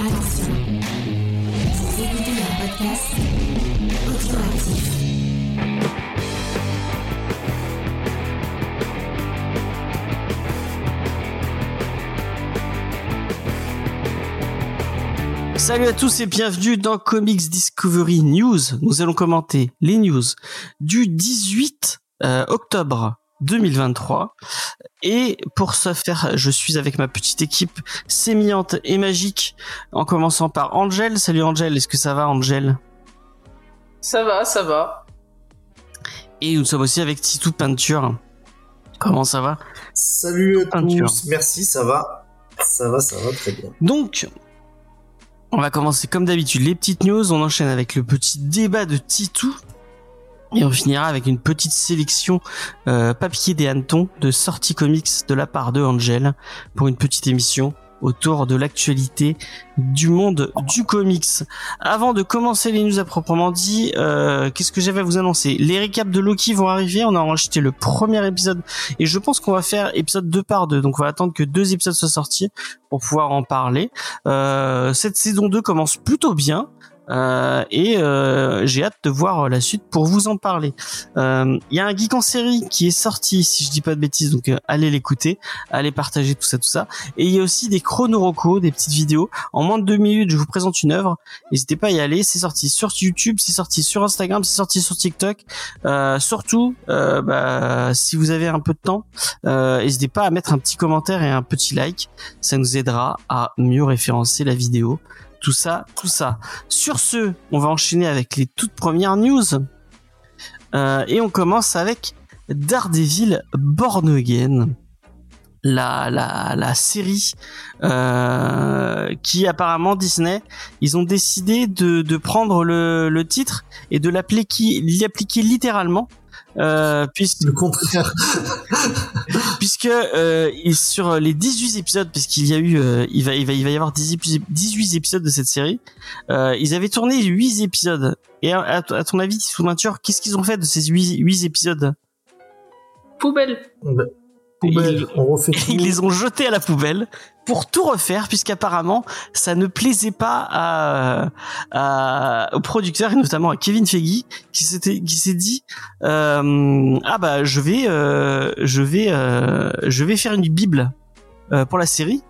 Attention, écoutez podcast. Salut à tous et bienvenue dans Comics Discovery News. Nous allons commenter les news du 18 euh, octobre 2023. Et pour ce faire, je suis avec ma petite équipe sémillante et magique, en commençant par Angel. Salut Angel, est-ce que ça va Angel? Ça va, ça va. Et nous sommes aussi avec Titou Peinture. Comment ça va? Salut à Peinture. tous, merci, ça va. Ça va, ça va très bien. Donc, on va commencer comme d'habitude les petites news. On enchaîne avec le petit débat de Titou. Et on finira avec une petite sélection euh, papier des hannetons de sorties comics de la part de Angel pour une petite émission autour de l'actualité du monde du comics. Avant de commencer les news à proprement dit, euh, qu'est-ce que j'avais à vous annoncer? Les récaps de Loki vont arriver. On a enregistré le premier épisode et je pense qu'on va faire épisode 2 par 2. Donc on va attendre que deux épisodes soient sortis pour pouvoir en parler. Euh, cette saison 2 commence plutôt bien. Euh, et euh, j'ai hâte de voir la suite pour vous en parler. Euh, Il y a un geek en série qui est sorti, si je dis pas de bêtises, donc euh, allez l'écouter, allez partager tout ça, tout ça. Et il y a aussi des chronorocos, des petites vidéos. En moins de deux minutes, je vous présente une œuvre. N'hésitez pas à y aller. C'est sorti sur YouTube, c'est sorti sur Instagram, c'est sorti sur TikTok. Euh, surtout, euh, bah, si vous avez un peu de temps, euh, n'hésitez pas à mettre un petit commentaire et un petit like. Ça nous aidera à mieux référencer la vidéo tout ça, tout ça. Sur ce, on va enchaîner avec les toutes premières news. Euh, et on commence avec Daredevil Born Again. La, la, la série euh, qui apparemment Disney ils ont décidé de, de prendre le, le titre et de l'appliquer l'appliquer littéralement euh, puisque Le contraire. puisque euh, sur les 18 épisodes puisqu'il y a eu euh, il va il va il va y avoir 10 épis- 18 épisodes de cette série euh, ils avaient tourné 8 épisodes et à, à- ton avis sous Venture qu'est-ce qu'ils ont fait de ces 8, 8 épisodes? Poubelle. Poubelle, Ils- on refait tout. ils les ont jetés à la poubelle pour tout refaire puisqu'apparemment ça ne plaisait pas à, à aux producteurs et notamment à Kevin Feige qui s'était qui s'est dit euh, ah bah je vais euh, je vais euh, je vais faire une bible euh, pour la série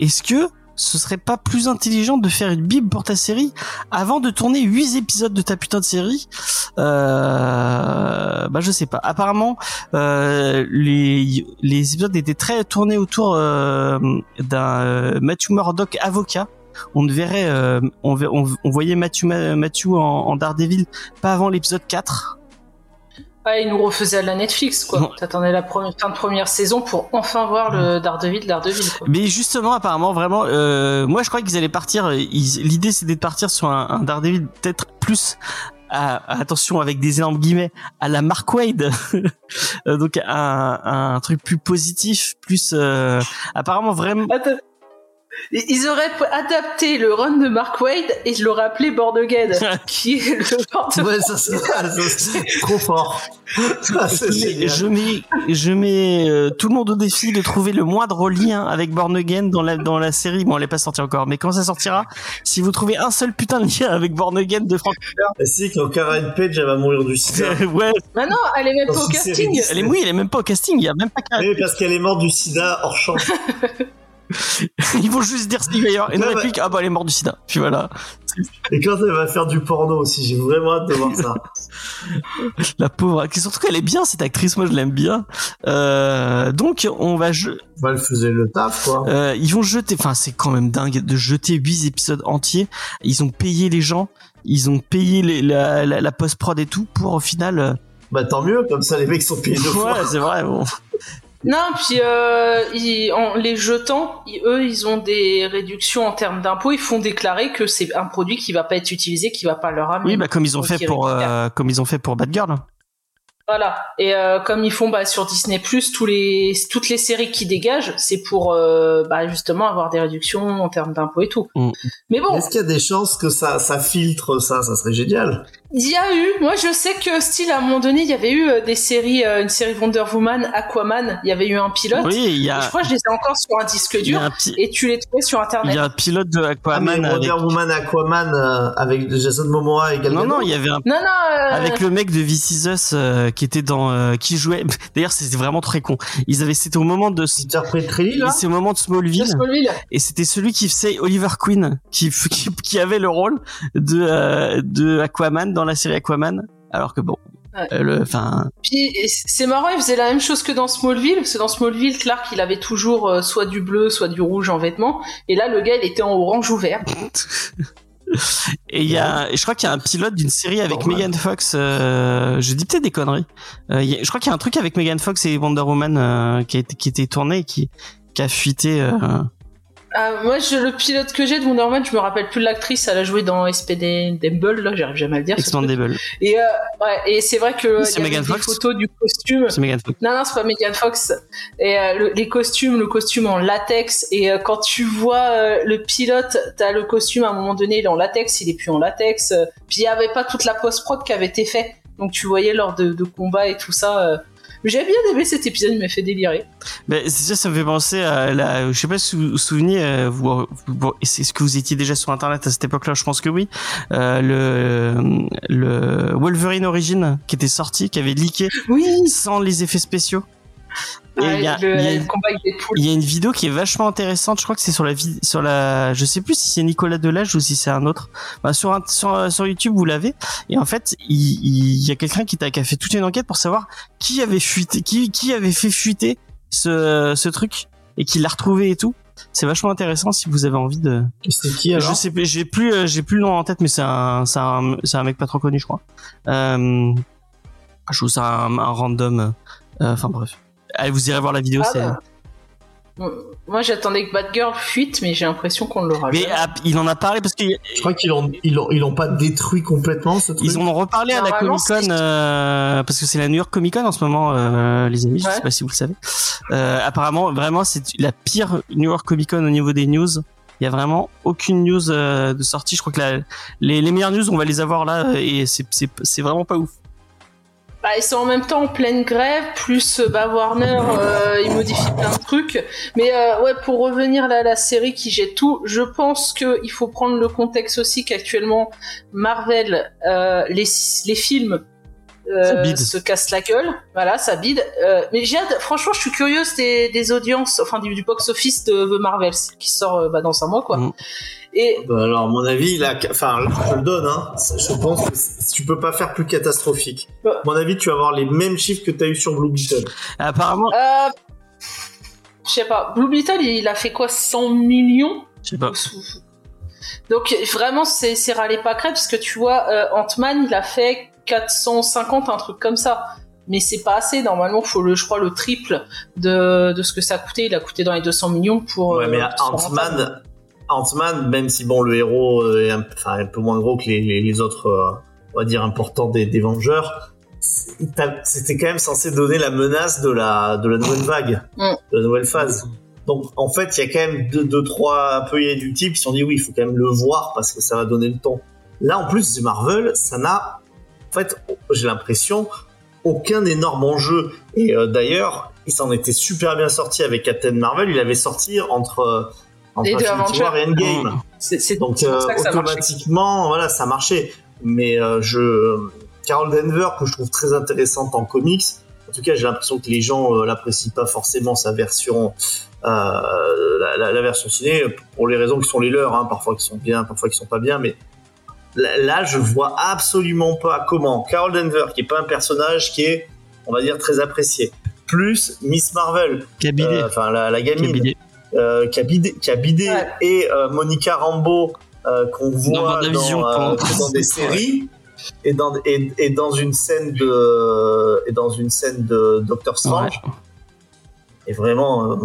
est-ce que ce serait pas plus intelligent de faire une bible pour ta série avant de tourner 8 épisodes de ta putain de série? Euh, bah je sais pas apparemment euh, les épisodes étaient très tournés autour euh, d'un euh, Matthew Murdock avocat. On ne verrait, on, voyait Matthew, Ma- Matthew en, en Daredevil pas avant l'épisode 4. Ah, ils nous refaisaient à la Netflix, quoi. T'attendais la première, fin de première saison pour enfin voir le Daredevil, Daredevil, quoi. Mais justement, apparemment, vraiment, euh, moi je croyais qu'ils allaient partir. ils- L'idée c'était de partir sur un, un Daredevil peut-être plus. à- attention avec des énormes guillemets à la Mark Wade Euh, donc un, un truc plus positif plus euh, apparemment vraiment Attends. Ils auraient adapté le run de Mark Wade et je l'aurais appelé Born Again, qui est le. Ouais, ça c'est ça, c'est trop fort. Ça, je mets, je mets euh, tout le monde au défi de trouver le moindre lien avec Born Again dans la dans la série. Bon, elle est pas sortie encore, mais quand ça sortira, si vous trouvez un seul putain de lien avec Born Again de Frank Et c'est quand Karen Page elle va mourir du sida. Miller, ouais, Ah non, elle est même Dans pas au casting. série. elle est oui, elle est même pas au casting. Il y a même pas qu'à. Oui, parce qu'elle est morte du sida hors champ. Ils vont juste dire Steve Ayer et une Ouais, ouais. réplique. Ah bah elle est morte du sida. Puis voilà, Et quand elle va faire du porno aussi, j'ai vraiment hâte de voir ça. la pauvre. Surtout qu'elle est bien cette actrice. Moi je l'aime bien. Euh, donc on va je, Bah, elle faisait le taf, quoi. Euh, ils vont jeter, enfin c'est quand même dingue de jeter 8 épisodes entiers. Ils ont payé les gens, ils ont payé les- la, la, la post-prod et tout pour au final... euh, Bah tant mieux, comme ça les mecs sont payés deux fois. ouais, c'est vrai. Bon. Non, puis euh, ils- en les jetant, ils- eux, ils ont des réductions en termes d'impôts. Ils font déclarer que c'est un produit qui va pas être utilisé, qui va pas leur amener. Oui, bah comme ils ont fait pour euh, comme ils ont fait pour Bad Girl. Voilà. Et euh, comme ils font bah, sur Disney tous les toutes les séries qui dégagent, c'est pour euh, bah, justement avoir des réductions en termes d'impôts et tout. Mm. Mais bon, Est-ce qu'il y a des chances que ça, ça filtre ça? Ça serait génial. il y a eu. Moi, je sais que style à un moment donné, il y avait eu euh, des séries, euh, une série Wonder Woman, Aquaman. Il y avait eu un pilote. Oui, il y a, je crois que je les ai encore sur un disque il dur. a un pi- Et tu les trouvais sur il internet. y a un pilote de Ah, Aquaman avec... Wonder Woman Aquaman euh, avec Jason Momoa et Gal Non, non, il y avait un Non, non. euh, avec le mec de This Is Us euh, qui était dans euh, qui jouait. D'ailleurs c'était vraiment très con. Ils avaient c'était au moment de c'est au moment de Smallville. Et c'était celui qui faisait Oliver Queen qui, qui qui avait le rôle de euh, de Aquaman dans la série Aquaman. Alors que bon euh, le enfin Puis et c'est marrant, il faisait la même chose que dans Smallville, parce que dans Smallville, Clark, il avait toujours euh, soit du bleu, soit du rouge en vêtements, et là, le gars, il était en orange ou vert. et il y a je crois qu'il y a un pilote d'une série avec Normal. Megan Fox euh, je dis peut-être des conneries Euh, il y a- je crois qu'il y a un truc avec Megan Fox et Wonder Woman euh, qui a été qui était tourné et qui qui a fuité euh, moi, je, le pilote que j'ai de Wonder Woman, je me rappelle plus de l'actrice, elle a joué dans SPD Dumble, là, j'arrive jamais à le dire. Expandable Et, euh, ouais, et c'est vrai que C'est Megan des Fox photos du costume. c'est Megan Fox Non, non, c'est pas Megan Fox. Et euh, le- les costumes, le costume en latex. Et euh, quand tu vois euh, le pilote, t'as le costume à un moment donné, il est en latex, il est plus en latex. euh, puis il y avait pas toute la post-prod qui avait été faite. Donc tu voyais lors de, de combats et tout ça. J'ai bien aimé cet épisode, il m'a fait délirer. Ben, ça, ça me fait penser à la, je sais pas si vous vous souvenez, euh, vous, vous- est-ce que vous étiez déjà sur internet à cette époque-là? Je pense que oui. Euh, le, le Wolverine Origin qui était sorti, qui avait leaké Oui, sans les effets spéciaux. Il y a, y y une vidéo qui est vachement intéressante. Je crois que c'est sur la sur la, je sais plus si c'est Nicolas Delage ou si c'est un autre. Enfin, sur, un- sur sur YouTube vous l'avez. Et en fait, il, il y a quelqu'un qui, t'a- qui a fait toute une enquête pour savoir qui avait fuité, qui qui avait fait fuiter ce ce truc et qui l'a retrouvé et tout. C'est vachement intéressant si vous avez envie de. C'est qui alors Je sais plus, j'ai plus euh, j'ai plus le nom en tête, mais c'est un c'est un c'est un mec pas trop connu, je crois. Euh, je trouve ça un, un random. euh, Enfin bref. Allez, vous irez voir la vidéo. Ah c'est bah. Moi j'attendais que Batgirl fuite, mais j'ai l'impression qu'on l'aura Mais ah, il en a parlé parce qu'ils Je crois qu'ils l'ont ils l'ont ils l'ont pas détruit complètement ce truc. ils en ont reparlé à la Comic Con euh, parce que c'est la New York Comic Con en ce moment, euh, les amis. Je Ouais. sais pas si vous le savez. Euh, apparemment, vraiment, c'est la pire New York Comic Con au niveau des news. Il y a vraiment aucune news euh, de sortie. Je crois que la, les, les meilleures news, on va les avoir là et c'est c'est c'est vraiment pas ouf. Bah, ils sont en même temps en pleine grève, plus euh, bah, Warner, euh, il modifie plein de trucs. Mais euh, ouais, pour revenir là à la série qui jette tout, je pense que il faut prendre le contexte aussi qu'actuellement Marvel, euh, les, les films euh, se cassent la gueule. Voilà, ça bide. Euh, mais j'ai hâte- franchement, je suis curieuse des, des audiences, enfin du, du box-office de The Marvels qui sort euh, bah, dans un mois, quoi. Mm. Et Bah alors, à mon avis, là, enfin, là, je le donne, hein. Je pense que tu peux pas faire plus catastrophique. Ouais. À mon avis, tu vas avoir les mêmes chiffres que tu as eu sur Blue Beetle. Apparemment, euh, je sais pas, Blue Beetle, il a fait quoi 100 millions? Je sais pas. Donc vraiment c'est râler pas crête parce que tu vois euh, Ant-Man il a fait 450 un truc comme ça. Mais c'est pas assez normalement faut le je crois le triple de, de ce que ça a coûté, il a coûté dans les 200 millions pour Ouais, euh, mais. Ant-Man, Ant-Man, même si bon, le héros euh, est un, enfin, un peu moins gros que les, les, les autres, euh, on va dire, importants des, des Vengeurs, c'était quand même censé donner la menace de la, de la nouvelle vague, Mm. de la nouvelle phase. Donc, en fait, il y a quand même deux, deux trois peu du type qui se sont dit oui, il faut quand même le voir parce que ça va donner le ton. Là, en plus, Marvel, ça n'a, en fait, j'ai l'impression, aucun énorme enjeu. Et euh, d'ailleurs, il s'en était super bien sorti avec Captain Marvel. Il avait sorti entre, entre Les deux Infinity War et Endgame. Mm. C'est Donc euh, ça que ça automatiquement, voilà, ça marchait. Mais euh, je, Carol Denver, que je trouve très intéressante en comics. En tout cas, j'ai l'impression que les gens euh, l'apprécient pas forcément sa version, euh, la, la- la version ciné, pour les raisons qui sont les leurs, hein, parfois qui sont bien, parfois qui sont pas bien. Mais là, là, je vois absolument pas comment Carol Denver, qui est pas un personnage qui est, on va dire, très apprécié, plus Miss Marvel, euh, enfin la, la gamine, Cabinet. Euh, qui a bidé, qui a bidé Ouais. et euh, Monica Rambeau euh, qu'on voit dans, euh, des séries et dans et, et dans une scène de et dans une scène de Doctor Strange Ouais. et vraiment euh,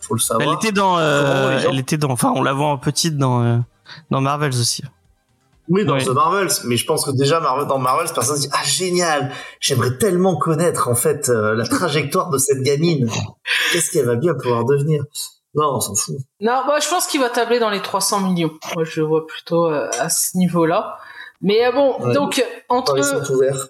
faut le Elle savoir était dans, euh, elle était dans, enfin, on la voit en petite dans, euh, dans Marvels aussi. Oui, dans Ouais. The Marvels, mais je pense que déjà dans Marvels, personne se dit ah génial, j'aimerais tellement connaître en fait euh, la trajectoire de cette gamine. Qu'est-ce qu'elle va bien pouvoir devenir? Non, on s'en fout. Non, bah, je pense qu'il va tabler dans les 300 millions. Moi, je le vois plutôt euh, à ce niveau-là. Mais euh, bon, Ouais. donc entre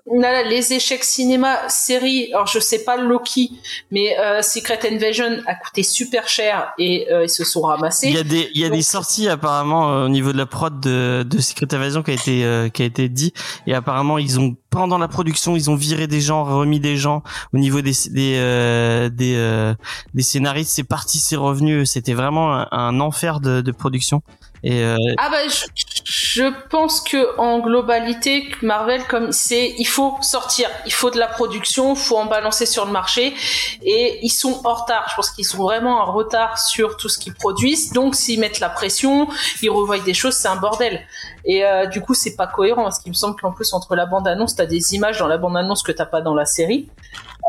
on a là les échecs cinéma série. Alors je sais pas Loki, mais euh, Secret Invasion a coûté super cher et euh, ils se sont ramassés. Il y a des, il y a Donc- des sorties apparemment euh, au niveau de la prod de, de Secret Invasion qui a été, euh, qui a été dit. Et apparemment, ils ont pendant la production, ils ont viré des gens, remis des gens au niveau des, des, euh, des, euh, des scénaristes. C'est parti, c'est revenu. C'était vraiment un, un enfer de, de production. Euh, Ah bah je, je pense que en globalité Marvel comme c'est il faut sortir, il faut de la production, il faut en balancer sur le marché et ils sont en retard. Je pense qu'ils sont vraiment en retard sur tout ce qu'ils produisent. Donc s'ils mettent la pression, ils revoient des choses, c'est un bordel. Et euh, du coup c'est pas cohérent parce qu'il me semble qu'en plus entre la bande annonce t'as des images dans la bande annonce que t'as pas dans la série.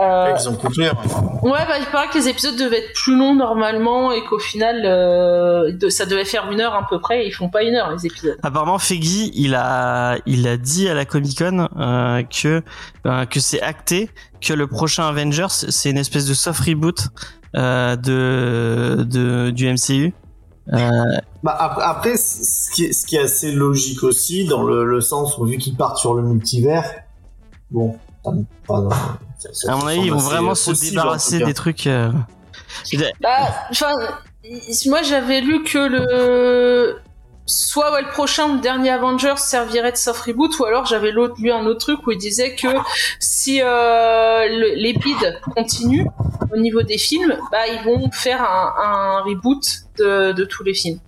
Euh, Ils ont coupé. hein. Ouais, bah, il paraît que les épisodes devaient être plus longs normalement et qu'au final, euh, de- ça devait faire une heure à peu près. Et ils font pas une heure les épisodes. apparemment, Feige, il a, il a dit à la Comic Con euh, que, euh, que c'est acté que le prochain Avengers, c'est une espèce de soft reboot euh, de, de du MCU. Euh, Bah, ap- après, ce qui, est, ce qui est assez logique aussi, dans le, le sens où vu qu'ils partent sur le multivers, bon, ça À mon avis, ils vont vraiment se débarrasser des trucs. euh, Bah, enfin, moi j'avais lu que le soit ouais, le prochain ou le dernier Avengers servirait de soft reboot, ou alors j'avais lu un autre truc où il disait que si euh, le- les bids continuent au niveau des films, bah ils vont faire un, un reboot de, de tous les films.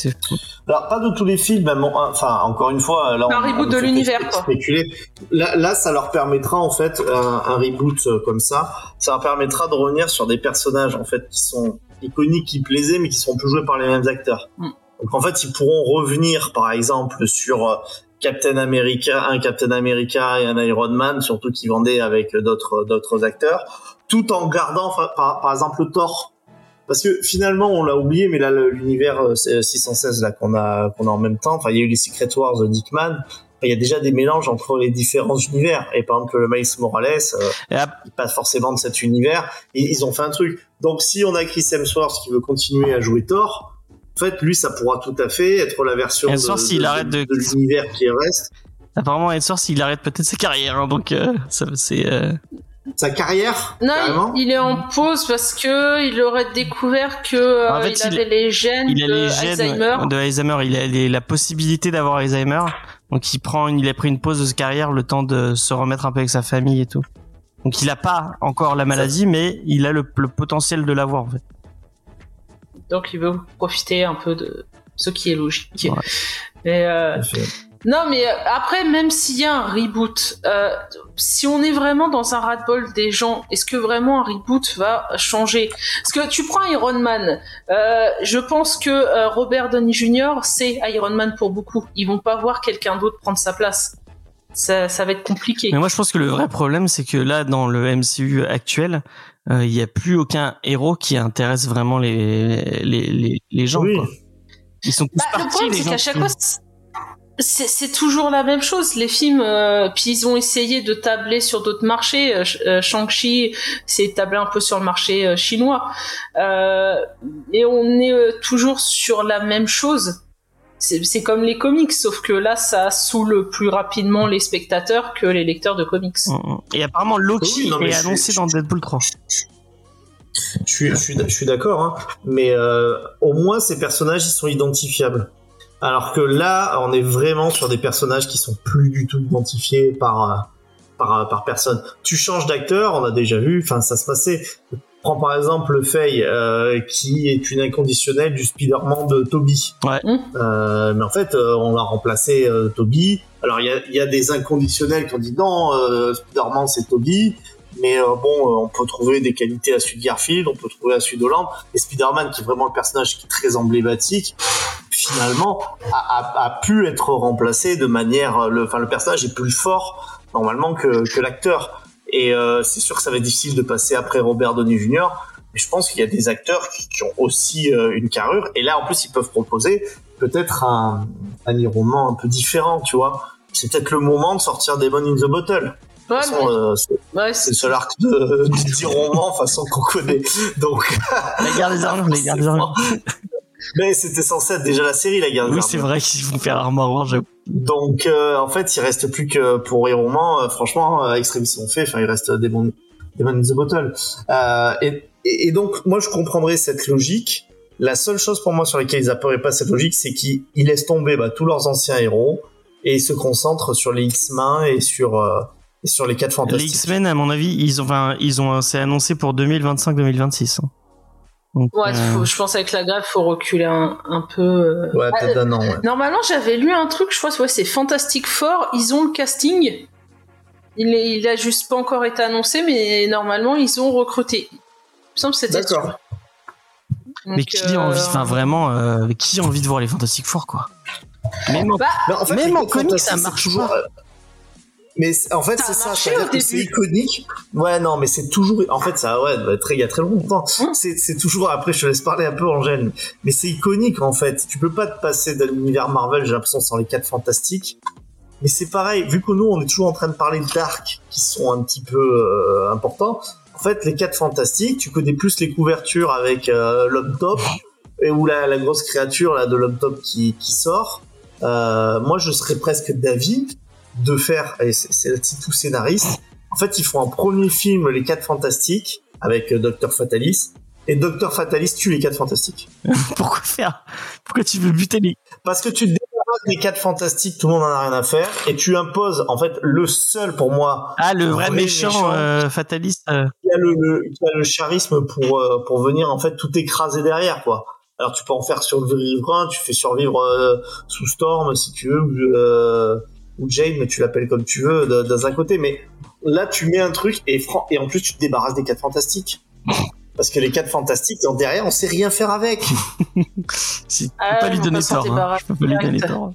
C'est fou. Alors, pas de tous les films, même, en- enfin, encore une fois, là, Un on, reboot on de l'univers, quoi. Là, là, ça leur permettra, en fait, un, un reboot euh, comme ça, ça leur permettra de revenir sur des personnages, en fait, qui sont iconiques, qui plaisaient, mais qui seront plus joués par les mêmes acteurs. Mm. Donc, en fait, ils pourront revenir, par exemple, sur euh, Captain America, un Captain America et un Iron Man, surtout qui vendaient avec d'autres, d'autres acteurs, tout en gardant, par, par exemple, le Thor. Parce que finalement, on l'a oublié, mais là, l'univers euh, 616 là qu'on a qu'on a en même temps, enfin, il y a eu les Secret Wars de Dickman. Enfin, Il y a déjà des mélanges entre les différents univers. Et par exemple, le Miles Morales, euh, ap- il passe forcément de cet univers. Et ils ont fait un truc. Donc, si on a Chris Hemsworth qui veut continuer à jouer Thor, en fait, lui, ça pourra tout à fait être la version de, Hemsworth, arrête de- de l'univers qui reste. Apparemment, Edsource, il arrête peut-être sa carrière, hein, donc euh, ça, c'est. euh, Sa carrière, Non, carrément. il, il est en pause parce que il aurait découvert que euh, En fait, il il- avait les gènes il a de les gènes Alzheimer. de Alzheimer. Il a les- la possibilité d'avoir Alzheimer, donc il prend, une, il a pris une pause de sa carrière, le temps de se remettre un peu avec sa famille et tout. Donc il a pas encore la maladie, mais il a le, le potentiel de l'avoir en fait. Donc il veut profiter un peu de ce qui est logique. Ouais. Mais euh, Tout à fait. Non, mais euh, après, même s'il y a un reboot, euh, si on est vraiment dans un ras-de-bol des gens, est-ce que vraiment un reboot va changer? Parce que tu prends Iron Man, euh, je pense que euh, Robert Downey Jr. c'est Iron Man pour beaucoup. Ils vont pas voir quelqu'un d'autre prendre sa place. Ça, ça va être compliqué. Mais moi, je pense que le vrai problème, c'est que là, dans le MCU actuel, euh, il y a plus aucun héros qui intéresse vraiment les les les, les gens. Oui. quoi. Ils sont tous Bah, le partis. problème, les c'est qu'à chaque qui- fois, c'est- toujours la même chose. Les films, euh, puis ils ont essayé de tabler sur d'autres marchés. Euh, euh, Shang-Chi, c'est tablé un peu sur le marché euh, chinois. Euh, et on est euh, toujours sur la même chose. C'est c'est comme les comics, sauf que là, ça saoule plus rapidement les spectateurs que les lecteurs de comics. Mm, mm. Et apparemment, Loki Oui, non, mais est je suis- annoncé dans Deadpool 3. Je suis, je suis, je suis d'accord, hein. mais euh, au moins ces personnages ils sont identifiables. Alors que là, on est vraiment sur des personnages qui sont plus du tout identifiés par euh, par, euh, par personne. Tu changes d'acteur, on a déjà vu, enfin ça se passait. Prends par exemple le Faye, euh, qui est une inconditionnelle du Spider-Man de Toby. Ouais. Mm. Euh, mais en fait, euh, on a remplacé euh, Toby. Alors il y a, il y a des inconditionnels qui ont dit non, euh, Spider-Man c'est Toby. Mais euh, bon, euh, on peut trouver des qualités à celui de Garfield, on peut trouver à celui d'Hollande. Et Spider-Man, qui est vraiment le personnage qui est très emblématique, finalement, a, a- a pu être remplacé de manière... euh, Le, enfin, le personnage est plus fort, normalement, que, que l'acteur. Et euh, c'est sûr que ça va être difficile de passer après Robert Downey Jr., mais je pense qu'il y a des acteurs qui, qui ont aussi euh, une carrure. Et là, en plus, ils peuvent proposer peut-être un, un roman un peu différent, tu vois. C'est peut-être le moment de sortir Demon in the Bottle. Ouais, euh, c'est ouais, c'est le seul arc de, du roman façon qu'on connaît. Donc, La guerre des armures, les guerres des armures. Mais c'était censé être déjà la série, la guerre Oui, c'est vrai qu'ils vont faire Armor War, j'avoue. Donc, euh, en fait, il reste plus que pour les romans. euh, franchement, euh, Extremis ont fait. Enfin, il reste Demon, Demon in the Bottle. Euh, et, donc, moi, je comprendrais cette logique. La seule chose pour moi sur laquelle ils apparaissent pas cette logique, c'est qu'ils ils laissent tomber bah, tous leurs anciens héros et ils se concentrent sur les X-Men et sur euh, et sur les quatre Les fantastiques. X-Men, à mon avis, ils ont, enfin, ils ont, c'est annoncé pour 2025-2026. hein. Donc, Ouais, euh, faut- je pense avec la grève, faut reculer un, un peu. euh. Ouais, peut-être d'un an. Ouais. Normalement, j'avais lu un truc, je crois, ouais, c'est Fantastic Four. Ils ont le casting. Il, est, il a juste pas encore été annoncé, mais normalement, ils ont recruté. Il me semble que c'était D'accord. mais qui a envie, euh, enfin vraiment, euh, qui a envie de voir les Fantastic Four, quoi? Même en- Bah, Mais en fait, Même en comics, ça marche toujours, pas. Mais en fait, c'est ça, c'est iconique. Ouais, non, mais c'est toujours. En fait, ça, ouais, bah, très- il y a très longtemps. Hum. C'est toujours. Après, je te laisse parler un peu, Angèle. Mais c'est iconique, en fait. Tu peux pas te passer de l'univers Marvel, j'ai l'impression, sans les quatre fantastiques. Mais c'est pareil, vu que nous, on est toujours en train de parler de Dark, qui sont un petit peu euh, importants. En fait, les quatre fantastiques, tu connais plus les couvertures avec euh, l'homme top et ou la, la grosse créature là de l'homme top qui, qui sort. Euh, moi, je serais presque d'avis de faire, et c'est titre tout scénariste. En fait, ils font un premier film, Les Quatre Fantastiques, avec euh, Docteur Fatalis, et Docteur Fatalis tue les Quatre Fantastiques. pourquoi faire? Pourquoi tu veux buter les Parce que tu te débarrasses des Quatre Fantastiques, tout le monde en a rien à faire, et tu imposes, en fait, le seul pour moi Ah, le vrai Vrai méchant, méchant. euh, fataliste. euh, qui a le, le- qui a le charisme pour euh, pour venir en fait tout écraser derrière quoi. Alors tu peux en faire survivre un, tu fais survivre sous Storm si tu veux ou, euh, Jane, mais tu l'appelles comme tu veux dans un côté. Mais là tu mets un truc et fran- et en plus tu te débarrasses des quatre fantastiques. Parce que les quatre fantastiques en derrière on sait rien faire avec. si, je peux Ah, pas lui on donner peut s'en tort. Hein. Je peux pas lui donner tort.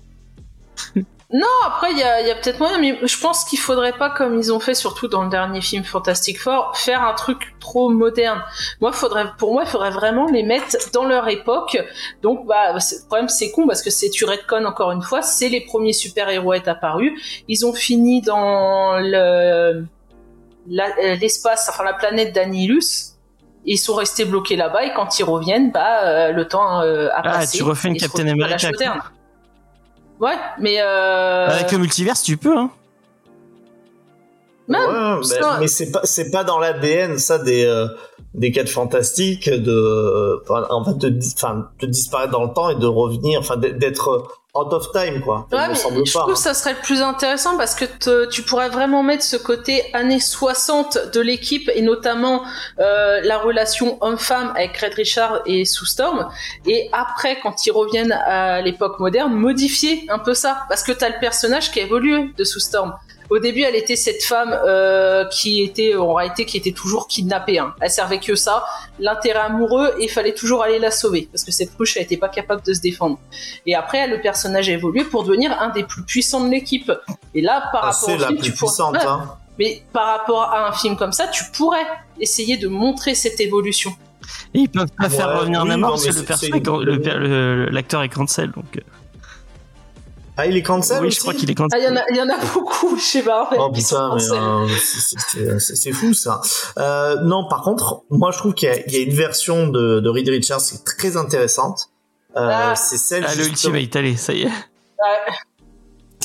Non, après, il y a, y a peut-être moyen, mais je pense qu'il faudrait pas, comme ils ont fait surtout dans le dernier film Fantastic Four, faire un truc trop moderne. Moi, faudrait, pour moi, il faudrait vraiment les mettre dans leur époque. Donc, bah, le problème, c'est con parce que c'est tu retcon encore une fois, c'est les premiers super-héros à être apparus. Ils ont fini dans le, euh, l'espace, enfin la planète d'Annihilus. Ils sont restés bloqués là-bas et quand ils reviennent, bah, euh, le temps euh, a Ah, passé. tu refais une Captain America. Ouais, mais euh... Avec le multiverse, tu peux, hein. Même, Ouais, mais, ça- mais c'est pas c'est pas dans l'ADN ça des euh, des quatre fantastiques de enfin, en fait de, enfin, de disparaître dans le temps et de revenir enfin d'être out of time quoi. Ouais, me mais semble je pas. trouve hein. que ça serait le plus intéressant parce que te- tu pourrais vraiment mettre ce côté années 60 de l'équipe et notamment euh, la relation homme-femme avec Red Richard et Sue Storm et après quand ils reviennent à l'époque moderne modifier un peu ça parce que t'as le personnage qui a évolué de Sue Storm. Au début, elle était cette femme euh, qui était en réalité qui était toujours kidnappée. Hein. Elle servait que ça, l'intérêt amoureux, et il fallait toujours aller la sauver parce que cette ruche, elle était pas capable de se défendre. Et après, le personnage a évolué pour devenir un des plus puissants de l'équipe. Et là, par Ah, rapport c'est au la film, plus tu pourrais- puissante Ouais, hein. mais par rapport à un film comme ça, tu pourrais essayer de montrer cette évolution. Et ils peuvent pas faire Ouais, revenir oui, Namor parce que l'acteur est cancel, donc. Euh, Ah il est cancel oui, aussi je crois qu'il est Ah, il y en cancel. a, il y en a beaucoup, je sais pas. Oh putain, mais cancel. euh, c'est- fou ça. Euh, non, par contre, moi je trouve qu'il y, a- il y a une version de, de Reed Richards qui est très intéressante. Euh, Ah. c'est celle. Ah, le Ultimate, allez, ça y est. Ouais.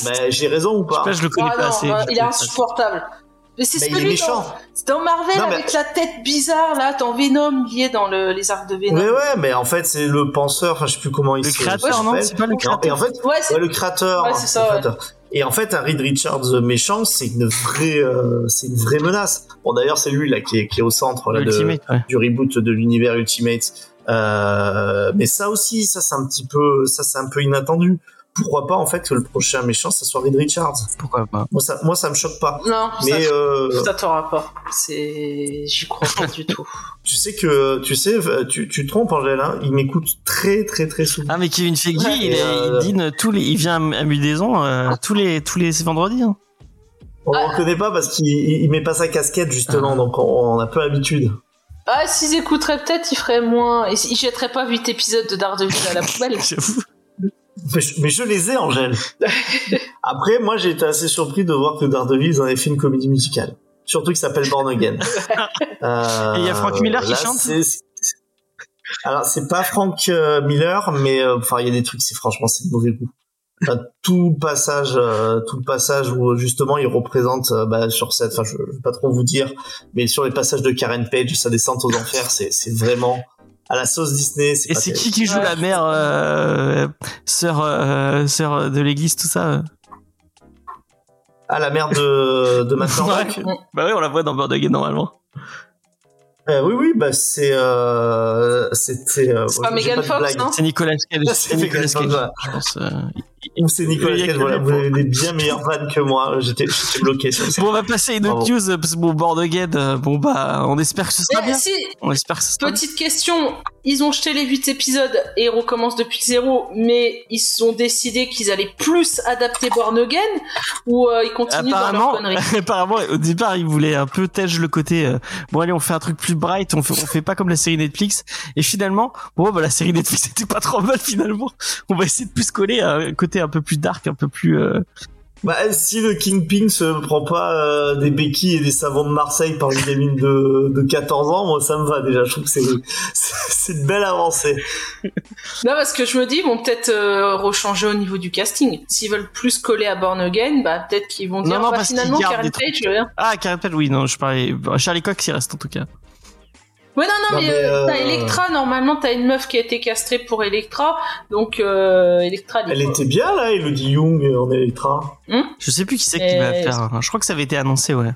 Ben, j'ai raison ou Je sais pas pas, je le connais Ah pas non, assez. bah, il est pas insupportable. Mais c'est celui méchant. dans, c'est dans Marvel Non, mais- avec la tête bizarre là, dans Venom, il est dans le, les arcs de Venom. Ouais, ouais, mais en fait, c'est le penseur, enfin, je sais plus comment il Le se- créateur, non s'appelle. C'est pas le créateur. Et en fait, Ouais, c'est ouais, le créateur. Ouais, c'est ça, le ouais. créateur. Et en fait, un Reed Richards méchant, c'est une vraie, euh, c'est une vraie menace. Bon, d'ailleurs, c'est lui là qui est, qui est au centre là, de, Ultimate, ouais. du reboot de l'univers Ultimate. Euh, mais ça aussi, ça c'est un petit peu, ça c'est un peu inattendu. Pourquoi pas en fait que le prochain méchant ça soit Reed Richards Pourquoi pas Moi ça, moi ça me choque pas. Non, Mais ça, euh, ça t'aura pas. C'est, j'y crois pas du tout. tu sais que, tu sais, tu, tu te trompes Angèle, hein, il m'écoute très très très souvent. Ah, mais Kevin Feige, Ouais. il, est- Euh, il dîne tous les, il vient à Mudaison euh, tous les tous les vendredis. hein. On le reconnaît pas parce qu'il il il met pas sa casquette justement, Ah. donc on, on a peu l'habitude. Ah, s'ils écouteraient peut-être, ils feraient moins. Et ils jetteraient pas 8 épisodes de Daredevil à la poubelle. J'avoue. Mais je, mais je les ai, Angèle. Après, moi, j'ai été assez surpris de voir que Daredevil ils en avaient fait une comédie musicale. Surtout qui s'appelle Born Again. Euh, Et il y a Frank Miller qui chante c'est- c'est- Alors, c'est pas Frank euh, Miller, mais euh, enfin, il y a des trucs, c'est franchement, c'est de mauvais goût. Enfin, tout le passage, euh, tout le passage où justement il représente euh, bah, sur cette, enfin, je, je vais pas trop vous dire, mais sur les passages de Karen Page, sa descente aux enfers, c'est c'est vraiment à la sauce Disney. Et pas c'est qui qui joue Ouais. la mère, euh, sœur, euh, sœur de l'église, tout ça euh Ah, la mère de de Matt Murdock. Ouais. Bah oui, on la voit dans Bird Again normalement. Euh, oui, oui, bah c'est euh, c'était. Euh, C'est pas Megan Fox, blague. non C'est Nicolas Cage. C'est Nicolas Cage, je pense. euh. Ou c'est Nicolas Cage, voilà, vous avez des bien meilleures vannes que moi. J'étais bloqué sur. Bon, on va passer à une autre news, parce que bon, Board Again, bon bah, on espère que ce sera Mais bien. si, On espère que ce sera bien. petite question, ils ont jeté les 8 épisodes et recommencent depuis zéro, mais ils ont décidé qu'ils allaient plus adapter Born Again ou euh, ils continuent dans leur connerie? apparemment, au départ, ils voulaient un peu tège le côté. euh, bon, allez, on fait un truc plus bright, on fait, on fait pas comme la série Netflix. Et finalement, bon, bah la série Netflix était pas trop mal finalement. On va essayer de plus coller à un côté un peu plus dark, un peu plus. euh, Bah, si le Kingpin se prend pas euh, des béquilles et des savons de Marseille par une gamine de, de 14 ans, moi ça me va déjà. Je trouve que c'est une belle avancée. Non, parce que je me dis, ils vont peut-être euh, rechanger au niveau du casting. S'ils veulent plus coller à Born Again, bah peut-être qu'ils vont dire, Non, non, bah, finalement, Karen trucs. Page, Ah, Karen Page, oui, non, je parlais. Charlie Cox, il reste en tout cas. Ouais, non, non, Non, mais, mais, euh, euh, t'as Electra, normalement, t'as une meuf qui a été castrée pour Electra, donc euh, Electra, Elle était bien là, Elodie Young en Electra. Je sais plus qui c'est qui va faire. hein. Je crois que ça avait été annoncé, ouais.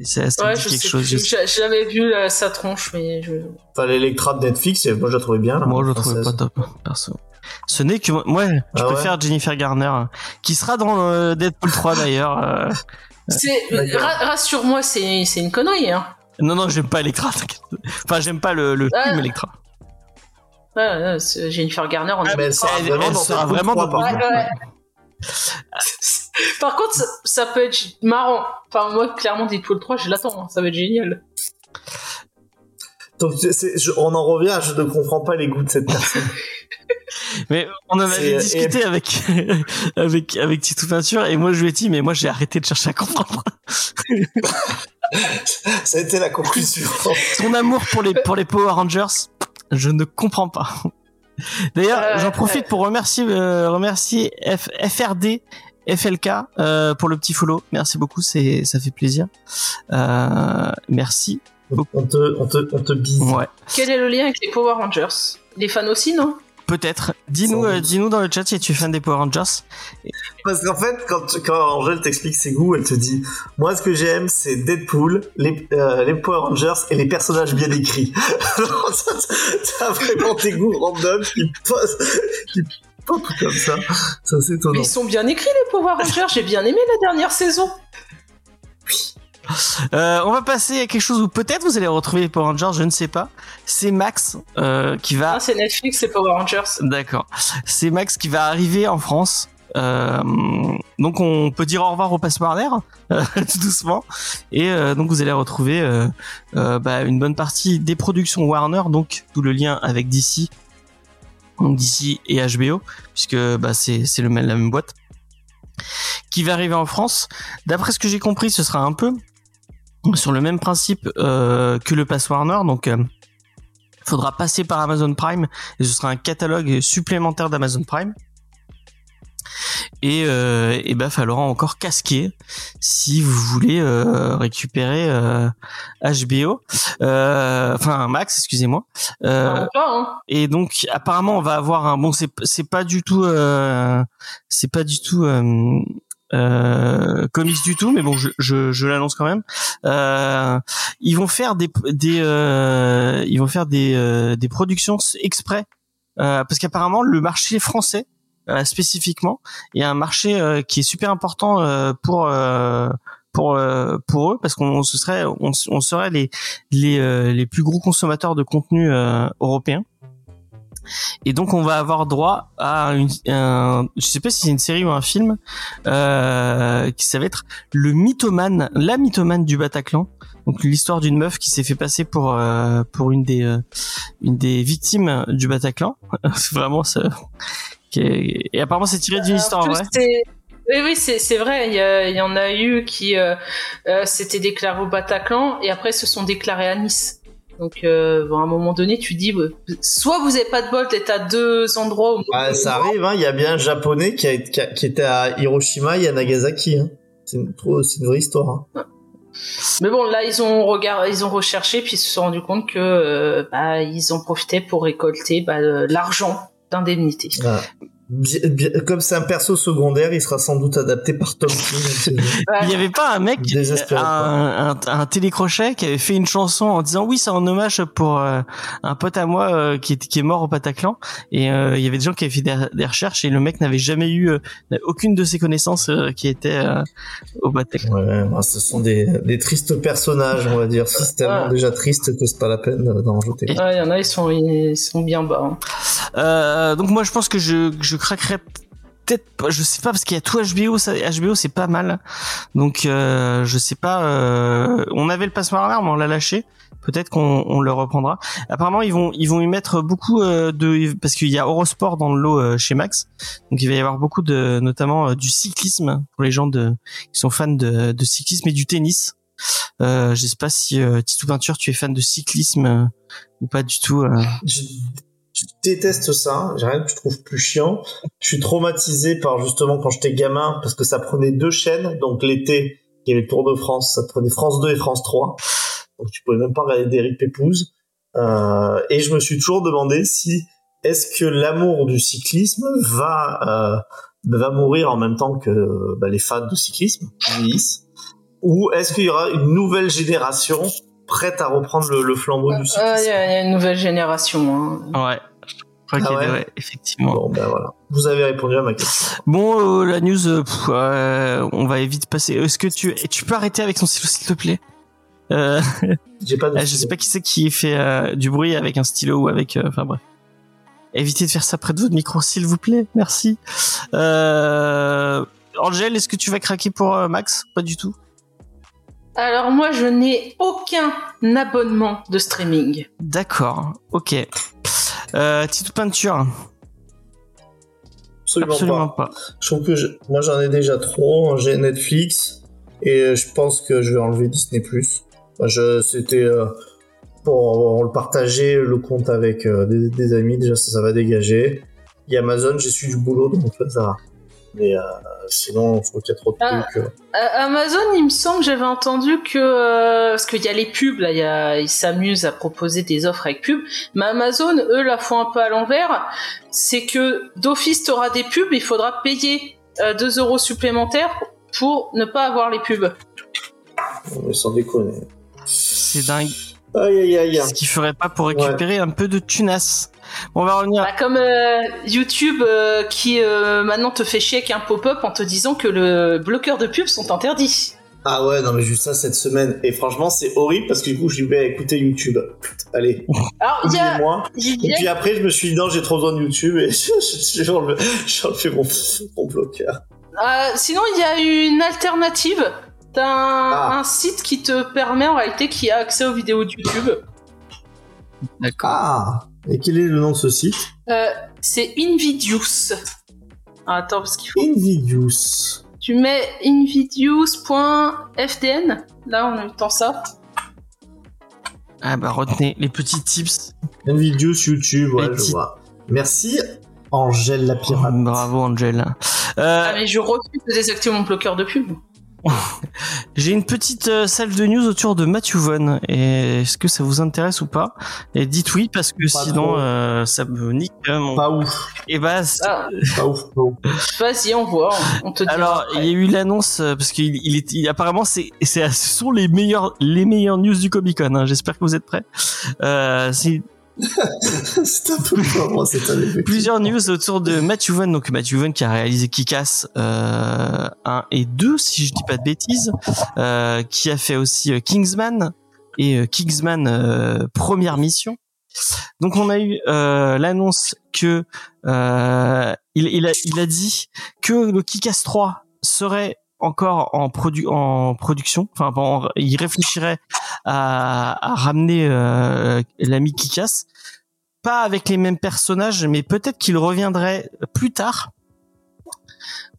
Et ça, Ouais, je quelque sais chose. plus. je- J'a- J'avais vu euh, sa tronche, mais je... Enfin, l'Electra de Netflix, et moi je la trouvais bien. là, Moi, je le trouvais pas top, perso. Ce n'est que moi, je Ah ouais préfère Jennifer Garner, euh, qui sera dans euh, Deadpool 3 d'ailleurs. euh. Rassure-moi, c'est, c'est une connerie, hein. Non, non, j'aime pas Electra. t'inquiète. Enfin, j'aime pas le, le Ah. film Electra. Ouais, ouais, c'est Jennifer Garner en Mais elle sera Elle- vraiment elle dans sera vraiment 3, dans par Ouais. Par contre, ça, ça peut être marrant. Enfin, moi, clairement, Deadpool 3, je l'attends. hein. Ça va être génial. Donc, je- on en revient, je ne comprends pas les goûts de cette personne. Mais on en avait discuté avec, avec, avec Titou Peinture, et moi, je lui ai dit, mais moi, j'ai arrêté de chercher à comprendre. ça a été la conclusion. Son amour pour les, pour les Power Rangers, je ne comprends pas. D'ailleurs, Euh, j'en profite pour remercier, euh, remercier F- FRD, FLK, euh, pour le petit follow. Merci beaucoup, c'est, ça fait plaisir. Euh, merci. on te, on te, on te bise. Ouais. Quel est le lien avec les Power Rangers? Les fans aussi, non? Peut-être. Dis-nous, euh, dis-nous dans le chat si tu es fan des Power Rangers. Parce qu'en fait, quand, quand Angèle t'explique ses goûts, elle te dit Moi, ce que j'aime, c'est Deadpool, les, euh, les Power Rangers et les personnages bien écrits. Alors, T'as vraiment tes goûts random qui posent, qui pop comme ça. Ça, c'est Mais étonnant. ils sont bien écrits, les Power Rangers. J'ai bien aimé la dernière saison. Euh, on va passer à quelque chose où peut-être vous allez retrouver Power Rangers, je ne sais pas. C'est Max euh, qui va Ah, c'est Netflix, c'est Power Rangers. D'accord. C'est Max qui va arriver en France. Euh, donc on peut dire au revoir au Passe Warner euh, tout doucement et euh, donc vous allez retrouver bah, une bonne partie des productions Warner donc tout le lien avec DC donc DC et HBO puisque bah, c'est c'est le même la même boîte qui va arriver en France d'après ce que j'ai compris ce sera un peu sur le même principe euh, que le Pass Warner donc euh, faudra passer par Amazon Prime et ce sera un catalogue supplémentaire d'Amazon Prime. Et, euh, et bah falloir encore casquer si vous voulez euh, récupérer euh, HBO, euh, enfin Max, excusez-moi. Euh, hein. et donc apparemment on va avoir un bon, c'est pas du tout, euh, c'est pas du tout euh, comics du tout, mais bon je je, je l'annonce quand même. Euh, ils vont faire des des euh, ils vont faire des euh, des productions exprès euh, parce qu'apparemment le marché français spécifiquement est un marché qui est super important pour pour pour eux parce qu'on ce serait on, on serait les les les plus gros consommateurs de contenu européens et donc on va avoir droit à une un, je sais pas si c'est une série ou un film euh, qui ça va être le mythomane la mythomane du Bataclan donc l'histoire d'une meuf qui s'est fait passer pour euh, pour une des euh, une des victimes du Bataclan vraiment ça est- et apparemment c'est tiré d'une En histoire vraie. Oui, oui, c'est c'est vrai. Il y, a- il y en a eu qui euh, euh, s'étaient déclarés au Bataclan et après se sont déclarés à Nice. Donc, euh, à un moment donné, tu dis, soit vous avez pas de bol, t'es à deux endroits. Où... Ah, ça arrive, hein. Il y a bien un japonais qui, a, qui, a- qui était à Hiroshima et à Nagasaki. Hein. C'est une, vraie histoire. Hein. Mais bon, là, ils ont regard, ils ont recherché puis ils se sont rendus compte que euh, bah, ils en profitaient pour récolter bah, l'argent d'indemnité. Voilà. Bien- bien- comme c'est un perso secondaire, il sera sans doute adapté par Tom King. Il y avait pas un mec, un, un, un télécrochet qui avait fait une chanson en disant oui c'est en hommage pour euh, un pote à moi euh, qui, est, qui est mort au Bataclan et euh, il y avait des gens qui avaient fait des, des recherches et le mec n'avait jamais eu euh, aucune de ses connaissances euh, qui était euh, au Bataclan. Ouais, bah, ce sont des, des tristes personnages, on va dire. C'est tellement Ouais. déjà triste que c'est pas la peine d'en rajouter. Ouais, il y en a, ils sont, ils sont bien bas. hein. Euh, donc moi je pense que je, que je craquerais peut-être pas, je sais pas parce qu'il y a tout HBO, ça, HBO c'est pas mal. Donc euh, je sais pas. euh, on avait le passe Warner, mais on l'a lâché. Peut-être qu'on on le reprendra. Apparemment ils vont ils vont y mettre beaucoup euh, de parce qu'il y a Eurosport dans le lot chez Max. Donc il va y avoir beaucoup de notamment du cyclisme pour les gens de qui sont fans de, cyclisme et du tennis. Euh, je sais pas si euh, Tito Peinture tu es fan de cyclisme ou pas du tout. Je, je déteste ça. J'ai rien que je trouve plus chiant. Je suis traumatisé par justement quand j'étais gamin parce que ça prenait deux chaînes. Donc l'été, il y avait le Tour de France, ça prenait France 2 et France 3. Donc tu pouvais même pas regarder des Pépouze. Euh, et je me suis toujours demandé si est-ce que l'amour du cyclisme va euh, va mourir en même temps que bah, les fans de cyclisme ou est-ce qu'il y aura une nouvelle génération prête à reprendre le, le flambeau du Ah, Il cyclisme y, y a une nouvelle génération. hein. Ouais. Je crois Ah qu'il y a- ouais ouais, effectivement. Bon, ben voilà. Vous avez répondu à ma question. Bon, euh, la news, euh, pff, euh, on va vite passer. Est-ce que tu, et tu peux arrêter avec son stylo, s'il te plaît? Euh, J'ai pas de. Je sais pas qui c'est qui fait euh, du bruit avec un stylo ou avec. euh, Enfin bref. Évitez de faire ça près de votre micro, s'il vous plaît. Merci. Euh, Angel, est-ce que tu vas craquer pour euh, Max? Pas du tout. Alors moi, je n'ai aucun abonnement de streaming. D'accord. Ok. Euh, Tito Peinture. Absolument, Absolument pas. pas. Je trouve que je- moi j'en ai déjà trop. J'ai Netflix et euh, je pense que je vais enlever Disney+. Je c'était euh, pour le partager le compte avec euh, des, des amis déjà ça, ça va dégager. Et Amazon j'ai su du boulot donc ça va. Mais euh, sinon je trouve qu'il y a trop de Ah. trucs. euh. Euh, Amazon, il me semble, que j'avais entendu que euh, parce qu'il y a les pubs là, il y a, ils s'amusent à proposer des offres avec pubs. Mais Amazon, eux, la font un peu à l'envers. C'est que d'office, t'auras des pubs, il faudra payer euh, 2 euros supplémentaires pour ne pas avoir les pubs. Mais sans déconner. C'est dingue. Aïe aïe aïe. Ce qu'il ferait pas pour récupérer un peu de tunas. Bon, on va revenir. Bah, comme euh, YouTube euh, qui euh, maintenant te fait chier avec un pop-up en te disant que le bloqueur de pubs sont interdits. Ah ouais, non mais juste ça cette semaine. Et franchement, c'est horrible parce que du coup, je vais écouter YouTube. Allez, Alors, il y a, Et y a- puis après, je me suis dit, non, j'ai trop besoin de YouTube et j'ai enlevé, j'ai enlevé mon, mon bloqueur. euh, sinon, il y a une alternative. T'as un, Ah. un site qui te permet en réalité qui a accès aux vidéos de YouTube. D'accord. Ah Et quel est le nom de ce site Euh, c'est Invidious. Ah, attends, parce qu'il faut. Invidious. Tu mets invidious.fdn. Là, en même temps ça. Ah bah retenez les petits tips. Invidious YouTube, ouais, Les je vois. Merci, Angèle la pirate. Bravo Angel. Euh, Ah, mais je refuse de désactiver mon bloqueur de pub. J'ai une petite euh, salle de news autour de Matthew Vaughn. Et est-ce que ça vous intéresse ou pas? Et dites oui parce que Pas sinon euh, ça me nique euh, mon. Pas ouf, Et bah c'est- Ah, pas ouf, pas ouf. vas-y, on voit. On te alors il y a eu l'annonce parce qu'il il est il- apparemment c'est c'est ce sont les meilleurs les meilleures news du Comic Con. Hein. J'espère que vous êtes prêts. Euh, c'est c'est un peu moi cette année. plusieurs news autour de Matthew Vaughn. Donc Matthew Vaughn qui a réalisé Kick-Ass euh, 1 et 2, si je dis pas de bêtises, euh, qui a fait aussi euh, Kingsman et euh, Kingsman euh, première mission. Donc on a eu euh, l'annonce que euh, il, il, a, il a dit que le Kick-Ass 3 serait encore en, produ en production. Enfin, bon, il réfléchirait à, à ramener euh, l'ami Kick-Ass. pas avec les mêmes personnages, mais peut-être qu'il reviendrait plus tard.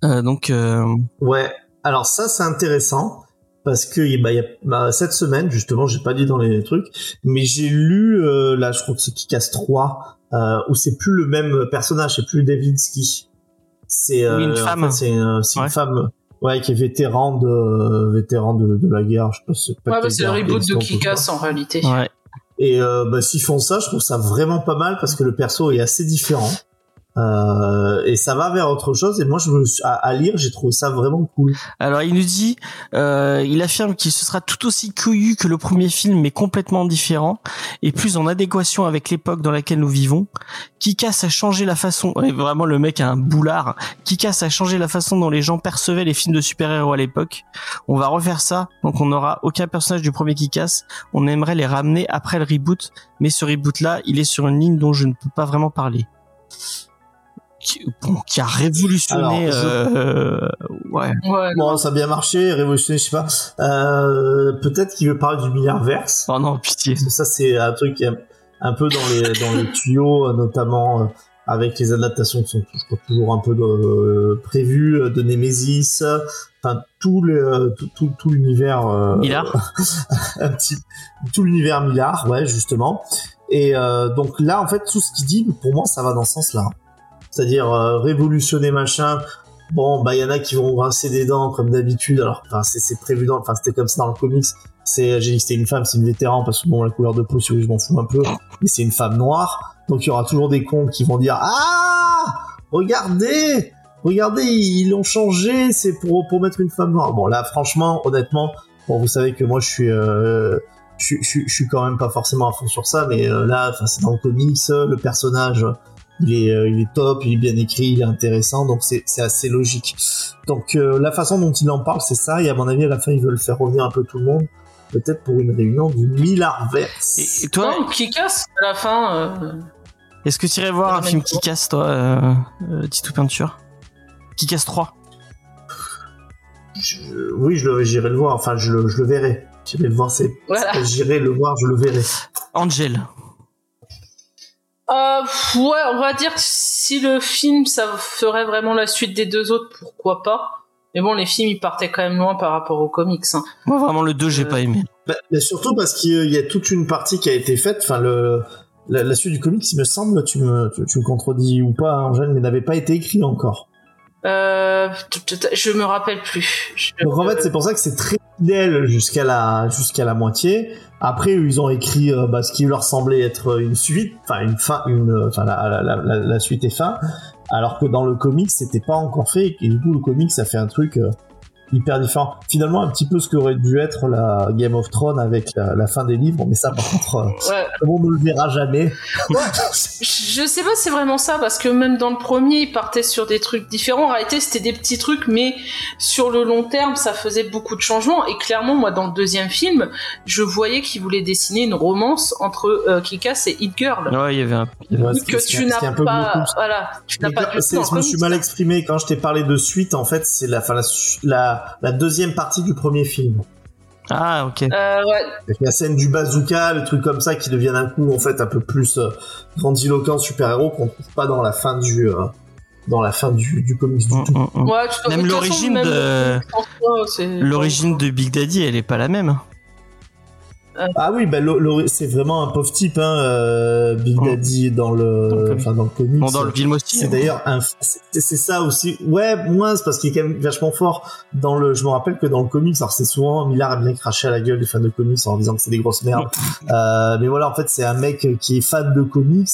Euh, donc euh, Ouais. Alors ça, c'est intéressant parce que bah, y a bah, cette semaine justement, j'ai pas dit dans les trucs, mais j'ai lu euh, là, je crois que c'est Kikas 3 euh, où c'est plus le même personnage, c'est plus Davidsky. C'est Oui, une euh, en femme. fait, c'est euh, c'est Ouais. une femme. Ouais, qui est vétéran de vétéran de, de la guerre. Je sais pas. si c'est pas Ouais, bah, c'est le reboot de. Kikas en réalité. ouais. Et euh, bah, s'ils font ça, je trouve ça vraiment pas mal parce que le perso est assez différent. Euh, et ça va vers autre chose. Et moi, je me suis- à, à lire, j'ai trouvé ça vraiment cool. Alors il nous dit, euh, il affirme qu'il se sera tout aussi couillu que le premier film, mais complètement différent et plus en adéquation avec l'époque dans laquelle nous vivons. Kikas a changé la façon, vraiment le mec a un boulard. Kikas a changé la façon dont les gens percevaient les films de super-héros à l'époque. On va refaire ça, donc on n'aura aucun personnage du premier Kikas. On aimerait les ramener après le reboot, mais ce reboot-là, il est sur une ligne dont je ne peux pas vraiment parler. Qui, bon, qui a révolutionné. Alors, je- euh, ouais. Ouais, Bon, ça a bien marché, révolutionné, je sais pas. Euh, Peut-être qu'il veut parler du milliard verse. Oh non, pitié. Ça, c'est un truc qui est un peu dans les, dans les tuyaux, euh, notamment avec les adaptations qui sont je crois, toujours un peu de, euh, prévues de Nemesis. Enfin, tout le, tout, tout, tout l'univers. euh, Millard un petit, tout l'univers Millard, ouais, justement. Et euh, donc là, en fait, tout ce qu'il dit, pour moi, ça va dans ce sens-là. C'est-à-dire euh, révolutionner machin. Bon, bah il y en a qui vont rincer des dents comme d'habitude. Alors, enfin, c'est prévu dans, enfin, c'était comme ça dans le comics. C'est, j'ai dit une femme, c'est une vétéran parce que bon, la couleur de peau, si je m'en fous un peu. Mais c'est une femme noire. Donc il y aura toujours des cons qui vont dire ah, regardez, regardez, ils l'ont changé, c'est pour mettre une femme noire. Bon là, franchement, honnêtement, vous savez que moi je suis euh, je, suis- quand même pas forcément à fond sur ça, mais euh, là, c'est dans le comics, le personnage, il est, euh, il est top, il est bien écrit, il est intéressant, donc c'est c'est assez logique. Donc euh, la façon dont il en parle, c'est ça, et à mon avis, à la fin, ils veulent faire revenir un peu tout le monde, peut-être pour une réunion du Millarverse. Et, et toi, Non, Kikas, à la fin. euh, est-ce que tu irais voir un film qui casse, toi, euh, euh, Titou Peinture? Qui casse 3 Je- oui, je le- j'irai le voir, enfin, je le, je le verrai. J'irai le voir, c'est Voilà. j'irai le voir, je le verrai. Angel. Euh, ouais, on va dire que si le film, ça ferait vraiment la suite des deux autres, pourquoi pas. Mais bon, les films, ils partaient quand même loin par rapport aux comics. Hein. Moi, vraiment, le 2, j'ai Euh, pas aimé. Bah, mais surtout parce qu'il y a toute une partie qui a été faite, enfin, le, la, la suite du comics, il me semble, tu me, tu, tu me contredis ou pas, Angèle, mais n'avait pas été écrit encore. Euh, je me rappelle plus. Je- Donc en fait, c'est pour ça que c'est très fidèle jusqu'à la jusqu'à la moitié. Après, ils ont écrit euh, bah, ce qui leur semblait être une suite, enfin une fin, une, euh, enfin la, la, la, la- suite est fin. Alors que dans le comics, c'était pas encore fait. Et du coup, le comics, ça fait un truc euh, hyper différent. Finalement, un petit peu ce qu'aurait dû être la Game of Thrones avec la, fin des livres. Mais ça, par contre, euh, Ouais. on ne le verra jamais. Je sais pas si c'est vraiment ça, parce que même dans le premier, ils partaient sur des trucs différents. En réalité, c'était des petits trucs, mais sur le long terme, ça faisait beaucoup de changements. Et clairement, moi, dans le deuxième film, je voyais qu'ils voulaient dessiner une romance entre euh, Kikas et Hit Girl. Ouais, il y avait un. que tu n'as pas, beaucoup. voilà, tu n'as pas je me suis mal exprimé quand je t'ai parlé de suite. En fait, c'est la, enfin, la, la, la deuxième partie du premier film. Ah, ok. Euh, ouais, Avec la scène du bazooka, le truc comme ça qui devient d'un coup en fait un peu plus euh, grandiloquent super-héros qu'on trouve pas dans la fin du euh, dans la fin du, du comics du Mm, tout. mm, mm. ouais, tu- Même l'origine de- L'origine de Big Daddy, elle est pas la même. Ah oui, bah, c'est vraiment un pauvre type, hein, euh, Big. Daddy dans Dans le enfin dans le comics. Bon, dans le film aussi. C'est hein. d'ailleurs un, c'est c'est ça aussi. Ouais, moins c'est parce qu'il est quand même vachement fort dans le. Je me rappelle que dans le comics, alors c'est souvent Millard aime bien cracher à la gueule des fans de comics en disant que c'est des grosses merdes. Euh, mais voilà, en fait, c'est un mec qui est fan de comics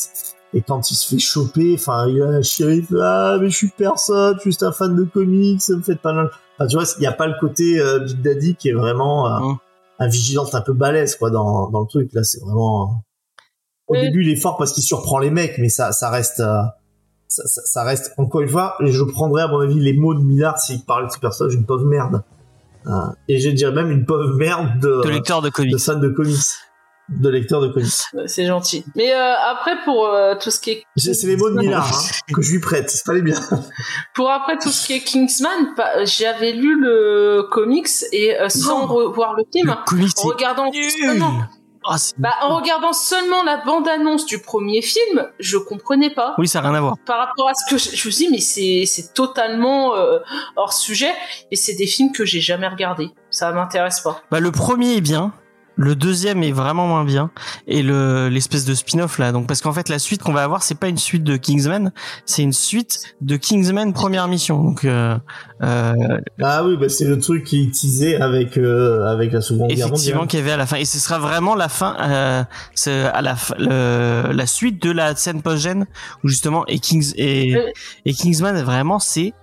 et quand il se fait choper, enfin, il a un shérif, ah mais je suis personne, je suis juste un fan de comics, me faites pas mal. Enfin, tu vois, il y a pas le côté euh, Big Daddy qui est vraiment euh, Mm. Un vigilante un peu balèze quoi dans dans le truc. Là, c'est vraiment. euh, Au Oui. début, il est fort parce qu'il surprend les mecs, mais ça ça reste. euh, ça, ça- ça reste encore une fois, et je prendrais à mon avis les mots de Millard s'il parlait de ce personnage, une pauvre merde. Euh, et je dirais même une pauvre merde de, De lecteur de de comics. fan de comics, de lecteur de comics. Ouais, C'est gentil. Mais euh, après, pour euh, tout ce qui est C'est les mots de Millard hein, que je lui prête, c'est pas les bien. Pour après tout ce qui est Kingsman, pas- j'avais lu le comics et euh, sans revoir le film, Le comics, en regardant Bah, en regardant seulement la bande-annonce du premier film, je comprenais pas. Oui, ça n'a rien à voir. Par rapport à ce que je, je me dit, mais c'est, c'est totalement euh, hors sujet, et c'est des films que j'ai jamais regardés. Ça m'intéresse pas. Bah, le premier est bien. Le deuxième est vraiment moins bien. Et le l'espèce de spin-off là. Donc parce qu'en fait la suite qu'on va avoir c'est pas une suite de Kingsman c'est une suite de Kingsman première mission. Donc euh, euh, Ah oui, bah c'est le truc qui est teasé avec euh, avec la Seconde Guerre effectivement qu'il y avait à la fin. Et ce sera vraiment la fin euh, c'est à la le- la suite de la scène post-gène où justement et Kings et, Euh. et Kingsman vraiment c'est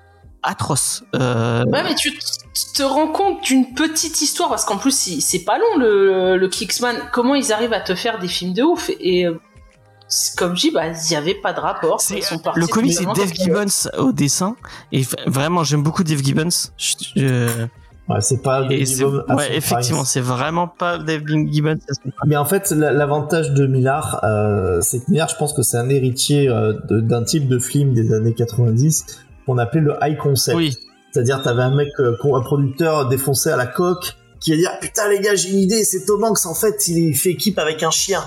atroce euh, Ouais, mais tu te rends compte d'une petite histoire, parce qu'en plus, c'est pas long le, le Kicksman. Comment ils arrivent à te faire des films de ouf? Et euh, comme je dis, bah, il y avait pas de rapport. Ils sont le comic c'est Dave. Gibbons au dessin et vraiment j'aime beaucoup Dave Gibbons Je- je- Ouais, c'est pas Dave Gibbons ouais effectivement c'est vraiment pas Dave Gibbons. Mais en fait, la- l'avantage de Millard, euh, c'est que Millard, je pense que c'est un héritier euh, d'un type de film des années 90 qu'on appelait le high concept. oui C'est-à-dire, t'avais un mec, euh, un producteur défoncé à la coque, qui va dire putain les gars, j'ai une idée, c'est Tom Hanks en fait, il fait équipe avec un chien.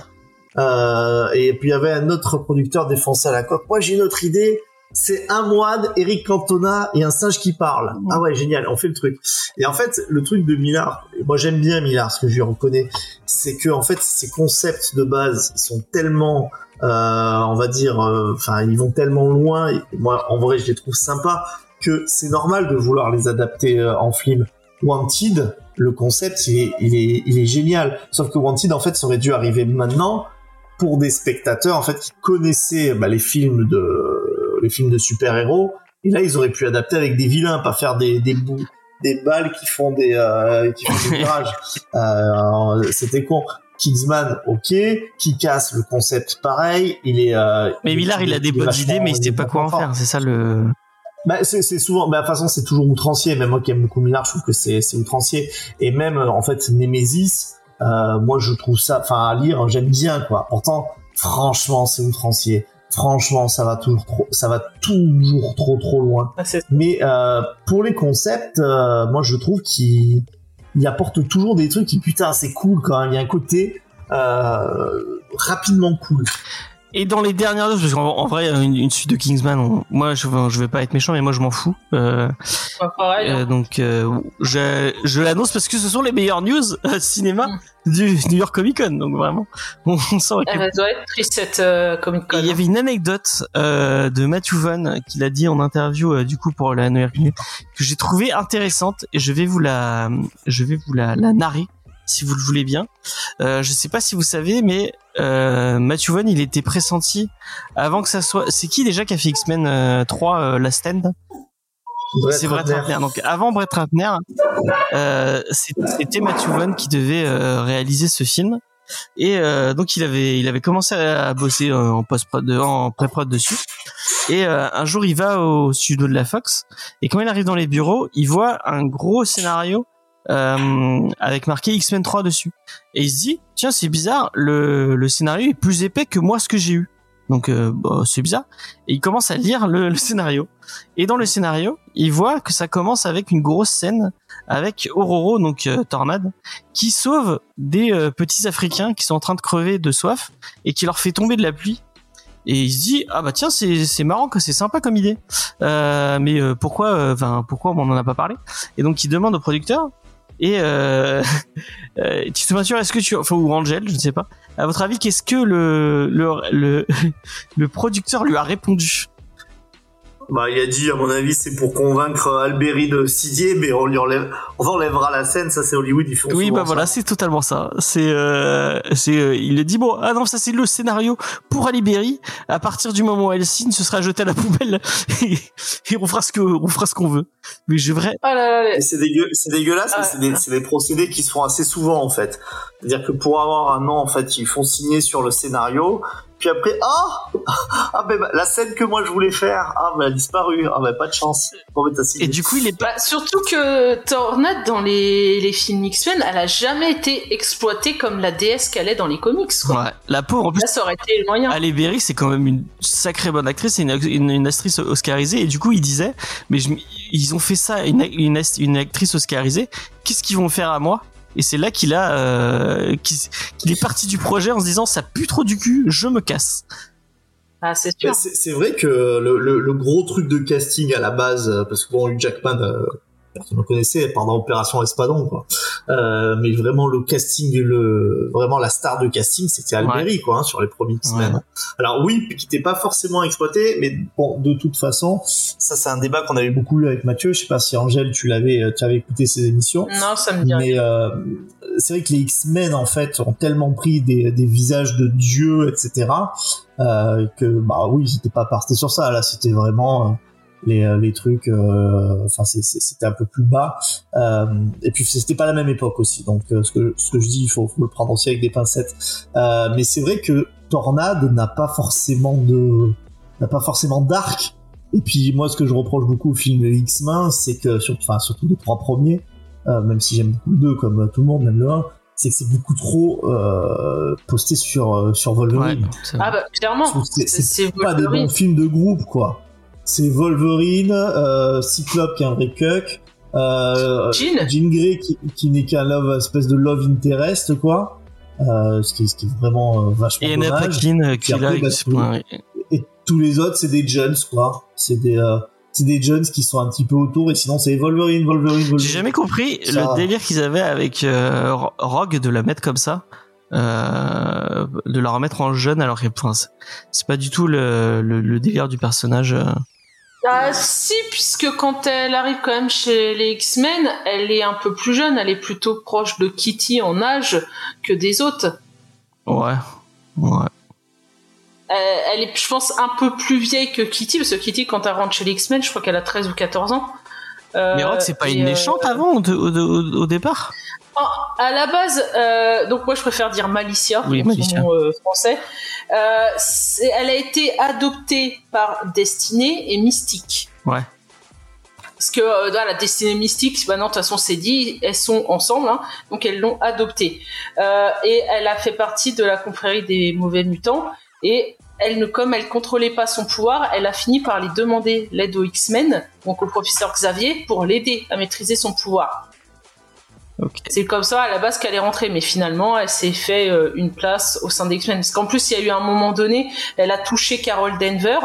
Euh, et puis il y avait un autre producteur défoncé à la coque. Moi j'ai une autre idée, c'est un moine, Eric Cantona et un singe qui parle. Ah ouais génial, on fait le truc. Et en fait le truc de Millard, et moi j'aime bien Millard, ce que je lui reconnais, c'est que en fait ces concepts de base sont tellement euh, on va dire, euh, enfin, ils vont tellement loin. Et moi, en vrai, je les trouve sympas que c'est normal de vouloir les adapter euh, en film. Wanted, le concept, il est, il est, il est génial. Sauf que Wanted, en fait, ça aurait dû arriver maintenant pour des spectateurs, en fait, qui connaissaient bah, les films de, les films de super-héros. Et là, ils auraient pu adapter avec des vilains, pas faire des, des bouts, des balles qui font des, euh, qui font des virages. Euh, C'était con. Kingsman, ok. Qui casse le concept, pareil. Il est. euh, mais Millard il a des bonnes idées mais il sait pas quoi en faire c'est ça le Bah, c'est souvent, bah, de toute façon, c'est toujours outrancier. Même moi qui aime beaucoup Millard, je trouve que c'est c'est outrancier. Et même, euh, en fait, Nemesis, moi, je trouve ça, enfin, à lire, j'aime bien, quoi. Pourtant, franchement, c'est outrancier. Franchement, ça va toujours trop, ça va toujours trop, trop loin. Ah, Mais euh, pour les concepts, euh, moi, je trouve qu'il il apporte toujours des trucs qui, putain, c'est cool quand même. Il y a un côté euh, rapidement cool. Et dans les dernières news, parce qu'en en vrai, une, une suite de Kingsman, on- moi je, je vais pas être méchant, mais moi je m'en fous. Euh, pas pareil. hein. euh, donc euh, je, je l'annonce parce que ce sont les meilleures news euh, cinéma du New York Comic Con, donc vraiment, on, on s'en occupe. Elle va- doit être triste cette euh, Comic Con. il y avait une anecdote euh, de Matthew Vaughn qu'il a dit en interview du coup pour la New York Comic que j'ai trouvé intéressante et je vais vous la je vais vous la, la narrer si vous le voulez bien. Euh, je sais pas si vous savez mais euh, Matthew Vaughn il était pressenti avant que ça soit c'est qui déjà qui a fait X-Men euh, 3 euh, la stand? C'est Brett Ratner. Donc avant Brett Ratner, euh, c'était Matthew Vaughn qui devait euh, réaliser ce film. Et euh, donc il avait il avait commencé à bosser euh, en post prod en pré prod dessus. Et euh, un jour il va au studio de la Fox et quand il arrive dans les bureaux, il voit un gros scénario euh, avec marqué X-Men 3 dessus. Et il se dit tiens c'est bizarre le le scénario est plus épais que moi ce que j'ai eu. Donc euh, bah, c'est bizarre. Et il commence à lire le, le scénario. Et dans le scénario, il voit que ça commence avec une grosse scène avec Ororo, donc euh, Tornade, qui sauve des euh, petits Africains qui sont en train de crever de soif et qui leur fait tomber de la pluie. Et il se dit ah bah tiens c'est c'est marrant que c'est sympa comme idée. Euh, mais euh, pourquoi enfin pourquoi on en a pas parlé? Et donc il demande au producteur et euh, euh, tu te m'assures est-ce que tu enfin ou Angel je ne sais pas. À votre avis qu'est-ce que le le, le producteur lui a répondu? Bah, il a dit, à mon avis, c'est pour convaincre Alberi de Sidier, mais on lui enlève, on enlèvera la scène, ça c'est Hollywood, ils font Oui, bah voilà, c'est totalement ça. C'est, euh, c'est, euh, il a dit bon, ah non, ça c'est le scénario pour Ali Berry. À partir du moment où elle signe, ce sera jeté à la poubelle et, et on fera ce que, on fera ce qu'on veut. Mais je vrai, Oh là c'est dégueu, c'est dégueulasse, mais Ah. c'est des, c'est des procédés qui se font assez souvent en fait. C'est-à-dire que pour avoir un nom, en fait, ils font signer sur le scénario, puis après, ah, ah ben la scène que moi je voulais faire, ah ben elle a disparu, ah ben pas de chance. Bon, ben, t'as signé. et du coup, il est pas. Bah, surtout que Tornade dans les, les films X-Men, elle a jamais été exploitée comme la déesse qu'elle est dans les comics. Quoi. Ouais, la pauvre, en plus, Là, ça aurait été le moyen. Berry, c'est quand même une sacrée bonne actrice, c'est une, une, une actrice oscarisée. Et du coup, il disait, mais je, ils ont fait ça, une, une, une actrice oscarisée. Qu'est-ce qu'ils vont faire à moi? Et c'est là qu'il a, euh, qu'il est parti du projet en se disant ça pue trop du cul, je me casse. Ah, c'est sûr. C'est c'est vrai que le, le- le gros truc de casting à la base, euh, parce que bon, Hugh Jackman, euh, personne ne connaissait pendant Opération Espadon, quoi. Euh, mais vraiment le casting, le vraiment la star de casting, c'était Alberi, quoi, hein, sur les premiers X-Men. Ouais. Alors oui, qui n'était pas forcément exploité, mais bon, de toute façon, ça c'est un débat qu'on avait beaucoup eu avec Mathieu. Je sais pas si Angèle, tu l'avais, euh, tu avais écouté ses émissions. Non, ça me dit rien. Mais euh, c'est vrai que les X-Men en fait ont tellement pris des, des visages de dieux, etc. Euh, que bah oui, c'était pas parti sur ça. Là, c'était vraiment euh, les, euh, les trucs. euh, Enfin, c'est- c'est- c'était un peu plus bas. Euh, et puis c'était pas la même époque aussi. Donc euh, ce que ce que je dis, il faut, faut le prendre aussi avec des pincettes. Euh, mais c'est vrai que Tornade n'a pas forcément de n'a pas forcément d'arc. Et puis moi, ce que je reproche beaucoup au film X-Men, c'est que sur, enfin surtout les trois premiers, euh, même si j'aime beaucoup le 2 comme tout le monde, même le 1, c'est que c'est beaucoup trop euh, posté sur, euh, sur Wolverine. Ah bah clairement, c'est- pas des bons films de groupe, quoi. C'est Wolverine, euh, Cyclope qui est un vrai cuck, euh, Jean. Jean Grey qui, qui n'est qu'un love, espèce de love interest, quoi. Euh, ce, qui, ce qui est vraiment euh, vachement Et dommage. Euh, qui est après, là. bah, tout- ouais. Et tous les autres, c'est des Jones, quoi. C'est des, euh, c'est des Jones qui sont un petit peu autour, et sinon c'est Wolverine, Wolverine, Wolverine. J'ai jamais compris Ça- le délire qu'ils avaient avec euh, Ro- Rogue de la mettre comme ça, euh, de la remettre en jeune alors que enfin, c'est- c'est pas du tout le, le, le délire du personnage. Ah si, puisque quand elle arrive quand même chez les X-Men, elle est un peu plus jeune, elle est plutôt proche de Kitty en âge que des autres. Ouais, ouais. Euh, elle est, je pense, un peu plus vieille que Kitty, parce que Kitty, quand elle rentre chez les X-Men, je crois qu'elle a 13 ou 14 ans. Euh, Mais Rogue c'est pas une euh, méchante avant au, au, au- au départ. Oh, à la base, euh, donc moi je préfère dire Malicia, Oui, Malicia. nom, euh, français. Euh, elle a été adoptée par Destinée et Mystique. Ouais. Parce que dans la Destinée Mystique, maintenant de toute façon c'est dit, elles sont ensemble, hein, donc elles l'ont adoptée. Et elle a fait partie de la confrérie des mauvais mutants. Et elle ne, comme elle contrôlait pas son pouvoir, elle a fini par lui demander l'aide aux X-Men, donc au professeur Xavier, pour l'aider à maîtriser son pouvoir. C'est comme ça à la base qu'elle est rentrée, mais finalement elle s'est fait euh, une place au sein des X-Men. Parce qu'en plus il y a eu un moment donné, elle a touché Carol Denver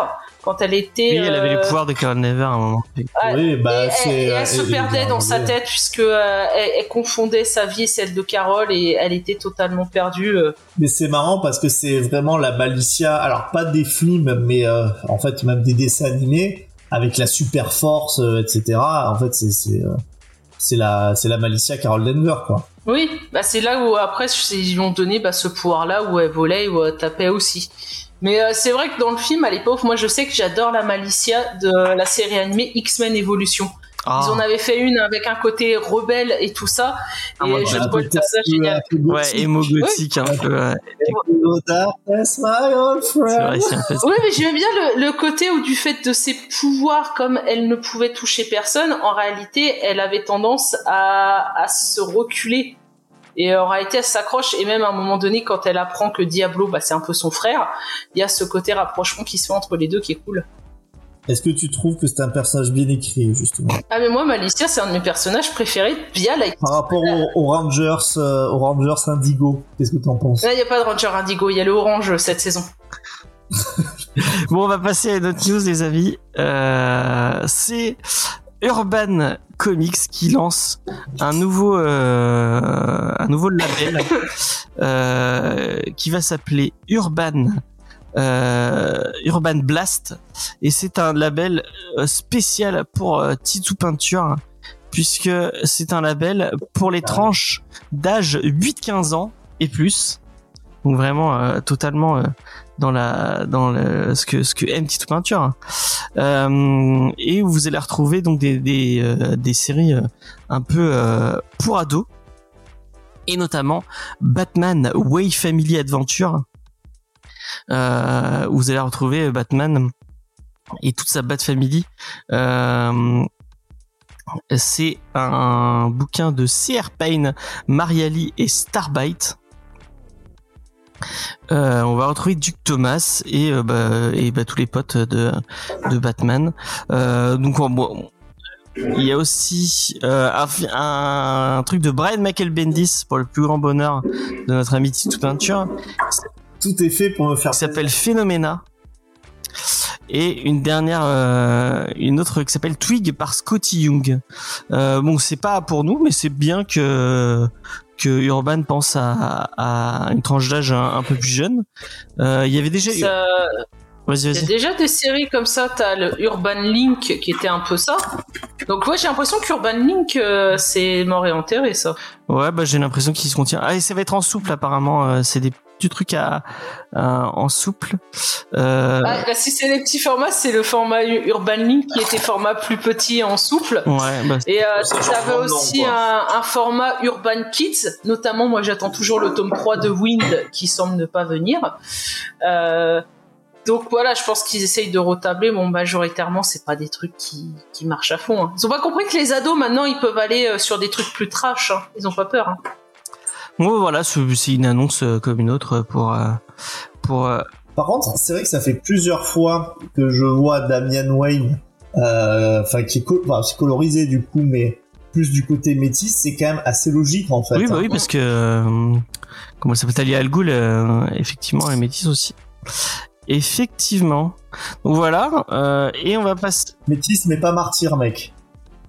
quand elle était. Oui, elle avait les euh, pouvoirs de Carol Never à un moment. ouais, Oui, bah, et elle, et euh, elle se perdait dans sa tête puisque euh, elle, elle confondait sa vie et celle de Carol et elle était totalement perdue. euh. Mais c'est marrant parce que c'est vraiment la Malicia, alors pas des films, mais euh, en fait même des dessins animés avec la super force, euh, etc. En fait, c'est c'est euh, la c'est la Malicia Carol Denver quoi. Oui, bah c'est là où après ils lui ont donné bah, ce pouvoir-là où elle volait, où elle tapait aussi. Mais euh, c'est vrai que dans le film à l'époque, moi je sais que j'adore la Malicia de la série animée X-Men Evolution. Ah, Ils en avaient fait une avec un côté rebelle et tout ça. Ah, et moi, je j'ai trouve personnage génial. ouais, émo gothique un peu. ouais. Old C'est friend. vrai, c'est un peu ça. Oui, mais j'aime bien le, le côté où du fait de ses pouvoirs, comme elle ne pouvait toucher personne, en réalité, elle avait tendance à, à se reculer. Et en réalité, elle s'accroche, et même à un moment donné, quand elle apprend que Diablo, bah, c'est un peu son frère, il y a ce côté rapprochement qui se fait entre les deux qui est cool. Est-ce que tu trouves que c'est un personnage bien écrit justement? Ah, mais moi, Malicia, c'est un de mes personnages préférés via la... par rapport aux, Rangers, euh, aux Rangers Indigo Qu'est-ce que t'en penses? Là, il n'y a pas de Ranger Indigo, il y a le Orange cette saison. Bon, on va passer à une autre news, les amis. Euh, c'est Urban Comics qui lance un nouveau, euh, label euh, qui va s'appeler Urban. euh, Urban Blast et c'est un label spécial pour Titou Peinture puisque c'est un label pour les tranches d'âge 8-15 ans et plus donc vraiment totalement dans la dans le, ce que ce que aime Titou Peinture. Euh, et vous allez retrouver donc des des, euh, des séries euh, un peu euh, pour ados et notamment Batman Way Family Adventure euh, où vous allez retrouver Batman et toute sa Bat Family euh, c'est un bouquin de C.R. Payne, Mariali et Starbite. Euh, on va retrouver Duke Thomas et, euh, bah, et bah, tous les potes de, de Batman. Euh, donc bon, Il y a aussi un, truc de Brian Michael Bendis pour le plus grand bonheur de notre ami Tito Peinture Tout est fait pour me faire qui s'appelle Phenomena. Et une dernière, une autre qui s'appelle Twig par Scotty Young. Bon, c'est pas pour nous, mais c'est bien que que Urban pense à, à une tranche d'âge un, peu plus jeune. Euh, Il y avait déjà. Vas-y, Il y a vas-y. déjà des séries comme ça, t'as le Urban Link qui était un peu ça. Donc ouais, j'ai l'impression qu'Urban Link, euh, c'est mort et enterré ça. Ouais, bah j'ai l'impression qu'il se contient. Ah, et ça va être en souple apparemment. euh, c'est des petits trucs à, à- en souple. Euh, Ah, là, si c'est les petits formats, c'est le format Urban Link qui était format plus petit en souple. ouais, bah, Et euh, t'avais aussi un, un format Urban Kids, notamment moi j'attends toujours le tome 3 de Wind qui semble ne pas venir. Euh, donc voilà, je pense qu'ils essayent de retabler. Bon, majoritairement, c'est pas des trucs qui, qui marchent à fond. hein. Ils ont pas compris que les ados maintenant ils peuvent aller euh, sur des trucs plus trash. hein. Ils ont pas peur. hein. bon, voilà, c'est une annonce euh, comme une autre pour euh, pour. Par contre, c'est vrai que ça fait plusieurs fois que je vois Damian Wayne, euh, enfin qui est, co- enfin, colorisé du coup, mais plus du côté métis, c'est quand même assez logique en fait. Oui, bah hein. oui, parce que euh, comment ça s'appelle Talia Al Ghul, euh, effectivement, elle métisse aussi. Effectivement. Donc voilà, euh, et on va passer. Métis, mais pas martyr, mec.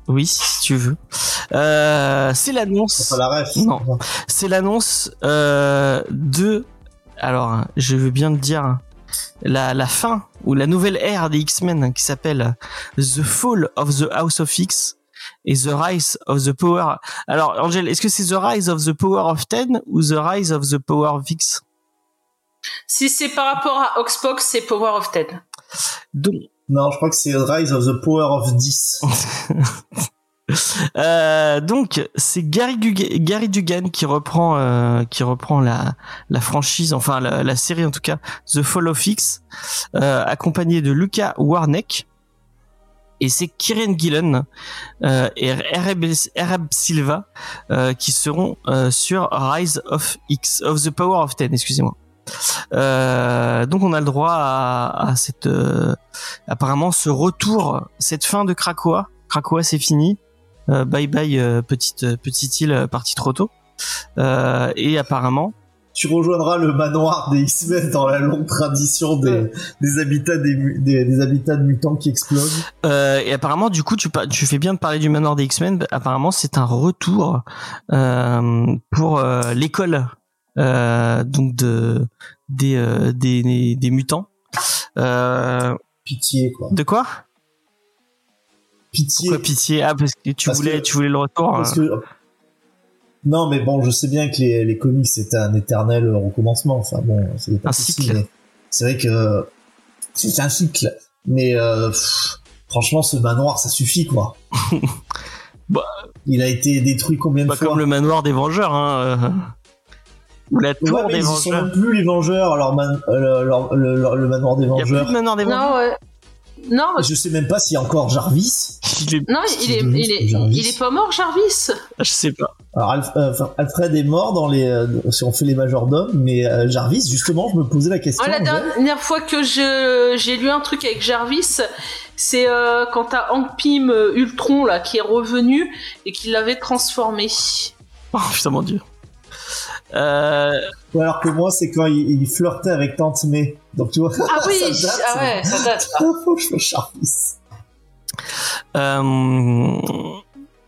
Oui, si tu veux. Euh, c'est l'annonce. C'est pas la ref. Non. C'est l'annonce euh, de. Alors, je veux bien te dire la, la fin ou la nouvelle ère des X-Men qui s'appelle The Fall of the House of X et The Rise of the Power. Alors, Angel, est-ce que c'est The Rise of the Power of Ten ou The Rise of the Power of X? Si c'est par rapport à Oxbox, c'est Power of Ten. Donc, Non, je crois que c'est Rise of the Power of 10. Euh, donc c'est Gary, Dug- Gary Dugan qui reprend euh, qui reprend la la franchise enfin la, la série en tout cas The Fall of X euh, accompagné de Lucas Warneck et c'est Kieran Gillen euh, et Arab, Silva euh, qui seront euh, sur Rise of X of the Power of Ten excusez-moi euh, donc on a le droit à, à cette euh, apparemment ce retour cette fin de Krakoa. Krakoa c'est fini. Euh, bye bye petite petite île partie trop tôt. Et apparemment tu rejoindras le manoir des X-Men dans la longue tradition des, des habitats des, mu- des, des habitats de mutants qui explosent. euh, et apparemment du coup tu fais bien de parler du manoir des X-Men. Apparemment c'est un retour euh, pour euh, l'école donc de des euh, des, des mutants euh, Pitié, quoi. de quoi? Pitié. Pourquoi pitié? Ah parce que tu Parce voulais que- tu voulais le retour Parce que... Non, mais bon, je sais bien que les, les comics, c'est un éternel recommencement. Enfin, bon, c'est Un possible, cycle. C'est vrai que c'est un cycle. Mais euh, pff, franchement, ce manoir, ça suffit, quoi. Bah. Il a été détruit combien de Pas fois? comme le manoir des Vengeurs hein euh. Ou la tour Ouais, mais des ils sont Vengeurs même plus les Vengeurs, alors man- euh, leur- le, manoir des il y a plus Vengeurs. de manoir des Vengeurs Non, ouais. Non, Je sais même pas s'il y a encore Jarvis. Il est- non, il est, il est, Jarvis. il est pas mort, Jarvis. je sais pas Alors Alf- euh, enfin, Alfred est mort dans les euh, si on fait les majordomes, mais euh, Jarvis justement, je me posais la question. Oh, la dernière fois que je j'ai lu un truc avec Jarvis, c'est euh, quand t'as Hank Pym Ultron là qui est revenu et qui l'avait transformé. oh putain mon dieu euh, Ou alors que moi, c'est quand il, il flirtait avec Tante May. Donc tu vois. Ah oui, ça date, ah ouais, ça date. Ah, faut que je fasse Jarvis. Euh,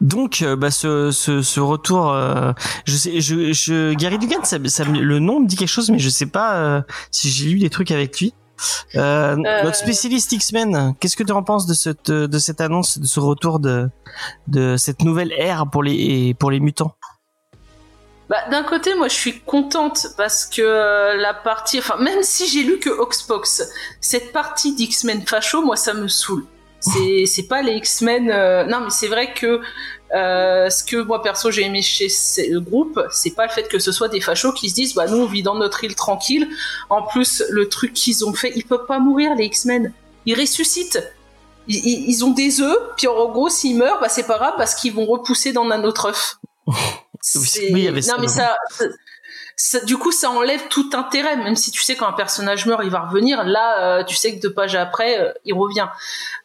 donc, euh, bah, ce, ce, ce retour, euh, je sais, je, je, Gary Dugan, ça, ça, me- le nom me dit quelque chose, mais je sais pas euh, si j'ai lu des trucs avec lui. Euh, Euh. Notre spécialiste X-Men, qu'est-ce que tu en penses de cette, de cette annonce, de ce retour de, de cette nouvelle ère pour les, pour les mutants? Bah, d'un côté, moi, je suis contente parce que euh, la partie, enfin, même si j'ai lu que Oxbox, cette partie d'X-Men facho, moi, ça me saoule. C'est, c'est pas les X-Men. euh, Non, mais c'est vrai que euh, ce que moi perso j'ai aimé chez ce groupe, c'est pas le fait que ce soit des fachos qui se disent, bah nous on vit dans notre île tranquille. En plus, le truc qu'ils ont fait, ils peuvent pas mourir les X-Men. Ils ressuscitent. Ils, ils- ils ont des œufs, puis en gros, s'ils meurent, bah c'est pas grave parce qu'ils vont repousser dans un autre œuf. Oui, il y avait ça, non mais ça, ça- du coup, ça enlève tout intérêt, même si tu sais quand un personnage meurt, il va revenir. Là, euh, tu sais que deux pages après, euh, il revient.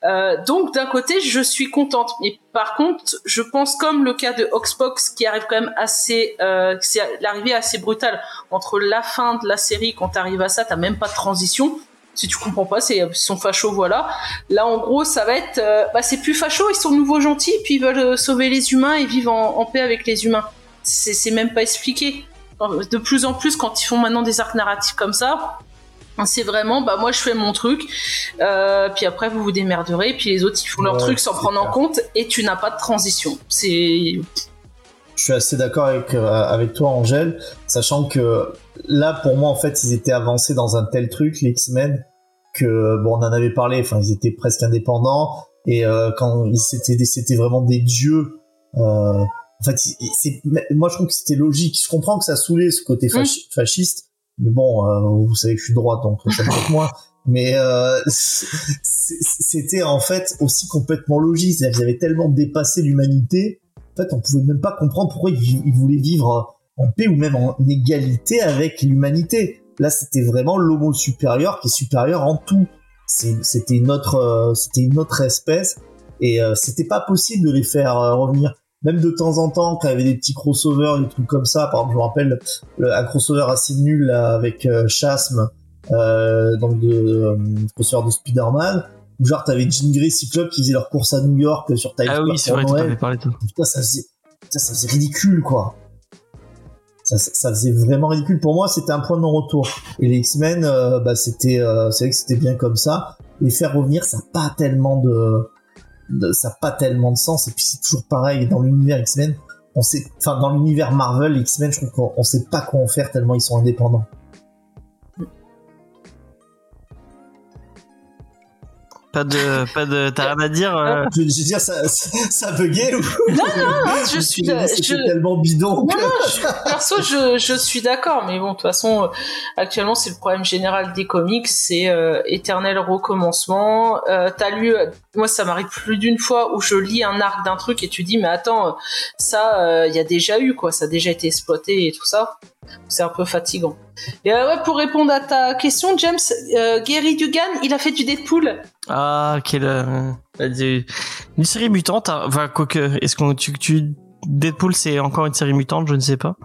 Euh, donc, d'un côté, je suis contente. Mais par contre, je pense comme le cas de Oxbox qui arrive quand même assez, c'est l'arrivée assez brutale entre la fin de la série quand t'arrives à ça, t'as même pas de transition. Si tu comprends pas, c'est ils sont fachos, voilà. Là, en gros, ça va être, euh, bah, c'est plus facho, ils sont de nouveau gentils, puis ils veulent sauver les humains et vivre en, en paix avec les humains. C'est même pas expliqué. De plus en plus, quand ils font maintenant des arcs narratifs comme ça, c'est vraiment, bah moi je fais mon truc, euh, puis après vous vous démerderez, puis les autres ils font leur truc sans prendre en compte, et tu n'as pas de transition. C'est Je suis assez d'accord avec, euh, avec toi, Angèle, sachant que là, pour moi, en fait, ils étaient avancés dans un tel truc, les X-Men, que, bon, on en avait parlé, enfin, ils étaient presque indépendants, et euh, quand ils c'était vraiment des dieux, euh, en fait, c'est, moi, je trouve que c'était logique. Je comprends que ça saoulait ce côté fachi- fasciste, mais bon, euh, vous savez que je suis droite, donc ça moins. Mais euh, c'était en fait aussi complètement logique. C'est-à-dire qu'ils avaient tellement dépassé l'humanité en fait, on pouvait même pas comprendre pourquoi ils, ils voulaient vivre en paix ou même en égalité avec l'humanité. Là, c'était vraiment l'homo supérieur qui est supérieur en tout. C'est- C'était une autre, euh, c'était une autre espèce et euh, c'était pas possible de les faire euh, revenir. Même de temps en temps, quand il y avait des petits crossovers, des trucs comme ça. Par exemple, je me rappelle le- un crossover assez nul là, avec euh, Chasm, euh, donc de euh, crossover de Spider-Man. Où genre t'avais Jean Grey, Cyclope qui faisaient leur course à New York sur Times Ah oui, c'est vrai, tu avais parlé de putain, ça faisait, putain, ça faisait ridicule, quoi. Ça, ça, ça faisait vraiment ridicule. Pour moi, c'était un point de non-retour. Et les X-Men, euh, bah, c'était, euh, c'est vrai que c'était bien comme ça. Les faire revenir, ça n'a pas tellement de- ça a pas tellement de sens. Et puis c'est toujours pareil dans l'univers X-Men. On sait, enfin, dans l'univers Marvel, X-Men, je trouve qu'on on sait pas quoi en faire tellement ils sont indépendants. Pas de, pas de, t'as rien à dire. euh, Je, je veux dire, ça, ça, ça buguait ou je suis, je- tellement bidon. Non, que- non, je- perso, je, je suis d'accord, mais bon, de toute façon, euh, actuellement, c'est le problème général des comics, c'est euh, éternel recommencement. Euh, T'as lu, moi, ça m'arrive plus d'une fois où je lis un arc d'un truc et tu dis, mais attends, ça, il y a déjà eu, quoi, ça a déjà été exploité et tout ça. C'est un peu fatigant. Et euh, ouais, pour répondre à ta question, James, euh, Gary Dugan, il a fait du Deadpool. Ah, quelle, euh, une série mutante. hein. Enfin, quoique, est-ce qu'on, tu, tu, Deadpool, c'est encore une série mutante, je ne sais pas.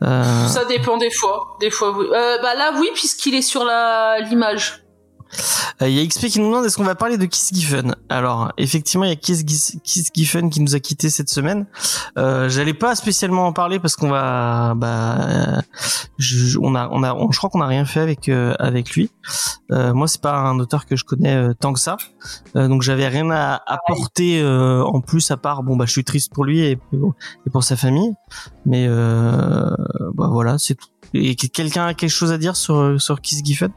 Ça dépend des fois. Des fois, oui. Bah là, oui, puisqu'il est sur la l'image. Euh, Il y a XP qui nous demande est-ce qu'on va parler de Kiss Giffen? Alors effectivement il y a Kiss, Giffen qui nous a quitté cette semaine. Euh, J'allais pas spécialement en parler parce qu'on va, bah, euh, je, on a, on a, on- je crois qu'on a rien fait avec euh, avec lui. Euh, moi c'est pas un auteur que je connais euh, tant que ça, Euh, donc j'avais rien à apporter euh, en plus à part bon bah je suis triste pour lui et, et pour sa famille, mais euh, bah voilà c'est tout. Et quelqu'un a quelque chose à dire sur sur Kiss Giffen?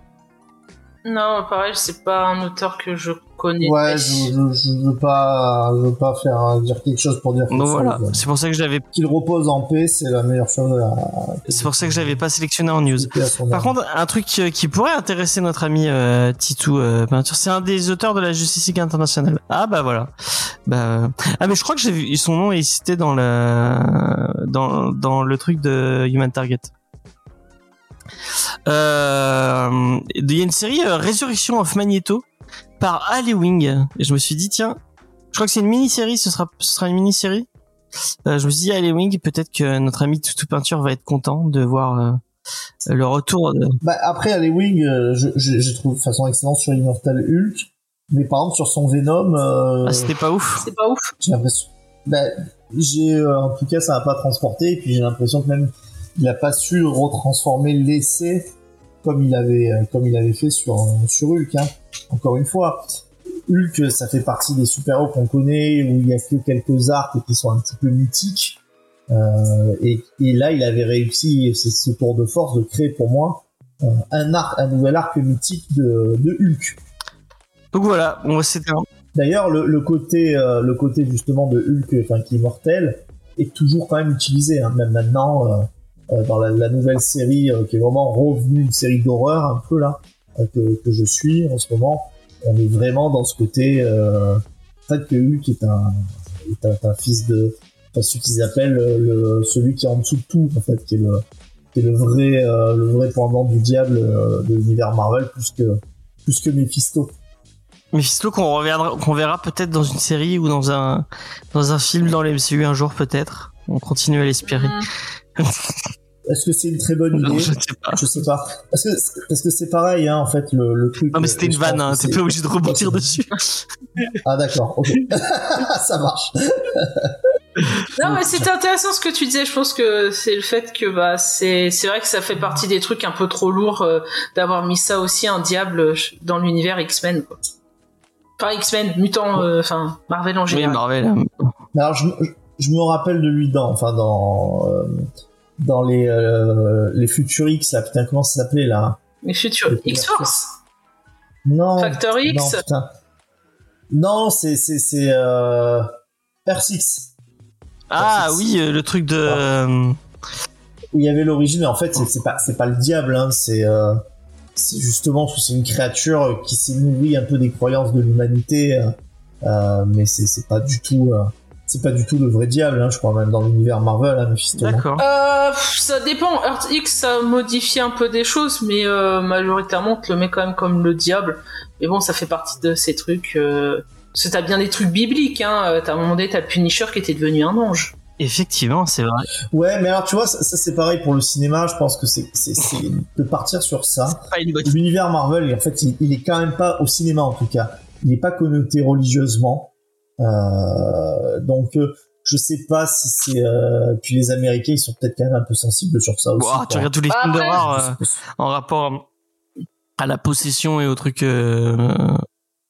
Non, pareil, c'est pas un auteur que je connais. Ouais, je, je, je veux pas, je veux pas faire euh, dire quelque chose pour dire chose. voilà, c'est pour ça que je l'avais Qu'il repose en paix, c'est la meilleure chose à, C'est pour ça que je l'avais pas sélectionné en news. Par contre, un truc euh, qui pourrait intéresser notre ami euh, Titou euh, Peinture, c'est un des auteurs de la Justice League internationale. Ah bah voilà. Bah ah mais je crois que j'ai vu son nom est cité dans le dans dans le truc de Human Target. Euh, Il y a une série euh, Resurrection of Magneto par Ali Wing et je me suis dit tiens, je crois que c'est une mini-série, ce sera ce sera une mini-série. Euh, je me suis dit Ali Wing, peut-être que notre ami Titou Peinture va être content de voir euh, le retour de... Bah, après, Alley Wing, euh, je, je, je trouve de façon excellente sur Immortal Hulk. Mais par exemple, sur son Venom, euh, Ah, c'était pas ouf. C'est pas ouf. j'ai l'impression. Bah, j'ai, euh, en tout cas, ça n'a pas transporté. Et puis j'ai l'impression que même il a pas su retransformer l'essai comme il avait, euh, comme il avait fait sur, euh, sur Hulk. Hein. Encore une fois, Hulk, ça fait partie des super-héros qu'on connaît où il y a que quelques arcs qui sont un petit peu mythiques. Euh, et, et là, il avait réussi, c'est ce tour de force de créer pour moi euh, un arc, un nouvel arc mythique de, de Hulk. Donc voilà, bon, c'était un... D'ailleurs, le, le côté, euh, le côté justement de Hulk, enfin qui est mortel, est toujours quand même utilisé, hein, même maintenant dans la, la nouvelle série euh, qui est vraiment revenue, une série d'horreur un peu là euh, que, que je suis en ce moment. On est vraiment dans ce côté, euh, en fait, que Hulk est un, est un, est un fils de, enfin, ce qu'ils appellent euh, le, celui qui est en dessous de tout, en fait, qui est le, qui est le vrai, euh, le vrai pendant du diable euh, de l'univers Marvel, plus que, plus que Mephisto. Mephisto qu'on reviendra, qu'on verra peut-être dans une série ou dans un, dans un film dans l'MCU un jour peut-être. On continue à l'espérer. Est-ce que c'est une très bonne Non, idée je sais pas. Je sais pas. Parce que parce que c'est pareil, hein, en fait, le, le truc. Non mais euh, c'était une je pense vanne, hein, t'es c'est- pas obligé de rebondir dessus. Ah d'accord, ok. ça marche. Non, mais c'était intéressant ce que tu disais. Je pense que c'est le fait que bah c'est c'est vrai que ça fait partie des trucs un peu trop lourds euh, d'avoir mis ça aussi un diable euh, dans l'univers X-Men. Enfin X-Men, mutant, euh, enfin Marvel en Oui, général. Marvel. hein. Alors je, je me rappelle de lui dans, enfin dans euh, dans les euh, les Future X, là, putain comment ça s'appelait là? Les futurs X-Force, Non. Factor X. Non putain. Non, c'est c'est c'est euh, R6 Ah oui, euh, le truc de. euh, où il y avait l'origine. mais En fait, c'est pas c'est pas le diable, hein, c'est euh, c'est justement c'est une créature qui s'est nourrie un peu des croyances de l'humanité, euh, euh, mais c'est c'est pas du tout euh, c'est pas du tout le vrai diable, hein, je crois même dans l'univers Marvel, hein, Mephisto. D'accord. Euh, ça dépend. Earth X, ça modifie un peu des choses, mais euh, majoritairement, on te le met quand même comme le diable. Mais bon, ça fait partie de ces trucs. Euh... Parce que t'as bien des trucs bibliques, hein. T'as un moment donné, t'as le Punisher qui était devenu un ange. Effectivement, c'est vrai. Ouais, mais alors tu vois, ça, ça, c'est pareil pour le cinéma. Je pense que c'est c'est c'est de partir sur ça. L'univers Marvel, en fait, il, il est quand même pas au cinéma en tout cas. Il est pas connoté religieusement. Euh, donc euh, je sais pas si c'est. Euh... Puis les Américains, ils sont peut-être quand même un peu sensibles sur ça aussi. Tu regardes tous les Bah, films d'horreur euh, en rapport à la possession et aux trucs. euh,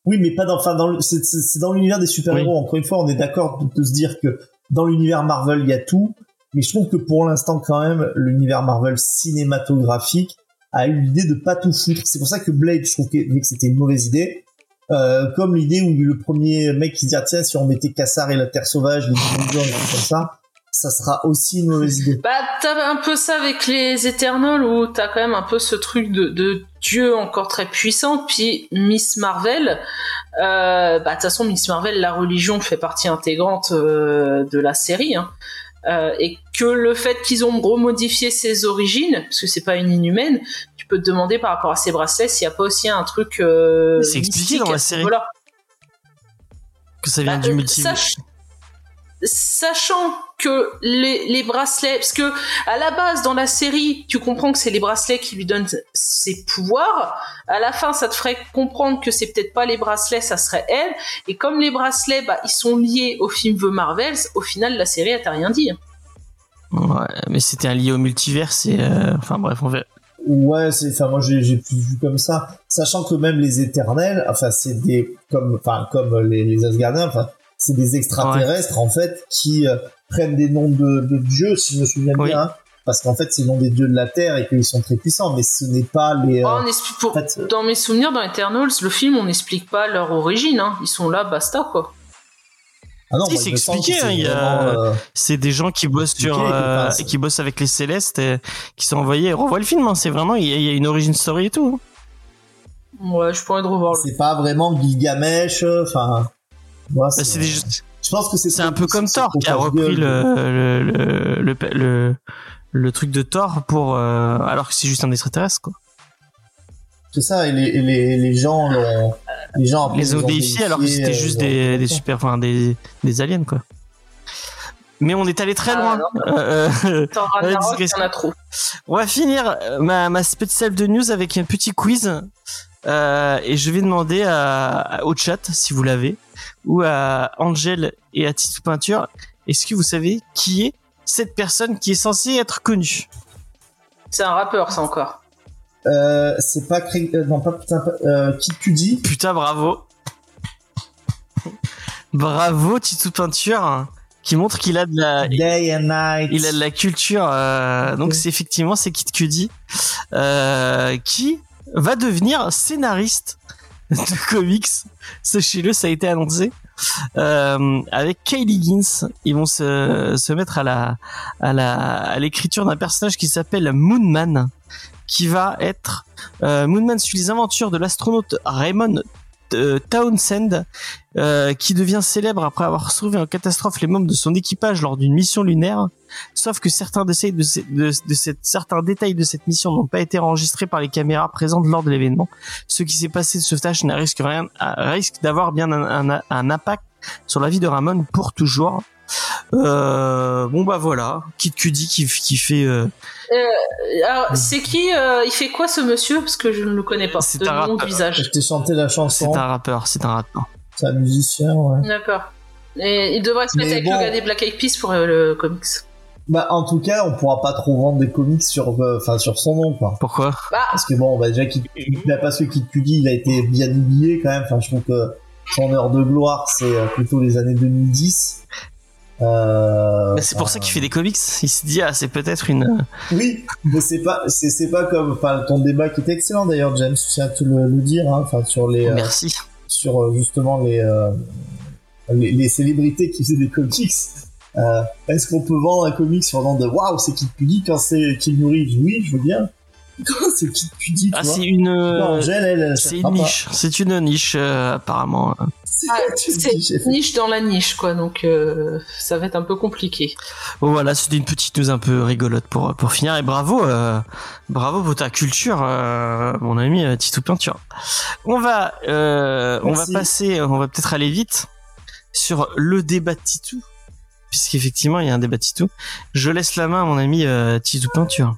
Oui, mais pas dans. Enfin, dans le- c'est dans l'univers des super-héros. Encore une fois, on est d'accord de, de se dire que dans l'univers Marvel, il y a tout. Mais je trouve que pour l'instant, quand même, l'univers Marvel cinématographique a eu l'idée de pas tout foutre. C'est pour ça que Blade, je trouve que, que c'était une mauvaise idée. Euh, comme l'idée où le premier mec qui se dit ah, tiens si on mettait Cassar et la Terre sauvage, les comme ça, ça sera aussi une mauvaise idée. Bah, t'as un peu ça avec les Eternals où t'as quand même un peu ce truc de, de dieu encore très puissant. Puis Miss Marvel, euh, bah de toute façon Miss Marvel, la religion fait partie intégrante euh, de la série. Hein. Euh, et que le fait qu'ils ont remodifié ses origines, parce que c'est pas une inhumaine, tu peux te demander par rapport à ses bracelets s'il y a pas aussi un truc. Euh, c'est expliqué dans la série. niveau-là. que ça vient Bah, du euh, multivers. Sachant que les, les bracelets, parce que à la base dans la série, tu comprends que c'est les bracelets qui lui donnent ses pouvoirs. À la fin, ça te ferait comprendre que c'est peut-être pas les bracelets, ça serait elle. Et comme les bracelets, bah, ils sont liés au film The Marvels, au final, la série, elle t'a rien dit. Ouais, mais c'était un lié au multivers. C'est. euh, Enfin bref, on verra. Ouais, c'est, enfin, moi, j'ai, j'ai plus vu comme ça. Sachant que même les éternels, enfin, c'est des, comme, enfin, comme les, les Asgardiens, enfin, c'est des extraterrestres, en fait, qui euh, prennent des noms de, de dieux, si je me souviens Oui. bien. hein. parce qu'en fait, c'est le nom des dieux de la terre et qu'ils sont très puissants, mais ce n'est pas les, euh, Oh, on explique pour- en fait, euh, Dans mes souvenirs, dans Eternals, le film, on n'explique pas leur origine. Hein. Ils sont là, basta quoi. ah non, Si, moi, c'est expliqué, hein, c'est euh, C'est des gens qui bossent sur, euh, qui bossent avec les Célestes, et qui sont envoyés. Revois le film. hein, c'est vraiment, il y, a- il y a une origin story et tout. hein. Ouais, je pourrais de revoir c'est pas vraiment Gilgamesh, euh, enfin, Bah, c'est des- je pense que c'est C'est un peu comme c'est Thor qui a repris le, le, le, le, le, le truc de Thor pour, euh, alors que c'est juste un extraterrestre, quoi. C'est ça, et les, et les, les gens l'ont, les gens après, Les ont déifiés alors que déifié, c'était euh, juste des, des super, enfin, des, des aliens, quoi. Mais on est allé très Ah, loin. Euh, euh, a trop. on va finir euh, ma, ma spéciale de news avec un petit quiz. Euh, et je vais demander à, à- au chat, si vous l'avez, ou à Angel et à Titou Peinture, est-ce que vous savez qui est cette personne qui est censée être connue? C'est un rappeur, ça encore. Euh, c'est pas Craig, euh, non pas putain, pas- euh, Kid Cudi. Putain, bravo. bravo, Titou Peinture, hein, qui montre qu'il a de la, Day and Night. il a de la culture. euh, donc c'est effectivement c'est Kid Cudi euh, qui va devenir scénariste de comics. Sachez-le, ça a été annoncé. Euh, avec Kylie Higgins, ils vont se, se mettre à la à la à l'écriture d'un personnage qui s'appelle Moonman, qui va être euh, Moonman suit les aventures de l'astronaute Raymond euh, Townsend, euh, qui devient célèbre après avoir sauvé en catastrophe les membres de son équipage lors d'une mission lunaire. Sauf que certains détails de, ce- de, de cette, mission n'ont pas été enregistrés par les caméras présentes lors de l'événement. Ce qui s'est passé de ce ne risque rien, à- risque d'avoir bien un impact sur la vie de Ramon pour toujours. Euh, bon bah voilà, Kid Cudi qui, qui fait euh, Alors, c'est qui euh, Il fait quoi ce monsieur? Parce que je ne le connais pas. C'est un nom, de rappeur. visage. Je t'ai chanté la c'est chanson. un rappeur, c'est un rappeur. C'est un musicien, ouais. D'accord. Et il devrait se mettre Mais avec bon. le gars des Black Eyed Peas pour euh, le comics. Bah, en tout cas, on pourra pas trop vendre des comics sur, euh, enfin, sur son nom, quoi. Pourquoi? Bah, Parce que bon, bah, déjà, Kid, parce que Kid Cudi, il a été bien oublié, quand même. Enfin, je trouve que son heure de gloire, c'est euh, plutôt les années 2010. Euh, C'est pour ça qu'il fait des comics. Il se dit ah c'est peut-être une. Oui, mais c'est pas, c'est, c'est pas comme, enfin, ton débat qui était excellent d'ailleurs, James, je tiens à te le, le dire, hein, enfin, sur les, euh, Merci. sur euh, justement les, euh, les, les célébrités qui faisaient des comics. Euh, est-ce qu'on peut vendre un comics sur le nom de waouh, c'est Kid Cudi quand c'est Kid Reeves Oui, je veux bien. C'est Ah c'est une. Elle C'est une niche. C'est une niche euh, apparemment. C'est Ah, fait- niche dans la niche, quoi. Donc, euh, ça va être un peu compliqué. Bon voilà, c'était une petite news un peu rigolote pour pour finir et bravo euh, bravo pour ta culture euh, mon ami euh, Titou Peinture. On va euh, on va passer on va peut-être aller vite sur le débat de Titou puisqu'effectivement il y a un débat de Titou. Je laisse la main à mon ami euh, Titou Peinture.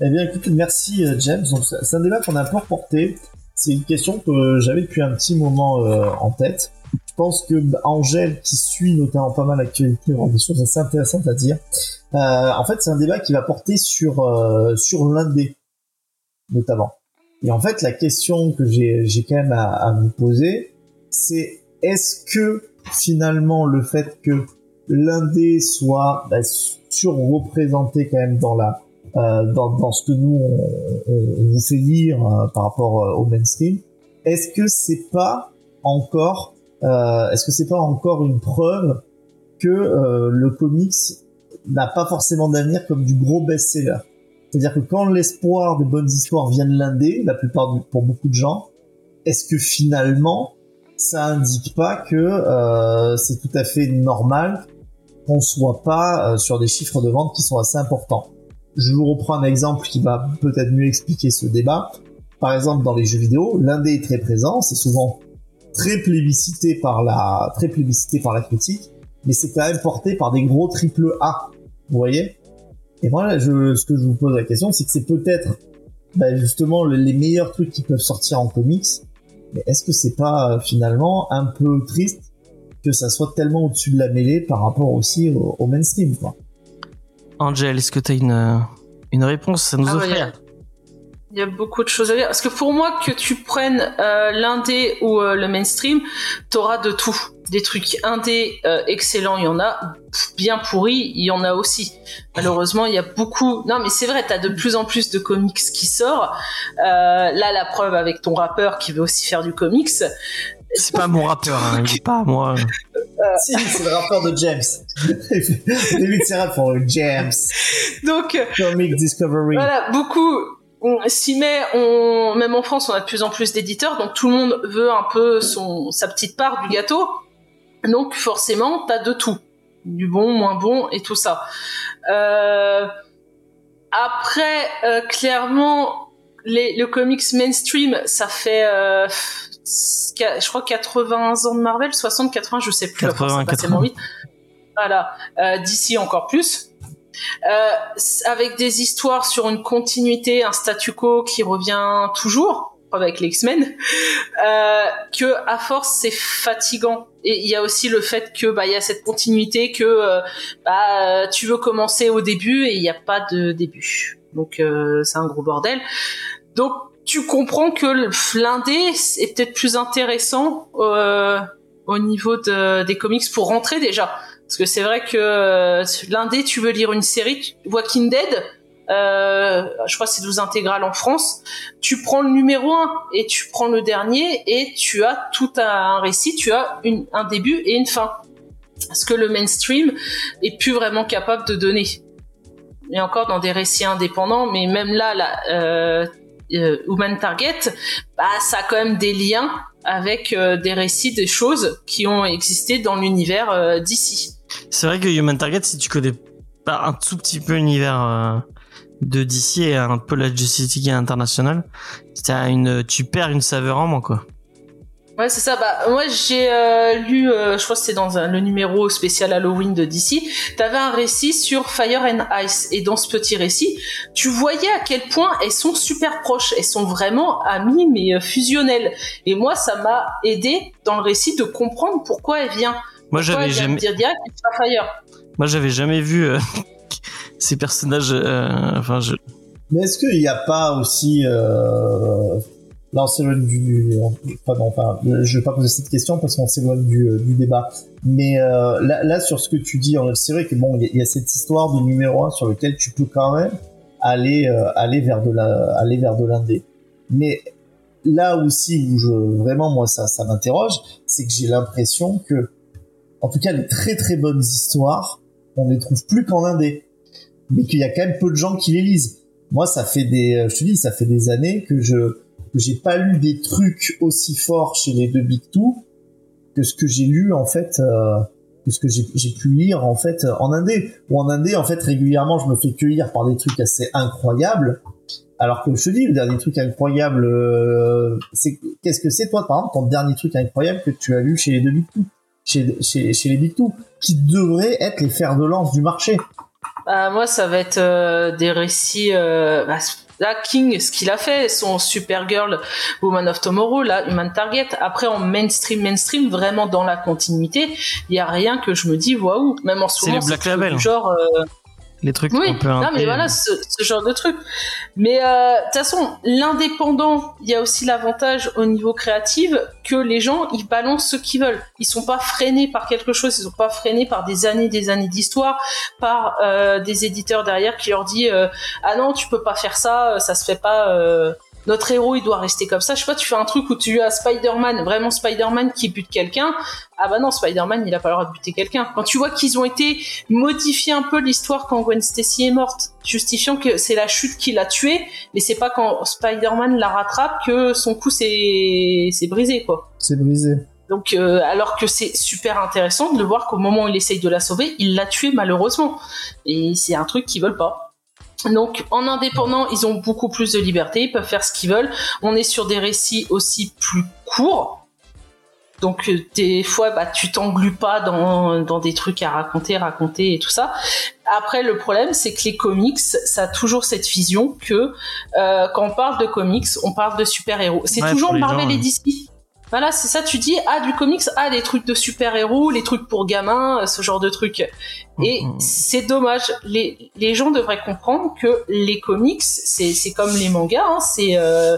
Eh bien, écoute, merci euh, James. C'est un débat qu'on a un peu reporté. C'est une question que j'avais depuis un petit moment euh, en tête. Je pense que bah, Angèle, qui suit notamment pas mal l'actualité, aura des choses assez intéressantes à dire. Euh, en fait, c'est un débat qui va porter sur euh, sur l'indé, notamment. Et en fait, la question que j'ai quand même à, à vous poser, c'est est-ce que finalement le fait que l'indé soit bah, surreprésenté quand même dans la dans, dans ce que nous vous fait lire euh, par rapport euh, au mainstream, est-ce que c'est pas encore euh, est-ce que pas encore une preuve que euh, le comics n'a pas forcément d'avenir comme du gros best-seller? C'est-à-dire que quand l'espoir des bonnes histoires vient de l'indé, la plupart pour beaucoup de gens, est-ce que finalement ça indique pas que euh, c'est tout à fait normal qu'on soit pas euh, sur des chiffres de vente qui sont assez importants? Je vous reprends un exemple qui va peut-être mieux expliquer ce débat. Par exemple, dans les jeux vidéo, l'indé est très présent, c'est souvent très plébiscité par la, très plébiscité par la critique, mais c'est quand même porté par des gros triple A. Vous voyez? Et moi, là, je, ce que je vous pose la question, c'est que c'est peut-être, bah, justement, le- les meilleurs trucs qui peuvent sortir en comics, mais est-ce que c'est pas, euh, finalement, un peu triste que ça soit tellement au-dessus de la mêlée par rapport aussi au, au mainstream, quoi? Angel, est-ce que tu as une, euh, une réponse? À nous Ah ouais, offrir Il y a beaucoup de choses à dire. Parce que pour moi, que tu prennes euh, l'indé ou euh, le mainstream, t'auras de tout. Des trucs indé euh, excellents, il y en a. Bien pourris, il y en a aussi. Malheureusement, il y a beaucoup. Non, mais c'est vrai, t'as de plus en plus de comics qui sortent. Là, la preuve avec ton rappeur qui veut aussi faire du comics. C'est pas mon rappeur, hein, il est pas moi. Si, c'est le rappeur de James. David Serra pour James. Donc, euh, Comic Discovery. Voilà, beaucoup on s'y met, on, même en France, on a de plus en plus d'éditeurs, donc tout le monde veut un peu son, sa petite part du gâteau. Donc forcément, t'as de tout. Du bon, moins bon et tout ça. Euh, après, euh, clairement, les, le comics mainstream, ça fait, euh, je crois, 80 ans de Marvel, 60, 80, je sais plus. 80, ça passe tellement vite. Voilà. Euh, D'ici encore plus. Euh, avec des histoires sur une continuité, un statu quo qui revient toujours, avec les X-Men, euh, que à force c'est fatigant. Et il y a aussi le fait que bah il y a cette continuité que euh, bah tu veux commencer au début et il n'y a pas de début. Donc c'est un gros bordel. Donc tu comprends que l'indé est peut-être plus intéressant euh, au niveau de, des comics pour rentrer déjà. Parce que c'est vrai que euh, l'indé, tu veux lire une série, Walking Dead, euh, je crois que c'est 12 intégrales en France, tu prends le numéro 1 et tu prends le dernier et tu as tout un récit, tu as une, un début et une fin. Ce que le mainstream est plus vraiment capable de donner. Et encore dans des récits indépendants, mais même là, là euh, euh, Human Target, bah ça a quand même des liens avec euh, des récits, des choses qui ont existé dans l'univers euh, d'ici. C'est vrai que Human Target, si tu connais pas un tout petit peu l'univers euh, de DC et un peu la Justice League internationale, tu perds une saveur en moins quoi. Ouais, c'est ça. Bah, moi, j'ai euh, lu, euh, je crois que c'était dans un- le numéro spécial Halloween de DC. T'avais un récit sur Fire and Ice, et dans ce petit récit, tu voyais à quel point elles sont super proches. Elles sont vraiment amies, mais euh, fusionnelles. Et moi, ça m'a aidé dans le récit de comprendre pourquoi elle vient. Moi j'avais jamais, me dire direct Fire. moi j'avais jamais vu euh, ces personnages. euh, enfin, je, Mais est-ce qu'il n'y a pas aussi euh... là on s'éloigne du non, enfin je vais pas poser cette question parce qu'on s'éloigne du, du débat. Mais euh, là, là sur ce que tu dis c'est vrai que bon il y, a- cette histoire de numéro un sur lequel tu peux quand même aller euh, aller vers de la aller vers de l'indé. Mais là aussi où je vraiment moi ça ça m'interroge c'est que j'ai l'impression que en tout cas les très très bonnes histoires on les trouve plus qu'en indé. Mais qu'il y a quand même peu de gens qui les lisent. Moi ça fait des euh, je te dis ça fait des années que je j'ai pas lu des trucs aussi forts chez les deux Big Two que ce que j'ai lu en fait euh, que ce que j'ai pu lire en fait euh, en indé. Ou en indé en fait régulièrement je me fais cueillir par des trucs assez incroyables. Alors que je te dis le dernier truc incroyable euh, c'est qu'est-ce que c'est toi par exemple ton dernier truc incroyable que tu as lu chez les deux Big Two? Chez, chez, les Big Two qui devraient être les fers de lance du marché. Bah, moi, ça va être des récits. Bah, là, King, ce qu'il a fait, son Supergirl, Woman of Tomorrow, là, Human Target. Après, en mainstream, mainstream, vraiment dans la continuité, il y a rien que je me dis, waouh. Même en ce C'est les Black Label. du genre. euh, les trucs oui, un peu non, mais voilà, euh, ce, ce genre de truc. Mais euh, de toute façon, l'indépendant, il y a aussi l'avantage au niveau créatif que les gens, ils balancent ce qu'ils veulent. Ils sont pas freinés par quelque chose, ils sont pas freinés par des années, des années d'histoire, par euh, des éditeurs derrière qui leur dit euh, ah non, tu peux pas faire ça, ça se fait pas. Notre héros, il doit rester comme ça. Je sais pas, tu fais un truc où tu as Spider-Man, vraiment Spider-Man qui bute quelqu'un. Ah bah non, Spider-Man, il a pas le droit de buter quelqu'un. Quand tu vois qu'ils ont été modifier un peu l'histoire quand Gwen Stacy est morte, justifiant que c'est la chute qui l'a tué, mais c'est pas quand Spider-Man la rattrape que son cou s'est s'est brisé, quoi. c'est brisé Donc, euh, alors que c'est super intéressant de le voir qu'au moment où il essaye de la sauver, il l'a tué malheureusement. Et c'est un truc qu'ils veulent pas. Donc, en indépendant, ils ont beaucoup plus de liberté, ils peuvent faire ce qu'ils veulent. On est sur des récits aussi plus courts. Donc, euh, des fois, bah, tu t'englues pas dans, dans des trucs à raconter, raconter et tout ça. Après, le problème, c'est que les comics, ça a toujours cette vision que euh, quand on parle de comics, on parle de super-héros. C'est Ouais, toujours Marvel gens, et. DC. Voilà, c'est ça, tu dis, ah, du comics, ah, les trucs de super-héros, les trucs pour gamins, euh, ce genre de trucs. Et Mhm. c'est dommage. Les, les gens devraient comprendre que les comics, c'est comme les mangas, hein, c'est euh,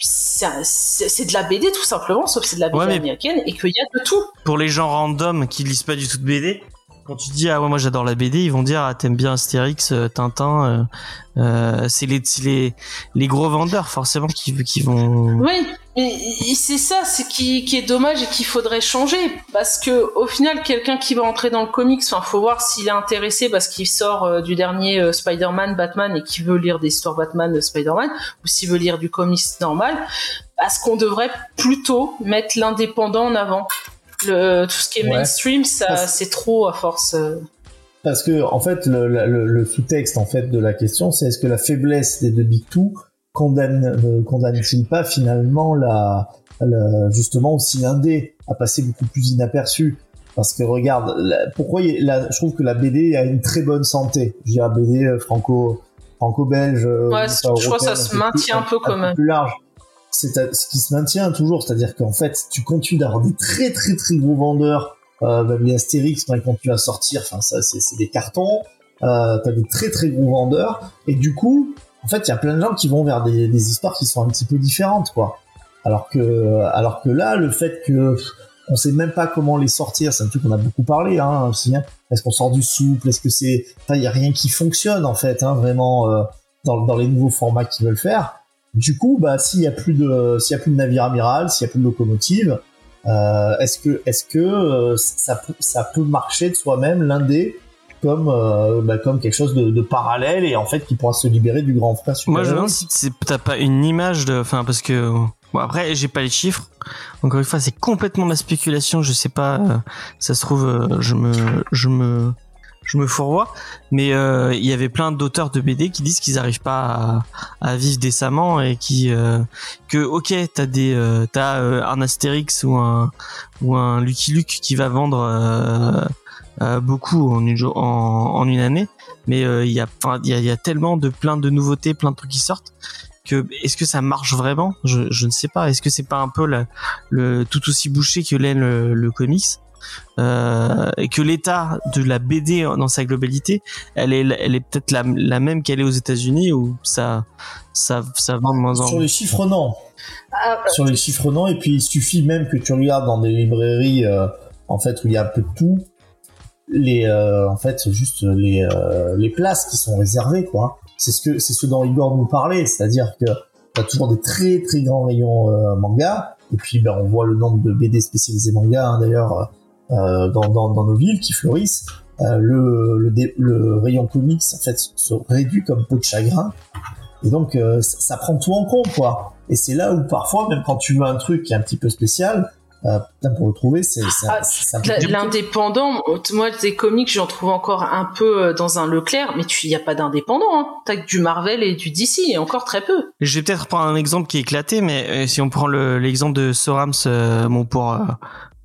c'est de la BD tout simplement, sauf que c'est de la BD Ouais, américaine et qu'il y a de tout. pour les gens random qui lisent pas du tout de BD, quand tu dis ah ouais moi j'adore la BD, ils vont dire ah t'aimes bien Astérix, euh, Tintin, euh, euh, c'est les, les les gros vendeurs forcément qui qui vont. Oui, mais c'est ça, c'est qui, qui est dommage et qu'il faudrait changer parce que au final, quelqu'un qui va entrer dans le comics, enfin, faut voir s'il est intéressé parce qu'il sort euh, du dernier euh, Spider-Man, Batman et qui veut lire des histoires Batman, euh, Spider-Man, ou s'il veut lire du comics normal. Est-ce qu'on devrait plutôt mettre l'indépendant en avant le, Tout ce qui est Ouais. mainstream, ça, Parce- c'est trop à force. euh. Parce que en fait, le, le- le sous-texte en fait de la question, c'est est-ce que la faiblesse des deux Big Two condamne condamne-t-il pas finalement la, la- justement aussi l'indé à passer beaucoup plus inaperçu? Parce que regarde, la- pourquoi je trouve que la BD a une très bonne santé. Je dirais BD euh, franco franco-belge. euh, Ouais, je crois que ça se maintient un peu quand même. plus large. C'est ce qui se maintient toujours, c'est-à-dire qu'en fait, tu continues d'avoir des très très très gros vendeurs euh, même les Astérix quand ils continuent à sortir, enfin ça c'est c'est des cartons. Euh, T'as des très très gros vendeurs et du coup, en fait, il y a plein de gens qui vont vers des, des histoires qui sont un petit peu différentes, quoi. Alors que alors que là, le fait que on sait même pas comment les sortir, c'est un truc qu'on a beaucoup parlé, hein, aussi. hein. Est-ce qu'on sort du souple? Est-ce que c'est Enfin, il y a rien qui fonctionne en fait, hein, vraiment euh, dans dans les nouveaux formats qu'ils veulent faire. Du coup, bah s'il y a plus de s'il y a plus de navire amiral, s'il y a plus de locomotive, euh, est-ce que est-ce que euh, ça ça peut marcher de soi-même l'indé comme euh, bah, comme quelque chose de, de, parallèle et en fait qui pourra se libérer du grand frère. Moi, je me demande si t'as pas une image de, enfin parce que bon après j'ai pas les chiffres. Encore une fois, c'est complètement ma spéculation. Je sais pas. euh, ça se trouve, euh, je me je me je me fourvoie, mais euh, il y avait plein d'auteurs de BD qui disent qu'ils arrivent pas à, à vivre décemment et qui euh, que ok t'as des euh, t'as un Astérix ou un ou un Lucky Luke qui va vendre euh, beaucoup en une en, en une année, mais euh, il y a y a, y a tellement de plein de nouveautés, plein de trucs qui sortent que est-ce que ça marche vraiment? Je, je ne sais pas. Est-ce que c'est pas un peu la- le tout aussi bouché que l'est le, le comics? Euh, et que l'état de la BD dans sa globalité, elle est, elle est peut-être la, la même qu'elle est aux États-Unis où ça, ça, ça vend de moins en Sur moins? les chiffres, non. Ah, Sur les chiffres, non. Et puis, il suffit même que tu regardes dans des librairies, euh, en fait, où il y a un peu de tout. Les, euh, en fait, juste les, euh, les places qui sont réservées, quoi. C'est ce que, c'est ce dont Igor nous parlait. C'est-à-dire que t'as toujours des très, très grands rayons euh, manga. Et puis, ben, on voit le nombre de BD spécialisés manga, hein, d'ailleurs, dans, dans, nos villes qui fleurissent. Le, le, rayon comics, en fait, se réduit comme peau de chagrin. Et donc, ça, ça prend tout en compte, quoi. Et c'est là où parfois, même quand tu veux un truc qui est un petit peu spécial, euh, putain, pour le trouver, c'est Ah, c'est un La- peu- L'indépendant, moi des comics j'en trouve encore un peu euh, dans un Leclerc, mais tu y a pas d'indépendant. Hein. T'as que du Marvel et du DC, et encore très peu. Je vais peut-être prendre un exemple qui est éclaté, mais euh, si on prend le- l'exemple de Sorams, euh, bon pour euh,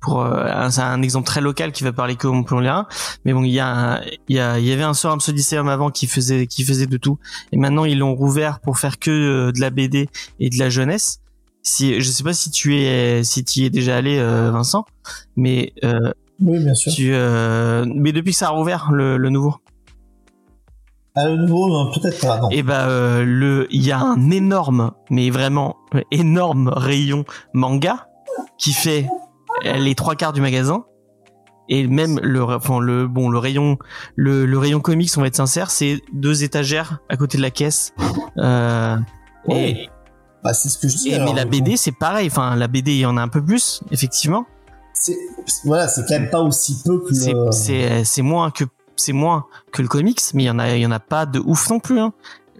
pour euh, un- c'est un exemple très local qui va parler que au Plomb-Lérins, mais bon il y a il y a il y avait un Sorams Odysseum avant qui faisait qui faisait de tout, et maintenant ils l'ont rouvert pour faire que euh, de la BD et de la jeunesse. Si je sais pas si tu es si tu y es déjà allé euh, Vincent, mais euh, Oui, bien sûr. tu euh, mais depuis que ça a rouvert le, le nouveau. À nouveau, non, peut-être pas, non. Et bah euh, le il y a un énorme mais vraiment énorme rayon manga qui fait euh, les trois quarts du magasin et même le enfin le bon le rayon le, le rayon comics on va être sincère c'est deux étagères à côté de la caisse euh, Ouais. et, Bah, c'est ce que je dis. et- alors, mais la. BD c'est pareil enfin la BD il y en a un peu plus effectivement C'est, voilà, c'est quand même pas aussi peu que c'est le... c'est c'est moins que c'est moins que le comics mais il y en a il y en a pas de ouf non plus hein.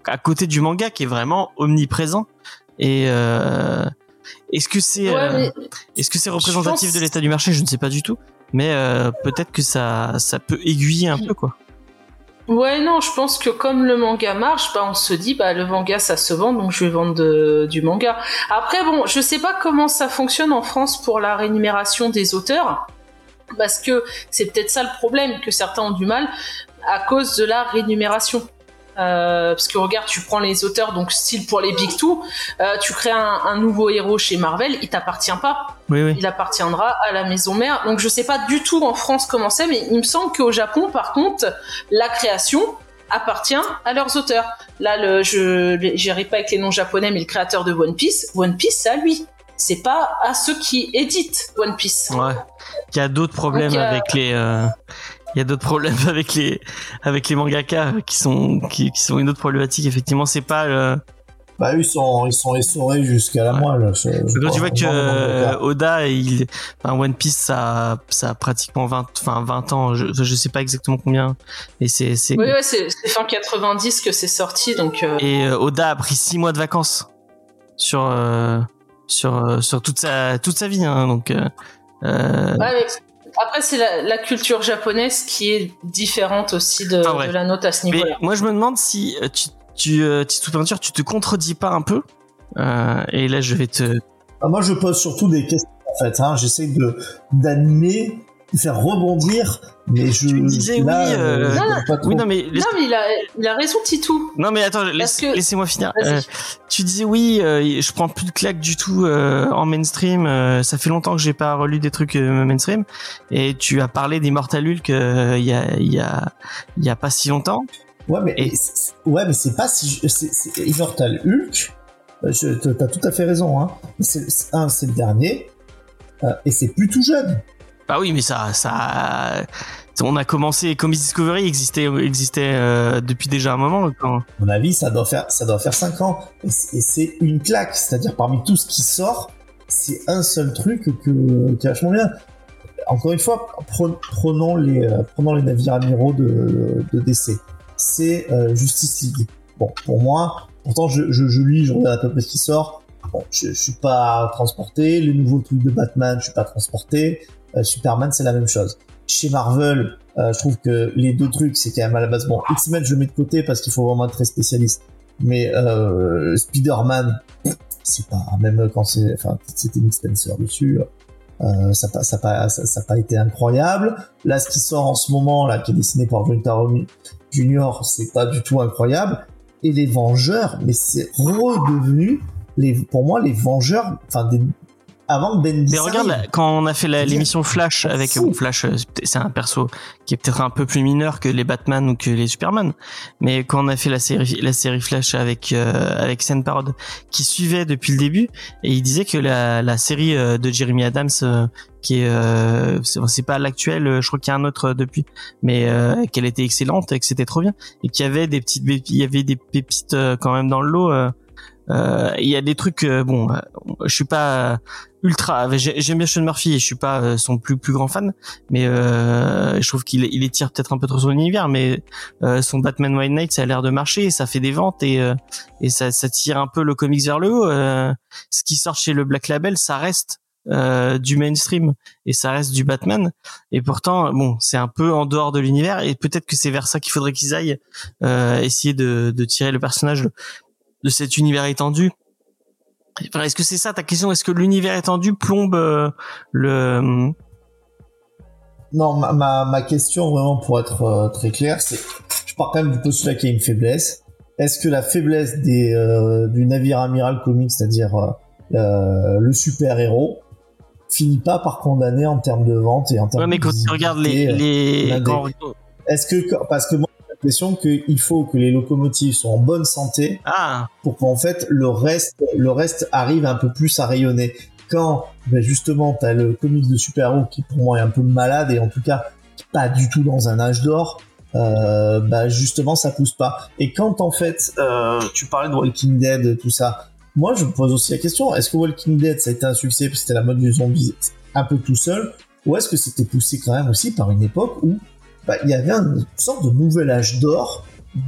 à côté du manga qui est vraiment omniprésent et euh, est-ce que c'est Ouais, euh, est-ce que c'est représentatif pense- de l'état du marché? Je ne sais pas du tout mais euh, peut-être que ça ça peut aiguiller un peu quoi Ouais, non, je pense que comme le manga marche, bah, on se dit, bah, le manga, ça se vend, donc je vais vendre du manga. Après, bon, je sais pas comment ça fonctionne en France pour la rémunération des auteurs, parce que c'est peut-être ça le problème, que certains ont du mal, à cause de la rémunération. Euh, parce que regarde, tu prends les auteurs, donc style pour les Big Two, euh, tu crées un, un nouveau héros chez Marvel, il t'appartient pas oui oui il appartiendra à la maison mère. Donc je sais pas du tout en France comment c'est, mais il me semble qu'au Japon, par contre, la création appartient à leurs auteurs. Là, le, je j'irai pas avec les noms japonais, mais le créateur de One Piece, One Piece, c'est à lui. C'est pas à ceux qui éditent One Piece. ouais il y a d'autres problèmes Donc, euh, avec les euh, il y a d'autres problèmes avec les avec les mangaka qui sont qui, qui sont une autre problématique effectivement c'est pas euh, Bah, eux, ils sont, ils sont essorés jusqu'à la Ouais. moelle. je- je Quand tu vois que le euh. Oda, il, enfin, One Piece, ça, ça a pratiquement 20, enfin 20 ans. Je, je sais pas exactement combien. Et c'est, c'est, Oui, ouais, c'est c'est fin 90 que c'est sorti, donc. euh, et euh, Oda a pris 6 mois de vacances sur, euh, sur, euh, sur toute sa, toute sa vie. Hein, donc, ouais, mais après, c'est la, la culture japonaise qui est différente aussi de, Ah ouais. de la note à ce mais niveau-là. moi, je me demande si euh, tu, tu, euh, Tito Peinture, tu te contredis pas un peu. Euh, et là, je vais te, Ah, moi, je pose surtout des questions, en fait. Hein. J'essaie de, d'animer, faire rebondir, mais je. Tu disais, là, oui, euh, Non, trop. oui, non, mais laisse- Non, mais il a, il a raison, Titou. non, mais attends, laisse, que- laissez-moi finir. Euh, tu disais oui, euh, je prends plus de claques du tout euh, en mainstream. euh, ça fait longtemps que j'ai pas relu des trucs euh, mainstream. Et tu as parlé d'Immortal Hulk euh, il y a il y a il y a pas si longtemps. Ouais, mais, Et- c'est- ouais, mais c'est pas si. C'est, c'est Immortal Hulk. euh, Je, t'as tout à fait raison. Hein. C'est, c'est- un, c'est le dernier. euh, et c'est plus tout jeune. Bah oui, mais ça ça on a commencé Comics Discovery existait existait euh, depuis déjà un moment. À mon avis, ça doit faire, ça doit faire 5 ans. Et c'est, une claque. C'est-à-dire, parmi tout ce qui sort, c'est un seul truc que, qui est vachement bien. encore une fois, prenons les, prenons les navires amiraux de, de DC. C'est Justice League. Bon, pour moi, pourtant je, je, je lis, je regarde à peu près ce qui sort. Bon, je, je suis pas transporté. Les nouveaux trucs de Batman, je suis pas transporté. Superman, c'est la même chose. Chez Marvel, euh, je trouve que les deux trucs, c'est quand même à la base bon. X-Men, je le mets de côté parce qu'il faut vraiment être très spécialiste. Mais euh, Spider-Man, c'est pas même quand c'est, enfin, c'était Nick Spencer dessus. Euh, ça n'a ça, pas, ça, pas été incroyable. Là, ce qui sort en ce moment, là, qui est dessiné par Jonathan Junior, c'est pas du tout incroyable. Et les Vengeurs, mais c'est redevenu les, pour moi, les Vengeurs, enfin, des, avant Ben Mais regarde, quand on a fait l'émission Flash avec Flash, euh, c'est un perso qui est peut-être un peu plus mineur que les Batman ou que les Superman. Mais quand on a fait la série, la série Flash avec euh, avec Sen Parod, qui suivait depuis le début, et il disait que la, la série euh, de Jeremy Adams, qui est, c'est pas l'actuelle, je crois qu'il y a un autre depuis, mais qu'elle était excellente et que c'était trop bien, et qu'il y avait des petites, il y avait des pépites quand même dans le lot. Il y a des trucs, bon, je suis pas ultra. J'aime bien Sean Murphy et je suis pas euh, son plus plus grand fan, mais euh, je trouve qu'il il étire peut-être un peu trop son univers. Mais euh, son Batman White Knight, ça a l'air de marcher, ça fait des ventes et et ça, ça tire un peu le comics vers le haut. ce qui sort chez le Black Label, ça reste du mainstream et ça reste du Batman et pourtant bon c'est un peu en dehors de l'univers et peut-être que c'est vers ça qu'il faudrait qu'ils aillent essayer de, de tirer le personnage de cet univers étendu. Est-ce que c'est ça ta question? Est-ce que l'univers étendu plombe euh, le Non, ma, ma, ma, question vraiment pour être euh, très clair, c'est je pars quand même du postulat qu'il y a une faiblesse. Est-ce que la faiblesse des, euh, du navire amiral comique, c'est-à-dire le super héros, finit pas par condamner en termes de vente et en termes ouais, mais quand tu regardes les, les... Est-ce que parce que moi l'impression qu'il faut que les locomotives soient en bonne santé ah. pour qu'en fait le reste, le reste arrive un peu plus à rayonner. Quand ben justement tu as le comics de super-héros qui pour moi est un peu malade et en tout cas pas du tout dans un âge d'or, euh, bah justement ça pousse pas. Et quand en fait euh, tu parlais de Walking Dead, tout ça, moi je me pose aussi la question est-ce que Walking Dead ça a été un succès parce que c'était la mode du zombie un peu tout seul, ou est-ce que c'était poussé quand même aussi par une époque où bah, il y avait une sorte de nouvel âge d'or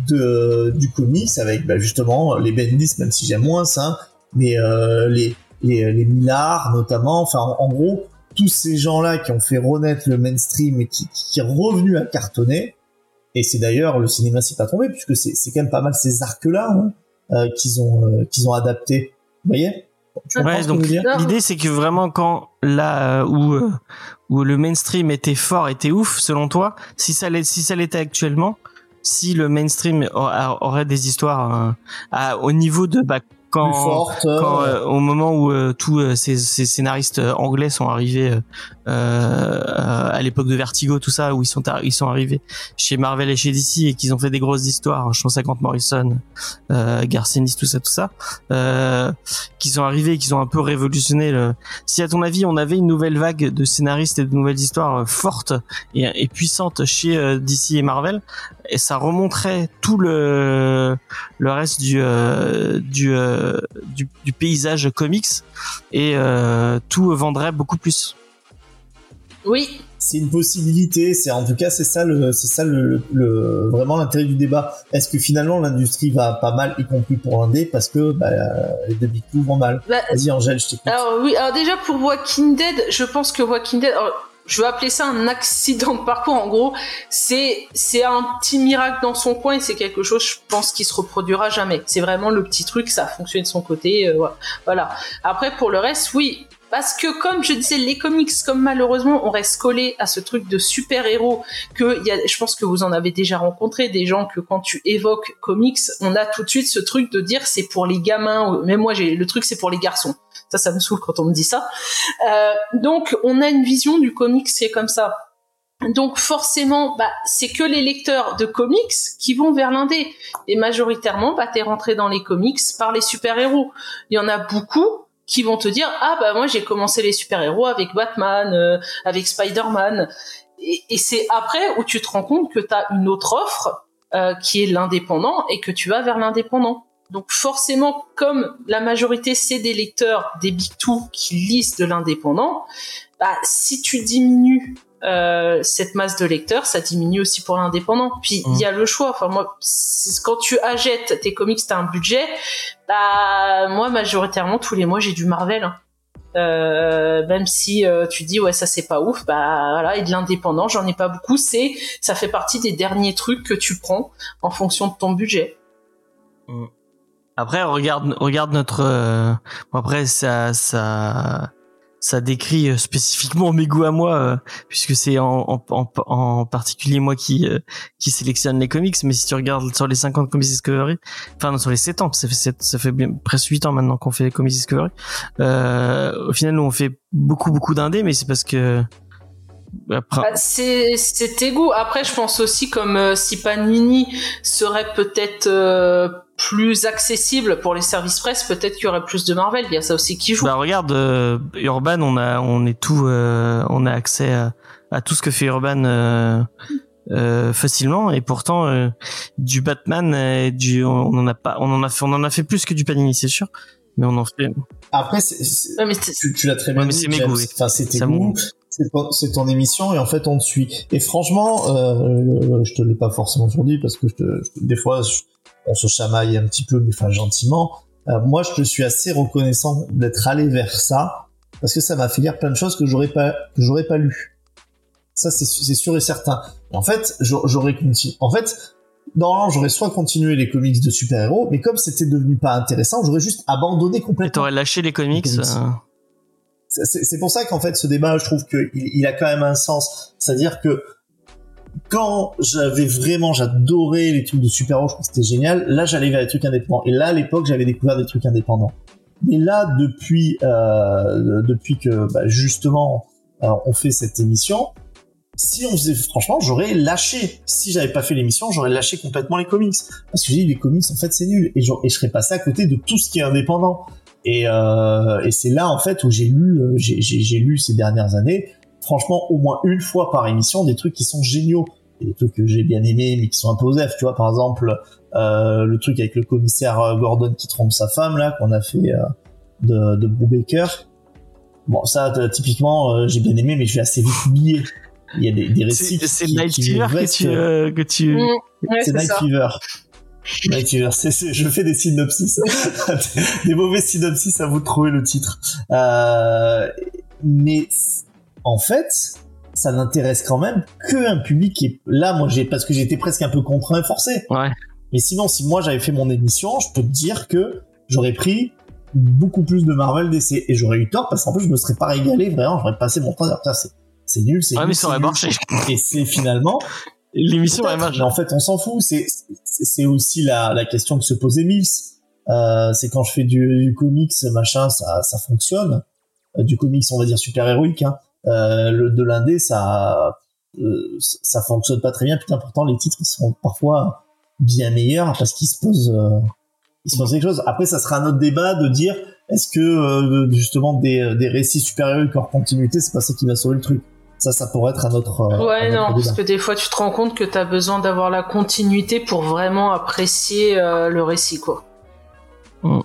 de, du comics avec bah, justement les Bendis, même si j'aime moins ça, mais euh, les, les, les Millard notamment, enfin en, gros, tous ces gens-là qui ont fait renaître le mainstream et qui, qui est revenu à cartonner, et c'est d'ailleurs, le cinéma s'y pas trompé, puisque c'est, c'est quand même pas mal ces arcs-là hein, euh, qu'ils ont, euh, qu'ils ont adapté. Vous voyez? Ouais, donc l'idée c'est que vraiment quand là euh, où euh, où le mainstream était fort, était ouf, selon toi, si ça si ça l'était actuellement, si le mainstream aurait des histoires euh, au niveau de bah, quand, quand euh, au moment où euh, tous euh, ces, ces, scénaristes anglais sont arrivés à l'époque de Vertigo, tout ça, où ils sont ils sont arrivés chez Marvel et chez DC et qu'ils ont fait des grosses histoires, je pense à Grant Morrison, euh, Garcinis, tout ça, tout ça, euh, qui sont arrivés et qui ont un peu révolutionné. Le... Si à ton avis on avait une nouvelle vague de scénaristes et de nouvelles histoires fortes et, et puissantes chez DC et Marvel, et ça remonterait tout le le reste du du euh, du, paysage comics et euh, tout vendrait beaucoup plus. Oui. C'est une possibilité. C'est en tout cas c'est ça le c'est ça le, vraiment l'intérêt du débat. Est-ce que finalement l'industrie va pas mal, y compris pour l'indé, parce que bah, les deux big vont mal? Bah, Vas-y Angèle, je t'écoute. Alors oui, alors déjà pour Walking Dead, je pense que Walking Dead je vais appeler ça un accident de parcours. En gros, c'est c'est un petit miracle dans son coin et c'est quelque chose, je pense, qui se reproduira jamais. C'est vraiment le petit truc, ça a fonctionné de son côté, euh, voilà. Après, pour le reste, oui. Parce que comme je disais, les comics, comme malheureusement, on reste collé à ce truc de super-héros que y a, je pense que vous en avez déjà rencontré des gens que quand tu évoques comics, on a tout de suite ce truc de dire c'est pour les gamins. Mais moi, j'ai le truc c'est pour les garçons. Ça, ça me saoule quand on me dit ça. Euh, donc, on a une vision du comics c'est comme ça. Donc forcément, bah, c'est que les lecteurs de comics qui vont vers l'indé. Et majoritairement, bah, t'es rentré dans les comics par les super-héros. Il y en a beaucoup qui vont te dire, ah bah moi j'ai commencé les super-héros avec Batman, euh, avec Spider-Man. Et, c'est après où tu te rends compte que t'as une autre offre euh, qui est l'indépendant et que tu vas vers l'indépendant. Donc forcément, comme la majorité c'est des lecteurs des Big Two qui lisent de l'indépendant, bah, si tu diminues euh, cette masse de lecteurs, ça diminue aussi pour l'indépendant. Puis il y a le choix. Enfin moi, quand tu achètes tes comics, t'as un budget. Bah moi majoritairement tous les mois j'ai du Marvel. hein. Euh, même si euh, tu dis ouais ça c'est pas ouf, bah voilà et de l'indépendant j'en ai pas beaucoup. C'est ça fait partie des derniers trucs que tu prends en fonction de ton budget. Après, regarde, regarde notre. euh, après, ça, ça, ça décrit euh, spécifiquement mes goûts à moi, euh, puisque c'est en, en, en, en particulier moi qui, euh, qui sélectionne les comics. Mais si tu regardes sur les 50 Comics Discovery, enfin non, sur les 7 ans, ça fait, sept- ça fait bien, presque 8 ans maintenant qu'on fait les Comics Discovery. Euh, au final, nous on fait beaucoup, beaucoup d'indés, mais c'est parce que. Après, Bah, c'est tes goûts. Après, je pense aussi comme euh, si Panini serait peut-être euh, plus accessible pour les services presse, peut-être qu'il y aurait plus de Marvel. Il y a ça aussi qui joue. Bah regarde, euh, Urban, on a, on est tout, euh, on a accès à, à tout ce que fait Urban euh, euh, facilement, et pourtant euh, du Batman, et du, on en a pas, on en a fait, on en a fait plus que du Panini, c'est sûr, mais on en fait. Après, c'est- c'est- Ouais, mais c'est- tu, tu l'as très bien Ouais, mais dit, c'est mes oui. Enfin, c'est tes Ça goûts, me- c'est ton, émission et en fait on te suit. Et franchement, euh, je te l'ai pas forcément toujours dit parce que je te, je- des fois je- on se chamaille un petit peu, mais enfin gentiment. Euh, moi, je suis assez reconnaissant d'être allé vers ça parce que ça m'a fait lire plein de choses que j'aurais pas que j'aurais pas lu. Ça, c'est sûr et certain. En fait, j'a- j'aurais continué. En fait, normalement, j'aurais soit continué les comics de super-héros, mais comme c'était devenu pas intéressant, j'aurais juste abandonné complètement. t'aurais lâché les comics. Les comics. euh, C'est c'est pour ça qu'en fait ce débat, je trouve qu'il il a quand même un sens. C'est-à-dire que quand j'avais vraiment, j'adorais les trucs de super-héros, je que c'était génial. Là, j'allais vers les trucs indépendants. Et là, à l'époque, j'avais découvert des trucs indépendants. Mais là, depuis, euh, depuis que bah, justement euh, on fait cette émission, si on faisait, franchement, j'aurais lâché. Si j'avais pas fait l'émission, j'aurais lâché complètement les comics. Parce que j'ai dit, les comics, en fait, c'est nul. Et, je- et je serais passé à côté de tout ce qui est indépendant. Et, euh, et c'est là, en fait, où j'ai lu, euh, j'ai lu ces dernières années, franchement, au moins une fois par émission, des trucs qui sont géniaux. Et des trucs que j'ai bien aimés, mais qui sont un peu osef. Tu vois, par exemple, euh, le truc avec le commissaire euh, Gordon qui trompe sa femme, là, qu'on a fait euh, de, de Brubaker. Bon, ça, typiquement, euh, j'ai bien aimé, mais je vais assez vite oublier. Il y a des, des récits C'est c'est qui- Night Fever que tu, euh, que tu. Mm, ouais, c'est c'est Night. Fever. Night Fever, c'est, c'est- je fais des synopsis. des mauvais synopsis, à vous de trouver le titre. Euh, mais en fait, ça n'intéresse quand même qu'un public qui est là. Moi, j'ai parce que j'étais presque un peu contraint et forcé. Ouais. Mais sinon, si moi j'avais fait mon émission, je peux te dire que j'aurais pris beaucoup plus de Marvel DC et j'aurais eu tort parce qu'en plus je me serais pas régalé vraiment. J'aurais passé mon temps à dire c'est c'est nul, c'est Ouais, nul, mais ça aurait nul. marché. Et c'est finalement L'émission aurait marché. mais en fait, on s'en fout. C'est c'est c'est aussi la, la question que se posait Mills. Euh, c'est quand je fais du, du comics, machin, ça, ça fonctionne. Euh, du comics, on va dire super héroïque. Hein. Euh, le de l'indé, ça, euh, ça fonctionne pas très bien. Putain, pourtant les titres ils sont parfois bien meilleurs parce qu'ils se posent, euh, ils se posent quelque chose. Après, ça sera un autre débat de dire est-ce que euh, justement des, des récits super héroïques hors continuité, c'est pas ça qui va sauver le truc? Ça, ça pourrait être un autre. euh, Ouais, un autre non, débat. parce que des fois tu te rends compte que t'as besoin d'avoir la continuité pour vraiment apprécier euh, le récit, quoi. Mm.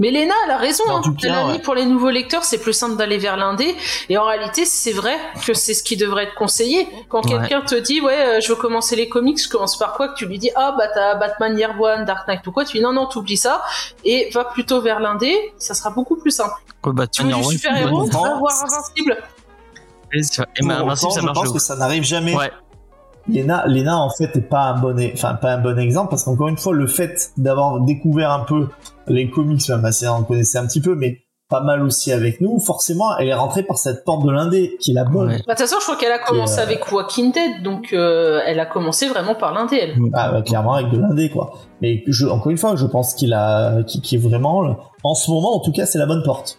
Mais Léna, elle a raison. En hein. cas, ouais. pour les nouveaux lecteurs, c'est plus simple d'aller vers l'indé. Et en réalité, c'est vrai que c'est ce qui devrait être conseillé. Quand Ouais. quelqu'un te dit, ouais, euh, je veux commencer les comics, je commence par quoi Que tu lui dis, ah, bah t'as Batman Year One, Dark Knight ou quoi Tu dis, non, non, t'oublies ça. Et va plutôt vers l'indé, ça sera beaucoup plus simple. Ouais, bah, Tu veux Tony du Roy, super-héros voir Invincible. Et et Invincible, ça je marche. pense de que ça n'arrive jamais. Ouais. Lena, Lena en fait est pas un bon, e- enfin pas un bon exemple parce qu'encore une fois le fait d'avoir découvert un peu les comics, même assez on connaissait un petit peu, mais pas mal aussi avec nous, forcément elle est rentrée par cette porte de l'indé qui est la bonne. Ouais. Bah, De toute façon, je crois qu'elle a commencé euh, avec Walking Dead, donc euh, elle a commencé vraiment par l'indé, elle. Ah, ouais, clairement avec de l'indé quoi. Mais je, encore une fois, je pense qu'il a, qui, qui est vraiment, en ce moment en tout cas, c'est la bonne porte.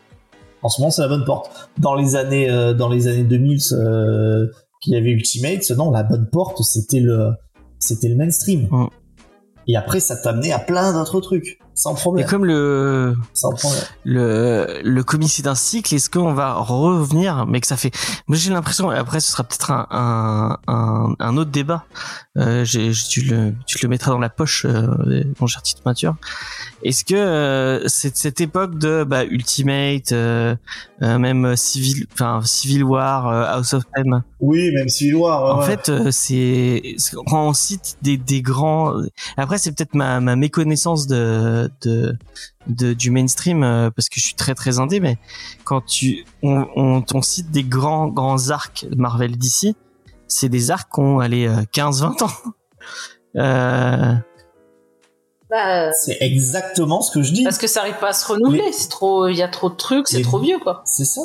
En ce moment, c'est la bonne porte. Dans les années, euh, dans les années 2000, euh, qu'il y avait Ultimate, non, la bonne porte, c'était le, c'était le mainstream. Mm. Et après, ça t'a amené à plein d'autres trucs. sans Et problème. comme le Sans problème. le le comics c'est un cycle, est-ce qu'on va revenir, mais que ça fait. Moi j'ai l'impression. et Après ce sera peut-être un, un un un autre débat. Euh, j'ai- tu le tu le mettras dans la poche, euh, mon cher petite peinture. Est-ce que euh, cette cette époque de bah, Ultimate, euh, euh, même Civil, enfin Civil War, euh, House of M, Oui, même Civil War. en ouais. fait, euh, c'est quand on cite des, des grands. Après, c'est peut-être ma, ma méconnaissance de, de, de du mainstream euh, parce que je suis très très indé, mais quand tu on, on, on cite des grands grands arcs Marvel d'ici, c'est des arcs qui ont allé 15-20 ans. Euh, Bah, c'est exactement ce que je dis. parce que ça arrive pas à se renouveler. Les- C'est trop, il y a trop de trucs, c'est Les- trop vieux, quoi. C'est ça.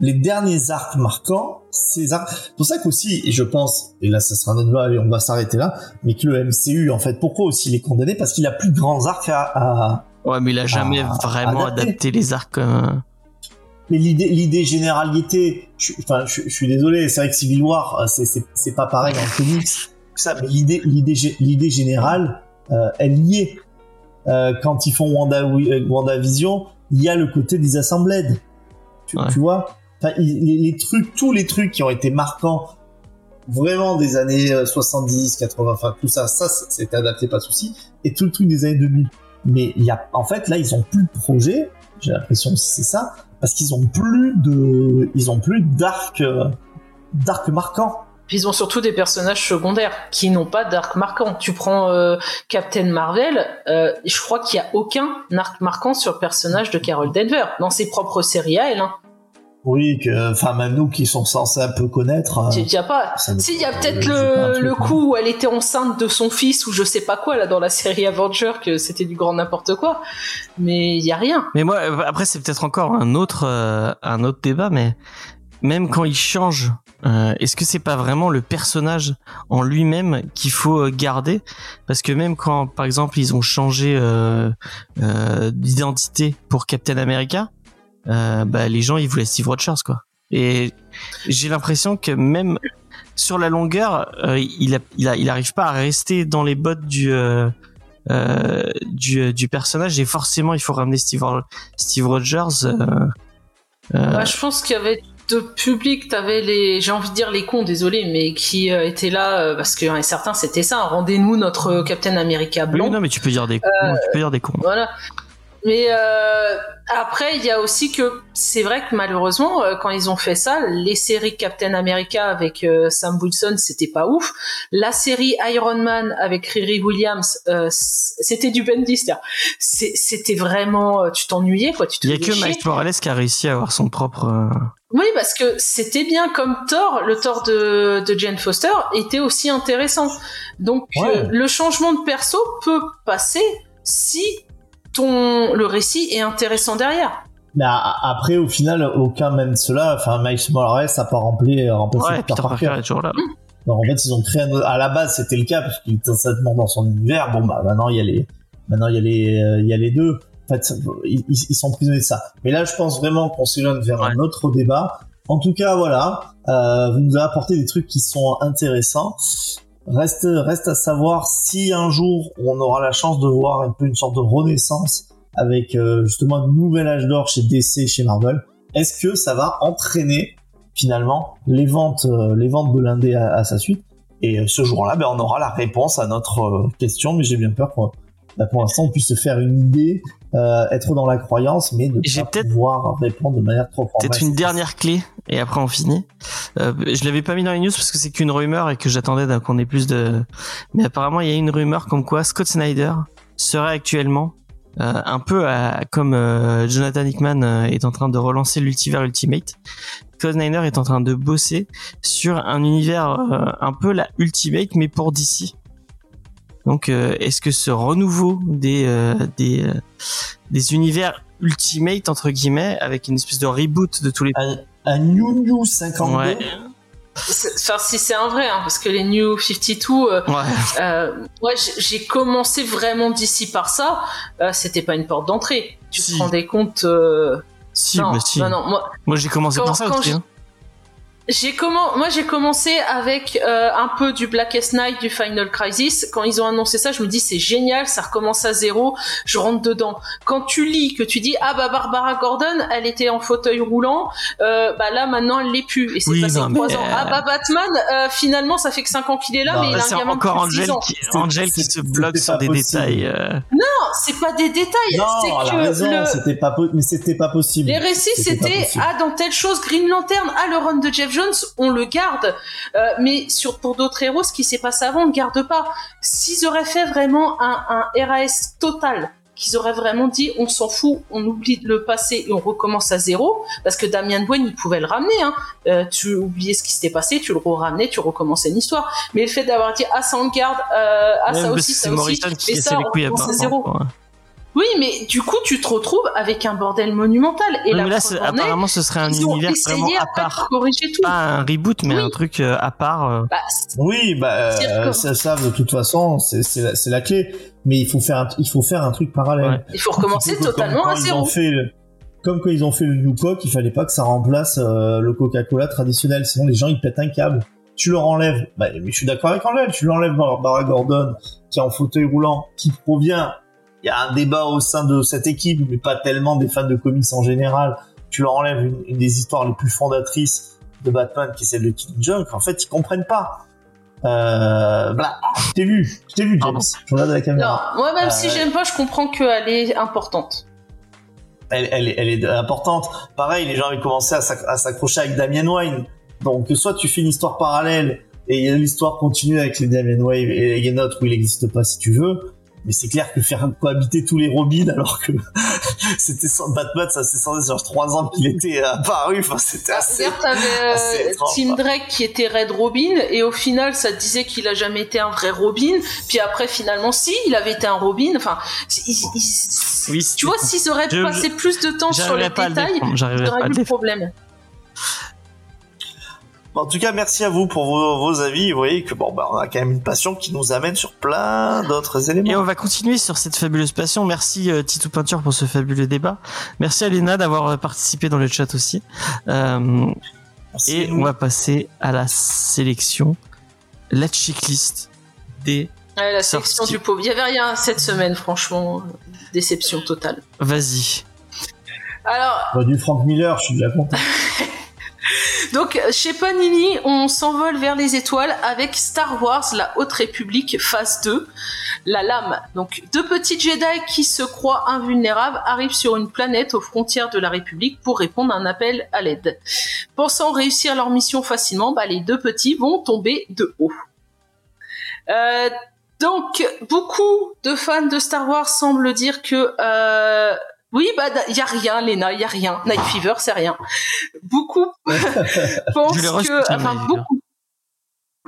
Les derniers arcs marquants, ces arcs. C'est pour ça qu'aussi, et je pense, et là ça sera un autre débat, et on va s'arrêter là, mais que le MCU, en fait, pourquoi aussi il est condamné Parce qu'il a plus de grands arcs à. à- ouais, mais il a jamais vraiment adapté. adapté les arcs. euh, Mais l'idée, l'idée généralité, je, suis- enfin, je, je suis désolé, c'est vrai que Civil War, euh, c'est, c'est, c'est pas pareil en comics, ça, mais l'idée, l'idée, gé- l'idée générale, euh, elle y est. Euh, quand ils font Wanda, euh, WandaVision, il y a le côté des assemblades. Tu, Ouais. tu vois? Enfin, les, les trucs, tous les trucs qui ont été marquants, vraiment des années euh, 70, 80, enfin tout ça, ça c'était adapté, pas de souci. Et tout le truc des années 2000. Mais il y a, en fait, là, ils ont plus de projet. J'ai l'impression que c'est ça, parce qu'ils ont plus de, ils ont plus d'arc, euh, d'arc marquant. Puis ils ont surtout des personnages secondaires qui n'ont pas d'arc marquant. Tu prends euh, Captain Marvel, euh, je crois qu'il y a aucun arc marquant sur le personnage de Carol Denver dans ses propres séries à elle. Hein. Oui, que, enfin, même nous qui sont censés un peu connaître. Il y a pas. Si, il y a peut-être le, hein. coup où elle était enceinte de son fils ou je sais pas quoi là dans la série Avenger que c'était du grand n'importe quoi, mais il y a rien. Mais moi, euh, après, c'est peut-être encore un autre, euh, un autre débat, mais même quand il change, euh, est-ce que c'est pas vraiment le personnage en lui-même qu'il faut euh, garder? Parce que même quand, par exemple, ils ont changé euh, d'identité pour Captain America, bah, les gens ils voulaient Steve Rogers, quoi. Et j'ai l'impression que même sur la longueur, il, a, il, arrive pas à rester dans les bottes du du, personnage et forcément il faut ramener Steve, Steve Rogers. Bah, je pense qu'il y avait de public, t'avais les, j'ai envie de dire les cons, désolé, mais qui euh, étaient là euh, parce que hein, certains c'était ça, rendez-nous notre Captain America oui, blanc. non mais tu peux dire des cons, tu peux dire des cons. Voilà. Mais euh, après, il y a aussi que c'est vrai que malheureusement, euh, quand ils ont fait ça, les séries Captain America avec euh, Sam Wilson, c'était pas ouf. La série Iron Man avec Riri Williams, euh, c'était du Bendis. C'était vraiment, euh, tu t'ennuyais quoi. Tu te Il y a que. Miles Morales qui a réussi à avoir son propre. Euh, Oui, parce que c'était bien comme Thor, le Thor de, de Jane Foster était aussi intéressant. Donc Ouais. euh, le changement de perso peut passer si ton le récit est intéressant derrière. Mais a- après, au final, aucun même de cela, enfin, Miles Morales a pas rempli, remplacé Ouais, Peter Peter Parker. Parker est toujours là. Donc, en fait, ils ont créé un autre- à la base, c'était le cas, parce qu'il était certainement dans son univers. Bon, bah, maintenant, il y a les, maintenant, il y a les, euh, il y a les deux. En fait, ils, sont prisonniers de ça. Mais là, je pense vraiment qu'on s'éloigne vers un autre débat. En tout cas, voilà, euh, vous nous avez apporté des trucs qui sont intéressants. Reste, reste à savoir si un jour on aura la chance de voir un peu une sorte de renaissance avec euh, justement un nouvel âge d'or chez DC, chez Marvel. Est-ce que ça va entraîner finalement les ventes, euh, les ventes de l'indé à, à sa suite? Et euh, ce jour-là, ben, on aura la réponse à notre euh, question, mais j'ai bien peur qu'on ben, pour l'instant on puisse se faire une idée, euh, être dans la croyance, mais de J'ai pas pouvoir répondre de manière trop Peut-être une dernière clé et après on finit. Euh, je l'avais pas mis dans les news parce que c'est qu'une rumeur et que j'attendais qu'on ait plus de. Mais apparemment il y a une rumeur comme quoi Scott Snyder serait actuellement euh, un peu à- comme euh, Jonathan Hickman euh, est en train de relancer l'ultivers Ultimate. Scott Snyder est en train de bosser sur un univers euh, un peu la Ultimate mais pour DC. Donc euh, est-ce que ce renouveau des euh, des euh, des univers Ultimate entre guillemets avec une espèce de reboot de tous les Un, un New New 52 Ouais, C'est- Enfin, si c'est un vrai, hein, parce que les New 52, euh, ouais. euh, ouais, j'ai- commencé vraiment d'ici par ça. Euh, C'était pas une porte d'entrée. Tu Si. te rendais compte euh, Si, non, bah si. non, non, moi, Moi j'ai commencé Quand- par ça aussi. hein. J'ai comment moi j'ai commencé avec euh, un peu du Blackest Night du Final Crisis. Quand ils ont annoncé ça, je me dis c'est génial, ça recommence à zéro, je rentre dedans. Quand tu lis que tu dis ah bah Barbara Gordon, elle était en fauteuil roulant, euh, bah là maintenant elle l'est plus et c'est Oui, passé non, trois mais, ans. euh, Ah bah Batman, euh, finalement ça fait que cinq ans qu'il est là, Non, mais il a un gamin de encore de six Angel ans. qui, C'est- Angel qui se bloque sur des possible. détails. euh. Non, c'est pas des détails, Non, que raison, le- c'était pas, po- mais c'était pas possible. Les récits, C'était ah dans telle chose Green Lantern, ah le run de Jeff Jones, on le garde. Euh, mais sur pour d'autres héros, ce qui s'est passé avant, on le garde pas. S'ils auraient fait vraiment un, un RAS total, qu'ils auraient vraiment dit on s'en fout, on oublie le passé et on recommence à zéro, parce que Damian Wayne il pouvait le ramener. Hein. Euh, tu oubliais ce qui s'était passé, tu le ramenais, tu recommençais une histoire. Mais le fait d'avoir dit ah ça on le garde, euh, ah ça aussi, ça aussi, et ça on recommence à zéro. Oui, mais du coup tu te retrouves avec un bordel monumental. Et Ouais, la mais là, est, apparemment, ce serait un univers vraiment à part. corriger tout. Pas un reboot, mais Oui. un truc euh, à part. euh. Bah, Oui, bah, euh, ça, ça, de toute façon, c'est c'est la, c'est la clé. Mais il faut faire un, il faut faire un truc parallèle. Ouais. il faut recommencer Comme- totalement comme à quand ils zéro. ont fait le- comme quand ils ont fait le New Coke, il fallait pas que ça remplace euh, le Coca-Cola traditionnel, sinon les gens ils pètent un câble. Tu leur enlèves, bah, mais je suis d'accord avec Angèle, tu leur enlèves Barbara Gordon, qui est en fauteuil roulant, qui provient, y a un débat au sein de cette équipe, mais pas tellement des fans de comics en général. Tu leur enlèves une, une des histoires les plus fondatrices de Batman, qui est celle de King Junk, en fait, ils comprennent pas. Euh, voilà. Je t'ai vu, je t'ai vu, James. Je regarde la caméra. Non, moi même si Euh, j'aime pas, je comprends qu'elle est importante. elle, elle, est- elle est importante. Pareil, les gens avaient commencé à s'ac- à s'accrocher avec Damien Wayne. Donc, soit tu fais une histoire parallèle et l'histoire continue avec les Damien Wayne et les autres où il n'existe pas si tu veux. Mais c'est clair que faire cohabiter tous les Robins alors que c'était sans Batman, ça c'est censé genre trois ans qu'il était apparu. Enfin, c'était assez. Regarde, t'avais assez euh, étrange, Tim. Drake qui était Red Robin et au final ça disait qu'il a jamais été un vrai Robin. Puis après finalement si, il avait été un Robin. Enfin, il- il- Oui, tu vois s'ils auraient Je- passé plus de temps sur les pas détails, pas à eu le problème. En tout cas, merci à vous pour vos, vos avis. Vous voyez que bon, bah, on a quand même une passion qui nous amène sur plein d'autres éléments. Et on va continuer sur cette fabuleuse passion. Merci euh, Titou Peinture pour ce fabuleux débat. Merci à Léna d'avoir euh, participé dans le chat aussi. Euh, et on va passer à la sélection, la checklist des. Ouais, la Sorti. section du pauvre. Il y avait rien cette semaine, franchement, déception totale. Vas-y. Alors, Bah, du Frank Miller, je suis déjà content. Donc, chez Panini, on s'envole vers les étoiles avec Star Wars, la Haute République, phase 2, la lame. Donc, deux petits Jedi qui se croient invulnérables arrivent sur une planète aux frontières de la République pour répondre à un appel à l'aide. Pensant réussir leur mission facilement, bah, les deux petits vont tomber de haut. Euh, donc, beaucoup de fans de Star Wars semblent dire que euh, oui, bah il y a rien, Lena, il y a rien. Night Fever, c'est rien. Beaucoup pensent que, enfin beaucoup,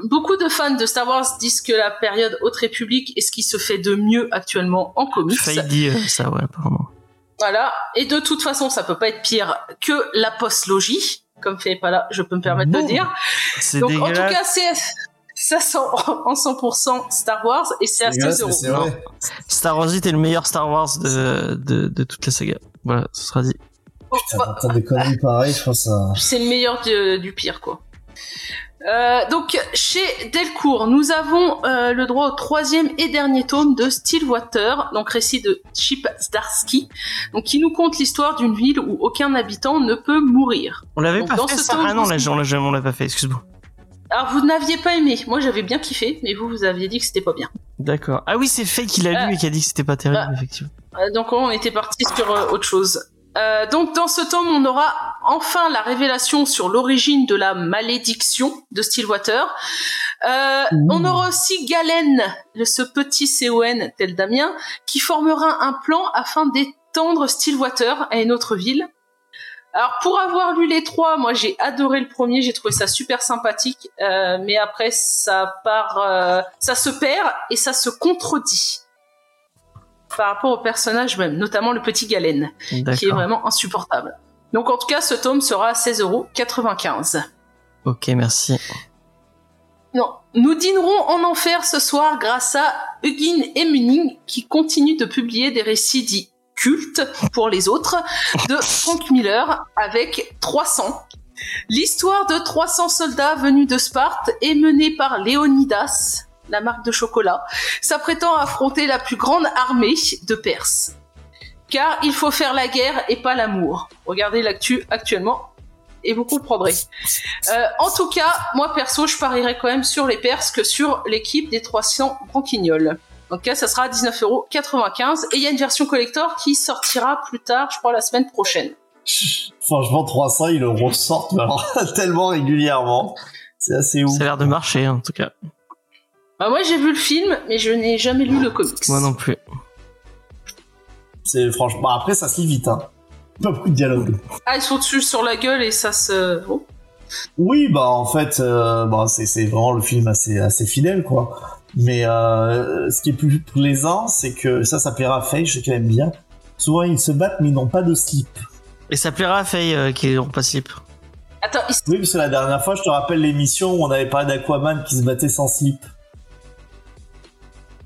beaucoup de fans de Star Wars disent que la période Haute République est ce qui se fait de mieux actuellement en comics. Failli dire ça, ouais, apparemment. Voilà. Et de toute façon, ça peut pas être pire que la post-logie, comme fait pas là, je peux me permettre de Bon. dire. C'est Donc, en tout cas, c'est ça sent en 100% Star Wars et c'est à 16 euros. C'est vrai. Star Wars est le meilleur Star Wars de, de, de toute la saga. Voilà, ce sera dit. Putain, t'entends des conneries pareilles, je pense ça. c'est le meilleur du, du pire quoi. Euh, donc chez Delcourt, nous avons euh, le droit au troisième et dernier tome de Stillwater, donc récit de Chip Zdarsky, donc qui nous conte l'histoire d'une ville où aucun habitant ne peut mourir. On l'avait Donc, pas dans fait ce ça tome, Ah non, là, on l'a on l'a pas fait, excuse-moi. Alors vous n'aviez pas aimé, moi j'avais bien kiffé, mais vous vous aviez dit que c'était pas bien. D'accord. Ah oui, c'est Faye qui l'a Euh, lu et qui a dit que c'était pas terrible, euh, effectivement. Euh, donc on était parti sur euh, autre chose. Euh, donc dans ce tome, on aura enfin la révélation sur l'origine de la malédiction de Stillwater. Euh, on aura aussi Galen, le- ce petit CON tel Damien, qui formera un plan afin d'étendre Stillwater à une autre ville. Alors pour avoir lu les trois, moi j'ai adoré le premier, j'ai trouvé ça super sympathique, euh, mais après ça part, euh, ça se perd et ça se contredit par rapport au personnage même, notamment le petit Galen, qui est vraiment insupportable. Donc en tout cas, ce tome sera à 16,95€. Ok, merci. Non, nous dînerons en enfer ce soir grâce à Hugin et Munning qui continuent de publier des récits dits cultes pour les autres de Frank Miller avec 300 L'histoire de 300 soldats venus de Sparte et menée par Léonidas, la marque de chocolat, s'apprêtant à affronter la plus grande armée de Perse. Car il faut faire la guerre et pas l'amour. Regardez l'actu actuellement et vous comprendrez. Euh, en tout cas, moi perso, je parierais quand même sur les Perses que sur l'équipe des 300 branquignoles. Donc là, ça sera à 19,95€ et il y a une version collector qui sortira plus tard, je crois la semaine prochaine. Franchement, 300, ils le ressortent tellement régulièrement. C'est assez ouf. Ça a l'air de marcher en tout cas. Bah, moi j'ai vu le film, mais je n'ai jamais lu le comics. Moi non plus. C'est franchement. Bah, après, ça se lit vite, hein. Pas beaucoup de dialogue. Ah, ils sont dessus sur la gueule et ça se. Oh. Oui, bah en fait, euh, bah, c'est c'est vraiment le film assez assez fidèle, quoi. Mais euh, ce qui est plus plaisant, c'est que ça, ça plaira à Faye, je sais qu'elle aime bien. Souvent, ils se battent, mais ils n'ont pas de slip. Et ça plaira à Faye euh, qu'ils n'ont pas slip. Attends, ils- Oui, parce que la dernière fois, je te rappelle l'émission où on avait parlé d'Aquaman qui se battait sans slip.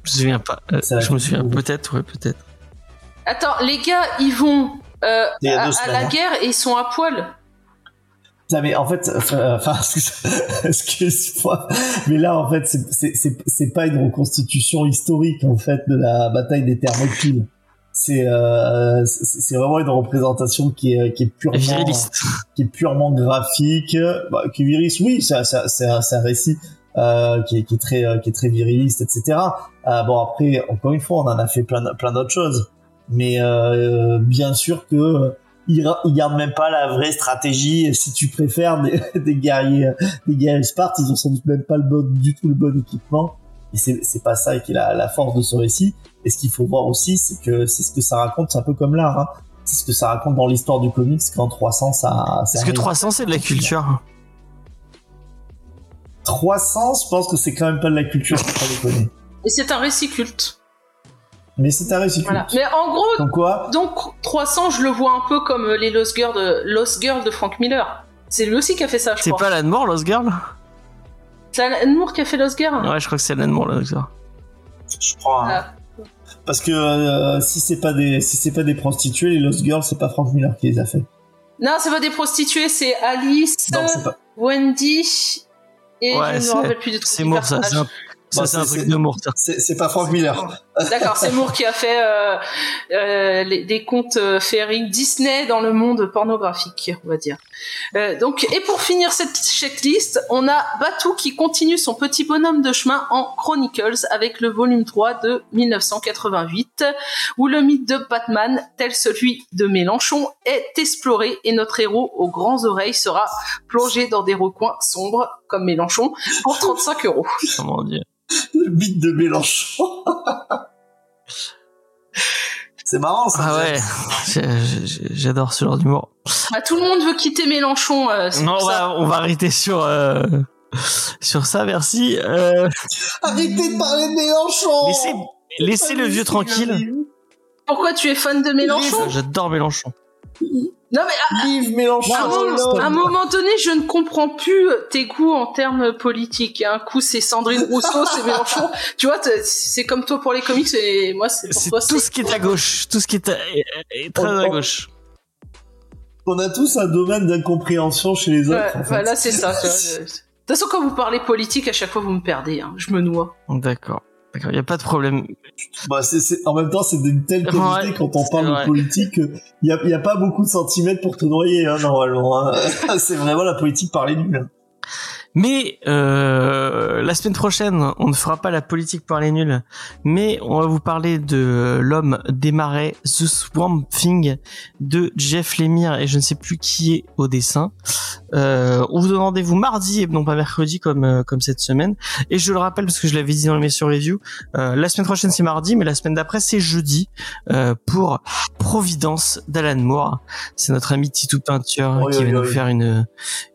Je me souviens pas. Euh, je me souviens. Peut-être, ouais, peut-être. Attends, les gars, ils vont euh, à, à la hein. guerre et ils sont à poil. Non, mais en fait, euh, enfin, excuse- excuse-moi, mais là, en fait, c'est- pas une reconstitution historique, en fait, de la bataille des Thermopyles. C'est euh, c'est vraiment une représentation qui est, qui est purement Viriliste. qui est purement graphique, bah, qui viriliste, oui, c'est un- c'est un- récit euh, qui, est, qui est très euh, qui est très viriliste, etc. Euh, bon après, encore une fois, on en a fait plein plein d'autres choses, mais euh, bien sûr que ils, gardent même pas la vraie stratégie. Si tu préfères des, des guerriers euh, des guerriers Sparte, ils ont sans doute même pas le bon du tout le bon équipement. Et c'est c'est pas ça qui est la, la force de ce récit. Et ce qu'il faut voir aussi, c'est que c'est ce que ça raconte, c'est un peu comme l'art. Hein. C'est ce que ça raconte dans l'histoire du comics qu'en 300 ça. ça Est-ce que arrive. 300 c'est de la culture 300, je pense que c'est quand même pas de la culture, faut pas déconner. Et c'est un récit culte. Mais c'est un récit Voilà. Mais en gros, Comme quoi, donc 300, je le vois un peu comme les Lost Girls de, Lost Girls de Frank Miller. C'est lui aussi qui a fait ça, je C'est pas Alan Moore, Lost Girl? C'est Alan Moore qui a fait Lost Girls Ouais, je crois que c'est Alan Moore, Lost Girl. je crois. hein. Ah. Parce que euh, si c'est pas des si c'est pas des prostituées, les Lost Girls, c'est pas Frank Miller qui les a fait. Non, c'est pas des prostituées, c'est Alice, Non, c'est pas. Wendy et Ouais, je me rappelle plus C'est Moore, ça. personnage. C'est un, ça, Bah, c'est un truc de Moore, ça. C'est c'est pas Frank Miller. D'accord, c'est Moore qui a fait euh, euh, les- des contes euh, féeriques Disney dans le monde pornographique, on va dire. Euh, donc, et pour finir cette checklist, on a Batou qui continue son petit bonhomme de chemin en Chronicles avec le volume 3 de 1988, où le mythe de Batman, tel celui de Mélenchon, est exploré et notre héros aux grands oreilles sera plongé dans des recoins sombres comme Mélenchon pour 35 euros. Comment dire? Le mythe de Mélenchon. c'est marrant ça. Ah ouais, j'adore ce genre d'humour. Bah, tout le monde veut quitter Mélenchon. euh, Non, pour on ça. va, on va arrêter sur, euh, sur ça, merci. Euh, Arrêtez de parler de Mélenchon. laissez, laissez le vieux tranquille. Pourquoi tu es fan de Mélenchon? J'adore Mélenchon. Non mais Vive Mélenchon. à, un moment, à un moment donné, je ne comprends plus tes goûts en termes politiques. Un coup c'est Sandrine Rousseau, c'est Mélenchon. Tu vois, c'est comme toi pour les comics et moi c'est pour C'est toi. tout ce qui est à gauche. Tout ce qui est, à- est- est très à gauche. On a tous un domaine d'incompréhension chez les autres. Ouais, en fait. voilà, c'est ça. De toute façon, quand vous parlez politique, à chaque fois vous me perdez. hein. Je me noie. D'accord. D'accord, il n'y a pas de problème. Bah, c'est- c'est- en même temps, c'est d'une telle qualité Ouais, quand on parle vrai. de politique. Il y a, y a pas beaucoup de centimètres pour te noyer, hein, normalement. hein. c'est vraiment la politique par les nuls. Mais euh, la semaine prochaine, on ne fera pas la politique par les nuls, mais on va vous parler de l'homme des marais, The Swamp Thing, de Jeff Lemire et je ne sais plus qui est au dessin. Euh, on vous donne rendez-vous mardi et non pas mercredi comme euh, comme cette semaine. Et je le rappelle parce que je l'avais dit dans l'émission review, euh, la semaine prochaine c'est mardi, mais la semaine d'après c'est jeudi euh, pour Providence d'Alan Moore. C'est notre ami Titou Peinture qui oui, va nous oui. faire une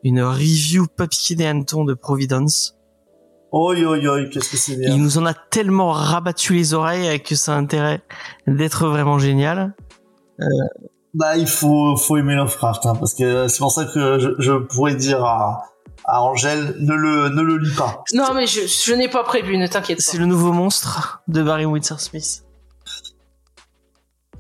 une review papier des hannetons de Providence. Oi, oi, oi, qu'est-ce que c'est bien. Il nous en a tellement rabattu les oreilles que ça a intérêt d'être vraiment génial. Bah, il faut, faut aimer Lovecraft, hein, parce que c'est pour ça que je, je pourrais dire à, à Angèle, ne le, ne le lis pas. Non, mais je, je n'ai pas prévu. Ne t'inquiète pas. C'est le nouveau monstre de Barry Windsor Smith.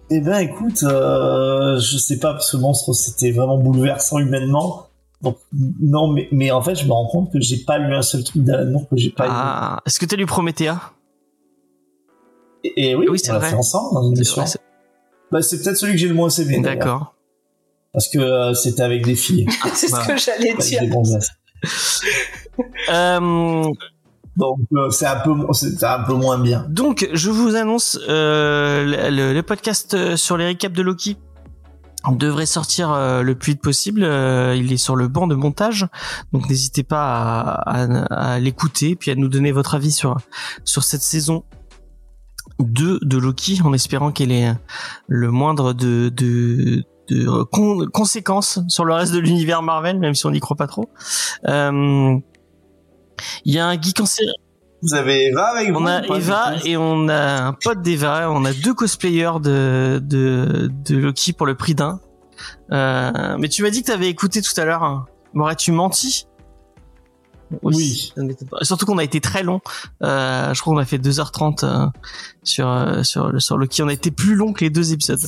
Eh ben, écoute, euh, je sais pas, parce que Monstre, c'était vraiment bouleversant humainement. Donc non, mais, mais en fait, je me rends compte que j'ai pas lu un seul truc d'Alan que j'ai pas Ah, est-ce que t'as lu Promethea Et, et oui, Oui, c'est on l'a vrai. fait ensemble dans une émission. Bah, c'est peut-être celui que j'ai le moins aimé. D'accord. Parce que euh, c'était avec des filles. c'est ce que j'allais dire. Euh, Donc euh, c'est un peu, c'est un peu moins bien. donc, je vous annonce le, le- podcast sur les récaps de Loki devrait sortir euh, le plus vite possible. Euh, il est sur le banc de montage, donc n'hésitez pas à, à- à l'écouter puis à nous donner votre avis sur sur cette saison 2 de Loki, en espérant qu'elle ait le moindre de de, de con- conséquences sur le reste de l'univers Marvel, même si on n'y croit pas trop. Euh, Il y a un geek en série Vous avez Eva avec vous on a Eva et on a un pote d'Eva. On a deux cosplayers de, de, de Loki pour le prix d'un. Euh, mais tu m'as dit que t'avais écouté tout à l'heure. hein. M'aurais-tu menti? Oui. Surtout qu'on a été très long. Euh, je crois qu'on a fait 2h30 euh, sur, euh, sur, le- sur Loki. On a été plus long que les deux épisodes.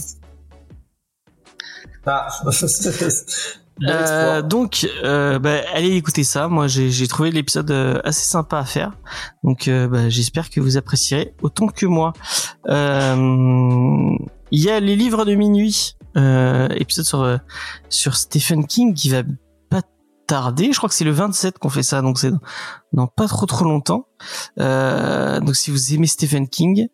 Ah. Euh, donc, euh, bah, allez écouter ça. Moi, j'ai trouvé l'épisode euh, assez sympa à faire. Donc, euh, bah, j'espère que vous apprécierez autant que moi. Euh, Il y a les livres de minuit, euh, épisode sur sur Stephen King qui va pas tarder. Je crois que c'est le 27 qu'on fait ça, donc c'est dans- dans pas trop trop longtemps. Euh, donc, si vous aimez Stephen King.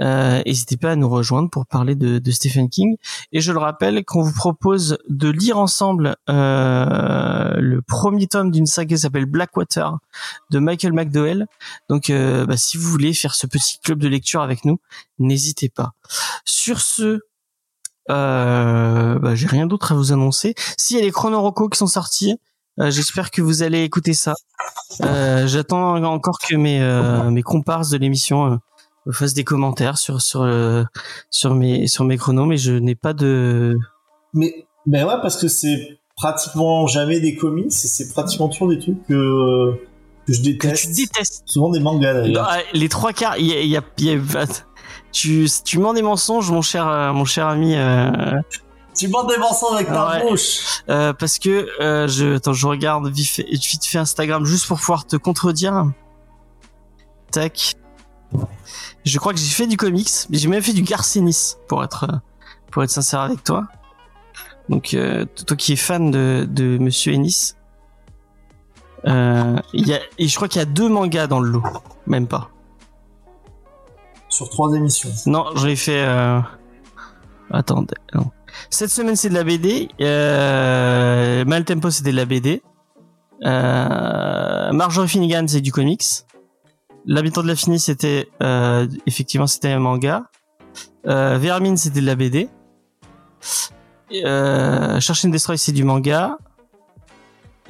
Euh, n'hésitez pas à nous rejoindre pour parler de, de Stephen King. Et je le rappelle qu'on vous propose de lire ensemble euh, le premier tome d'une saga qui s'appelle Blackwater de Michael McDowell. Donc, euh, bah, si vous voulez faire ce petit club de lecture avec nous, n'hésitez pas. Sur ce, euh, bah, j'ai rien d'autre à vous annoncer. S'il y a les chronorocos qui sont sortis, j'espère que vous allez écouter ça. Euh, J'attends encore que mes mes comparses de l'émission me fassent des commentaires sur sur euh, sur mes sur mes chronos, mais je n'ai pas de Mais ben ouais, parce que c'est pratiquement jamais des comics, c'est pratiquement toujours des trucs que, que je que déteste. tu détestes. Souvent des mangas Non, d'ailleurs. les trois quarts, il y a, y a, il y a- tu tu mens des mensonges, mon cher euh, mon cher ami, euh, Tu bandes des mensonges avec ta Ouais. bouche. euh, parce que euh, je attends, je regarde vite fait, vite fait Instagram juste pour pouvoir te contredire. Tac. Je crois que j'ai fait du comics, mais j'ai même fait du Garcenis pour être euh, pour être sincère avec toi. Donc euh, toi qui es fan de de Monsieur Ennis, euh, il y a et je crois qu'il y a deux mangas dans le lot, même pas. Sur trois émissions. Non, j'en ai fait. Euh... Attendez. Non. Cette semaine, c'est de la BD. Euh... Mal Tempo, c'était de la BD. Euh... Marjorie Finnegan, c'est du comics. L'habitant de la finie, c'était euh... effectivement c'était un manga. Euh... Vermine, c'était de la BD. Euh... Chercher and Destroy, c'est du manga.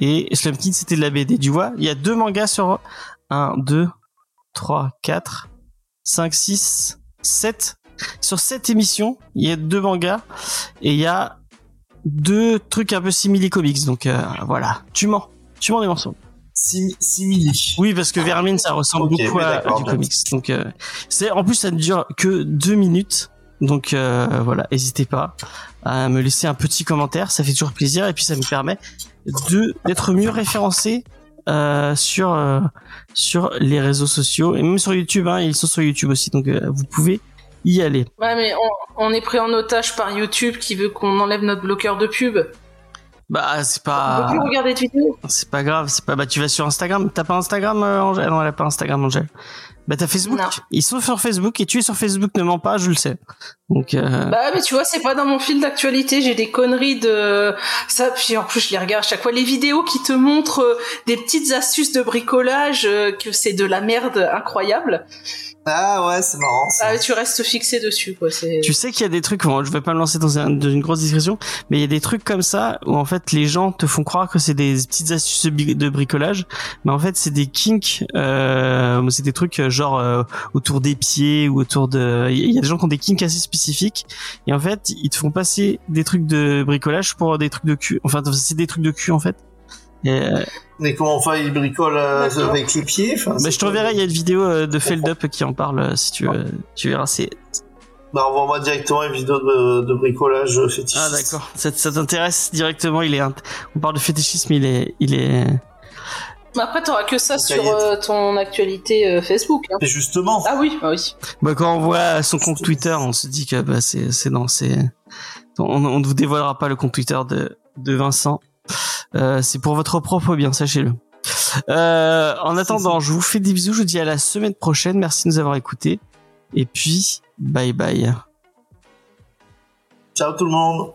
Et Slum Kid, c'était de la BD. Tu vois, il y a deux mangas sur 1, 2, 3, 4, 5, 6, 7. Sur cette émission, il y a deux mangas et il y a deux trucs un peu simili comics. Donc euh, voilà, tu mens. Tu mens des morceaux. Sim- Simili. Oui, parce que Vermine, ça ressemble beaucoup à, à du comics. Donc euh, c'est en plus ça ne dure que deux minutes. Donc euh, voilà, n'hésitez pas à me laisser un petit commentaire, ça fait toujours plaisir et puis ça me permet de d'être mieux référencé euh, sur euh, sur les réseaux sociaux et même sur YouTube. Hein, ils sont sur YouTube aussi, donc euh, vous pouvez y aller. Ouais, mais on, on est pris en otage par YouTube qui veut qu'on enlève notre bloqueur de pub. Bah c'est On peut pas plus regarder de vidéos. c'est pas grave, c'est pas bah tu vas sur Instagram, t'as pas Instagram euh, Angèle? Non, elle a pas Instagram Angèle. Bah t'as Facebook. Non. Ils sont sur Facebook et tu es sur Facebook, ne mens pas, je le sais. Donc euh, Bah mais tu vois, c'est pas dans mon fil d'actualité, j'ai des conneries de ça puis en plus je les regarde à chaque fois les vidéos qui te montrent euh, des petites astuces de bricolage euh, que c'est de la merde incroyable. Ah ouais, c'est marrant. ça. Ah, tu restes fixé dessus quoi, c'est tu sais qu'il y a des trucs, bon, je vais pas me lancer dans, un- dans une grosse discussion, mais il y a des trucs comme ça où en fait les gens te font croire que c'est des petites astuces de bricolage, mais en fait c'est des kinks, euh, c'est des trucs euh, genre euh, autour des pieds ou autour de, il y a des gens qui ont des kinks assez spécifiques et en fait ils te font passer des trucs de bricolage pour des trucs de cul, enfin c'est des trucs de cul en fait. Et, euh, Mais comment enfin il bricole euh, avec les pieds enfin, bah, je te reverrai, il y a une vidéo euh, de Feldup qui en parle euh, si tu veux, tu verras, c'est Bah, envoie-moi directement une vidéo de, de bricolage fétichiste. Ah d'accord, ça, ça t'intéresse directement. Il est, int- on parle de fétichisme, il est, il est. Mais après, t'auras que ça sur euh, ton actualité euh, Facebook. hein. Mais justement, Ah oui, ah oui. Bah, quand on voit son compte Twitter, on se dit que bah c'est, c'est dans c'est. On, on ne vous dévoilera pas le compte Twitter de de Vincent. Euh, c'est pour votre propre bien, sachez-le. Euh, en attendant, je vous fais des bisous. Je vous dis à la semaine prochaine. Merci de nous avoir écoutés. Et puis, bye bye. ciao tout le monde.